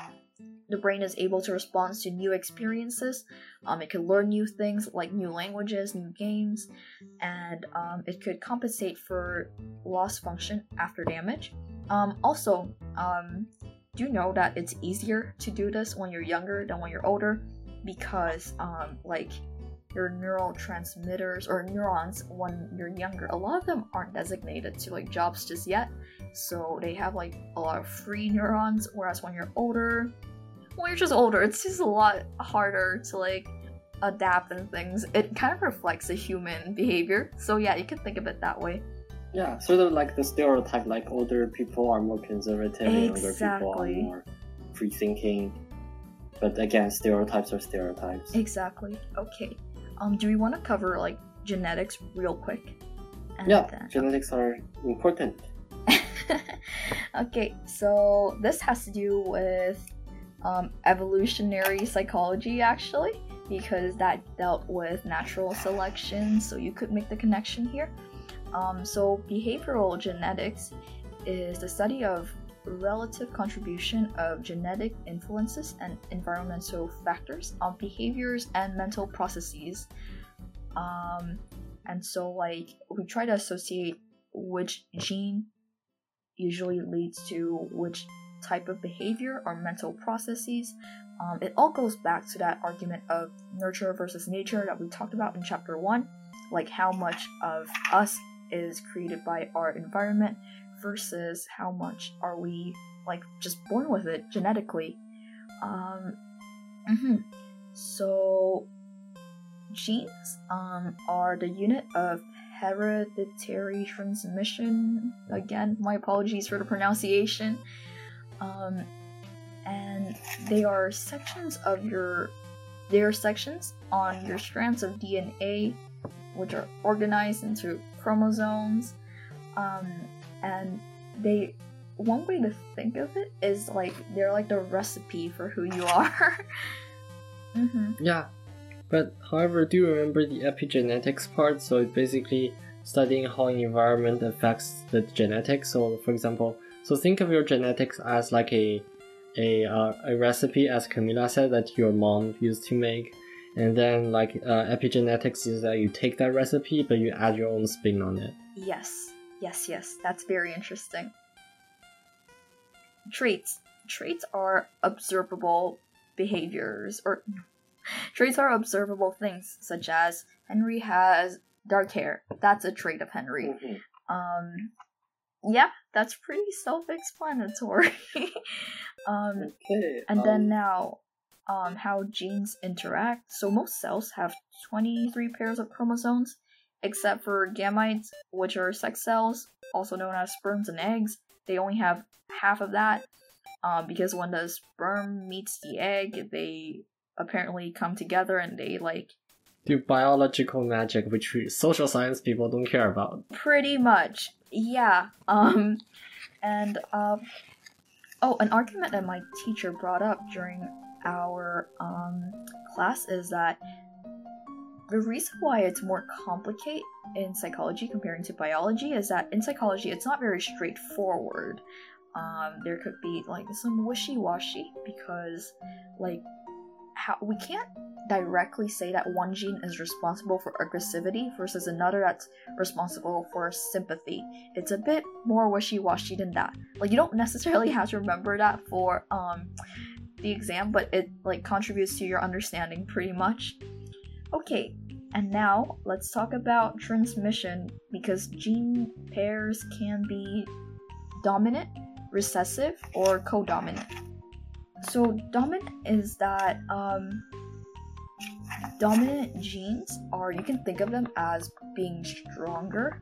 A: the brain is able to respond to new experiences. Um, it can learn new things like new languages, new games, and um, it could compensate for lost function after damage. Um, also, um, do you know that it's easier to do this when you're younger than when you're older because, um, like, your neural transmitters or neurons when you're younger. A lot of them aren't designated to like jobs just yet, so they have like a lot of free neurons. Whereas when you're older, when you're just older, it's just a lot harder to like adapt and things. It kind of reflects a human behavior. So yeah, you can think of it that way.
C: Yeah, sort of like the stereotype, like older people are more conservative,
A: exactly.
C: younger people are more free thinking. But again, stereotypes are stereotypes.
A: Exactly. Okay. Um, do we want to cover like genetics real quick?
C: And yeah, then... genetics are important.
A: okay, so this has to do with um, evolutionary psychology actually, because that dealt with natural selection, so you could make the connection here. Um, so, behavioral genetics is the study of relative contribution of genetic influences and environmental factors on behaviors and mental processes. Um, and so, like, we try to associate which gene usually leads to which type of behavior or mental processes. Um, it all goes back to that argument of nurture versus nature that we talked about in chapter one, like how much of us is created by our environment versus how much are we like just born with it genetically. Um, mm-hmm. So genes um, are the unit of hereditary transmission. Again, my apologies for the pronunciation. Um, and they are sections of your they are sections on your strands of DNA which are organized into chromosomes um, and they one way to think of it is like they're like the recipe for who you are. mm-hmm.
B: Yeah, but however, do you remember the epigenetics part? So it's basically studying how environment affects the genetics. So, for example, so think of your genetics as like a a uh, a recipe, as Camilla said, that your mom used to make. And then, like uh, epigenetics is that you take that recipe, but you add your own spin on it.
A: Yes. Yes, yes, that's very interesting. Traits. Traits are observable behaviors, or traits are observable things, such as Henry has dark hair. That's a trait of Henry. Mm-hmm. Um, yeah, that's pretty self-explanatory. um, okay, and um... then now, um, how genes interact. So most cells have 23 pairs of chromosomes, except for gametes, which are sex cells, also known as sperms and eggs. They only have half of that um, because when the sperm meets the egg, they apparently come together and they like
B: do biological magic, which we, social science people don't care about.
A: Pretty much, yeah. Um, and um, oh, an argument that my teacher brought up during our um class is that the reason why it's more complicated in psychology comparing to biology is that in psychology it's not very straightforward. Um, there could be like some wishy-washy because like how we can't directly say that one gene is responsible for aggressivity versus another that's responsible for sympathy. It's a bit more wishy-washy than that. Like you don't necessarily have to remember that for um the exam, but it like contributes to your understanding pretty much. Okay, and now let's talk about transmission because gene pairs can be dominant, recessive, or codominant. So dominant is that um, dominant genes are you can think of them as being stronger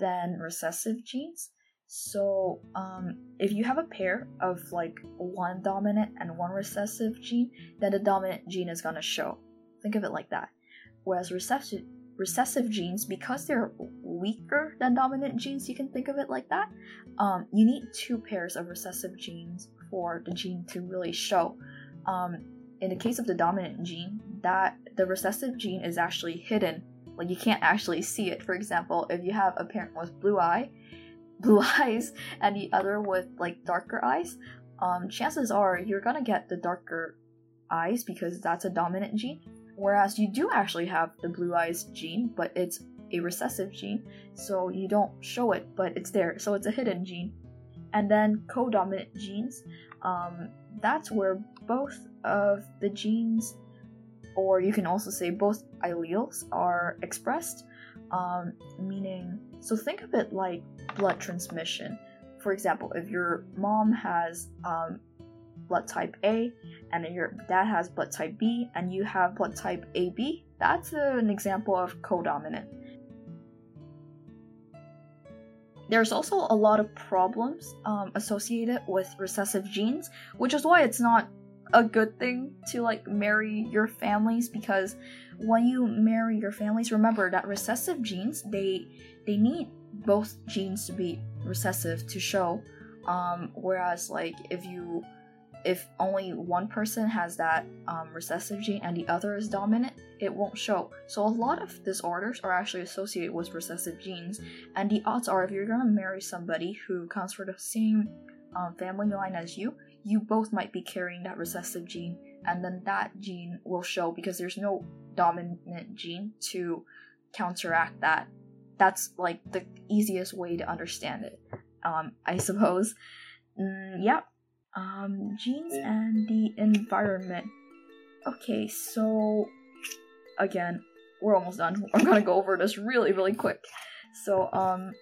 A: than recessive genes. So um, if you have a pair of like one dominant and one recessive gene, then the dominant gene is gonna show. Think of it like that. Whereas recessive recessive genes, because they're weaker than dominant genes, you can think of it like that. Um, you need two pairs of recessive genes for the gene to really show. Um, in the case of the dominant gene, that the recessive gene is actually hidden. Like you can't actually see it. For example, if you have a parent with blue eye, blue eyes, and the other with like darker eyes, um, chances are you're gonna get the darker eyes because that's a dominant gene. Whereas you do actually have the blue eyes gene, but it's a recessive gene, so you don't show it, but it's there, so it's a hidden gene. And then codominant genes, um, that's where both of the genes, or you can also say both alleles, are expressed. Um, meaning, so think of it like blood transmission. For example, if your mom has um, blood type A and your dad has blood type B and you have blood type AB, that's an example of codominant. There's also a lot of problems um, associated with recessive genes, which is why it's not a good thing to like marry your families because when you marry your families remember that recessive genes they they need both genes to be recessive to show um, whereas like if you if only one person has that um, recessive gene and the other is dominant, it won't show. So a lot of disorders are actually associated with recessive genes, and the odds are if you're gonna marry somebody who comes from the same um, family line as you, you both might be carrying that recessive gene, and then that gene will show because there's no dominant gene to counteract that. That's like the easiest way to understand it, um, I suppose. Mm, yeah, um, genes and the environment. Okay, so again, we're almost done. I'm gonna go over this really, really quick. So, um,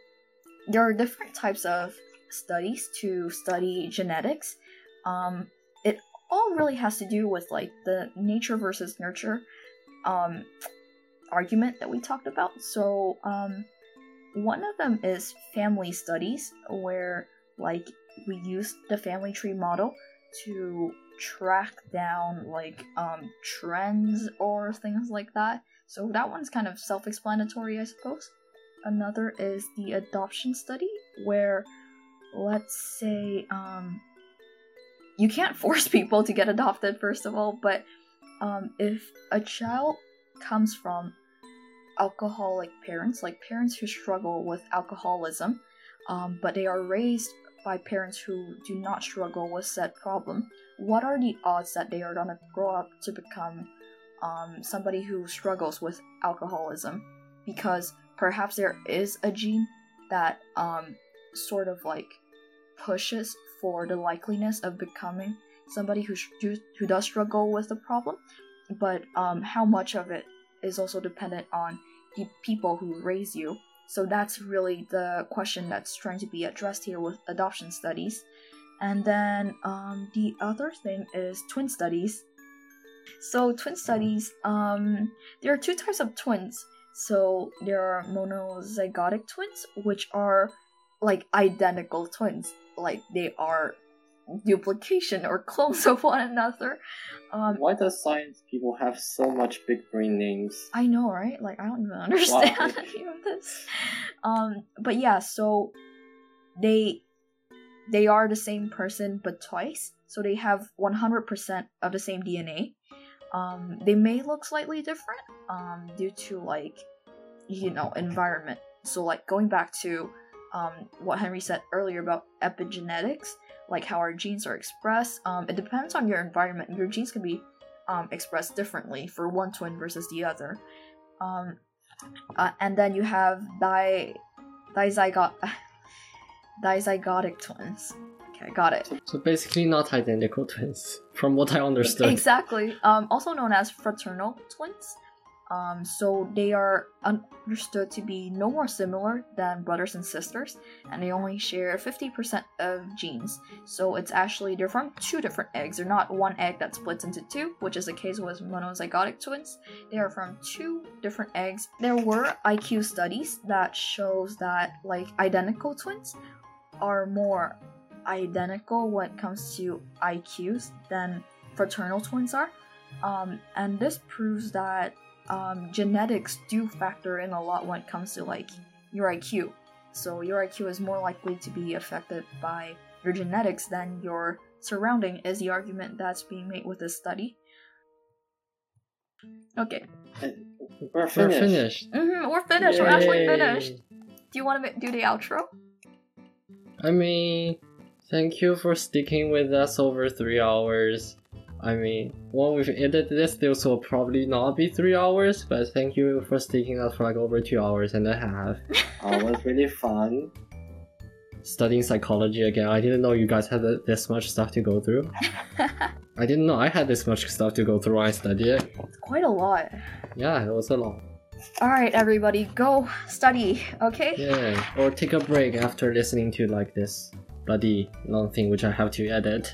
A: there are different types of studies to study genetics. Um, it all really has to do with like the nature versus nurture um, argument that we talked about. So, um, one of them is family studies, where like we use the family tree model to track down like um trends or things like that. So that one's kind of self-explanatory, I suppose. Another is the adoption study where let's say um you can't force people to get adopted first of all, but um if a child comes from alcoholic parents, like parents who struggle with alcoholism, um, but they are raised by parents who do not struggle with said problem, what are the odds that they are gonna grow up to become um, somebody who struggles with alcoholism? Because perhaps there is a gene that um, sort of like pushes for the likeliness of becoming somebody who sh- who does struggle with the problem, but um, how much of it is also dependent on the people who raise you so that's really the question that's trying to be addressed here with adoption studies. And then um, the other thing is twin studies. So twin studies, um, there are two types of twins. So there are monozygotic twins, which are like identical twins, like they are duplication or clones of one another. Um,
C: Why does science people have so much big brain names?
A: I know, right? Like I don't even understand wow. any of this. Um, but yeah, so they they are the same person but twice. So they have 100% of the same DNA. um, they may look slightly different um, due to like you know environment. So like going back to um, what Henry said earlier about epigenetics, like how our genes are expressed. Um, it depends on your environment. Your genes can be um, expressed differently for one twin versus the other. Um, uh, and then you have di dizygot dizygotic twins. Okay, got it.
B: So basically, not identical twins, from what I understood.
A: Exactly. Um, also known as fraternal twins. Um, so they are understood to be no more similar than brothers and sisters, and they only share 50% of genes. So it's actually they're from two different eggs. They're not one egg that splits into two, which is the case with monozygotic twins. They are from two different eggs. There were IQ studies that shows that like identical twins are more identical when it comes to IQs than fraternal twins are. Um, and this proves that um, genetics do factor in a lot when it comes to like your IQ. So your IQ is more likely to be affected by your genetics than your surrounding is the argument that's being made with this study. Okay.
C: We're
B: We're
C: finished.
B: finished.
A: hmm we're finished. We're actually finished. Do you want to do the outro?
B: I mean, thank you for sticking with us over three hours. I mean, when we've edited this, this will probably not be three hours, but thank you for sticking us for like over two hours and a half.
C: Oh, it was really fun.
B: Studying psychology again. I didn't know you guys had this much stuff to go through. I didn't know I had this much stuff to go through when I studied it.
A: Quite a lot.
B: Yeah, it was a lot.
A: All right, everybody, go study. Okay.
B: Yeah, or take a break after listening to like this bloody long thing which I have to edit.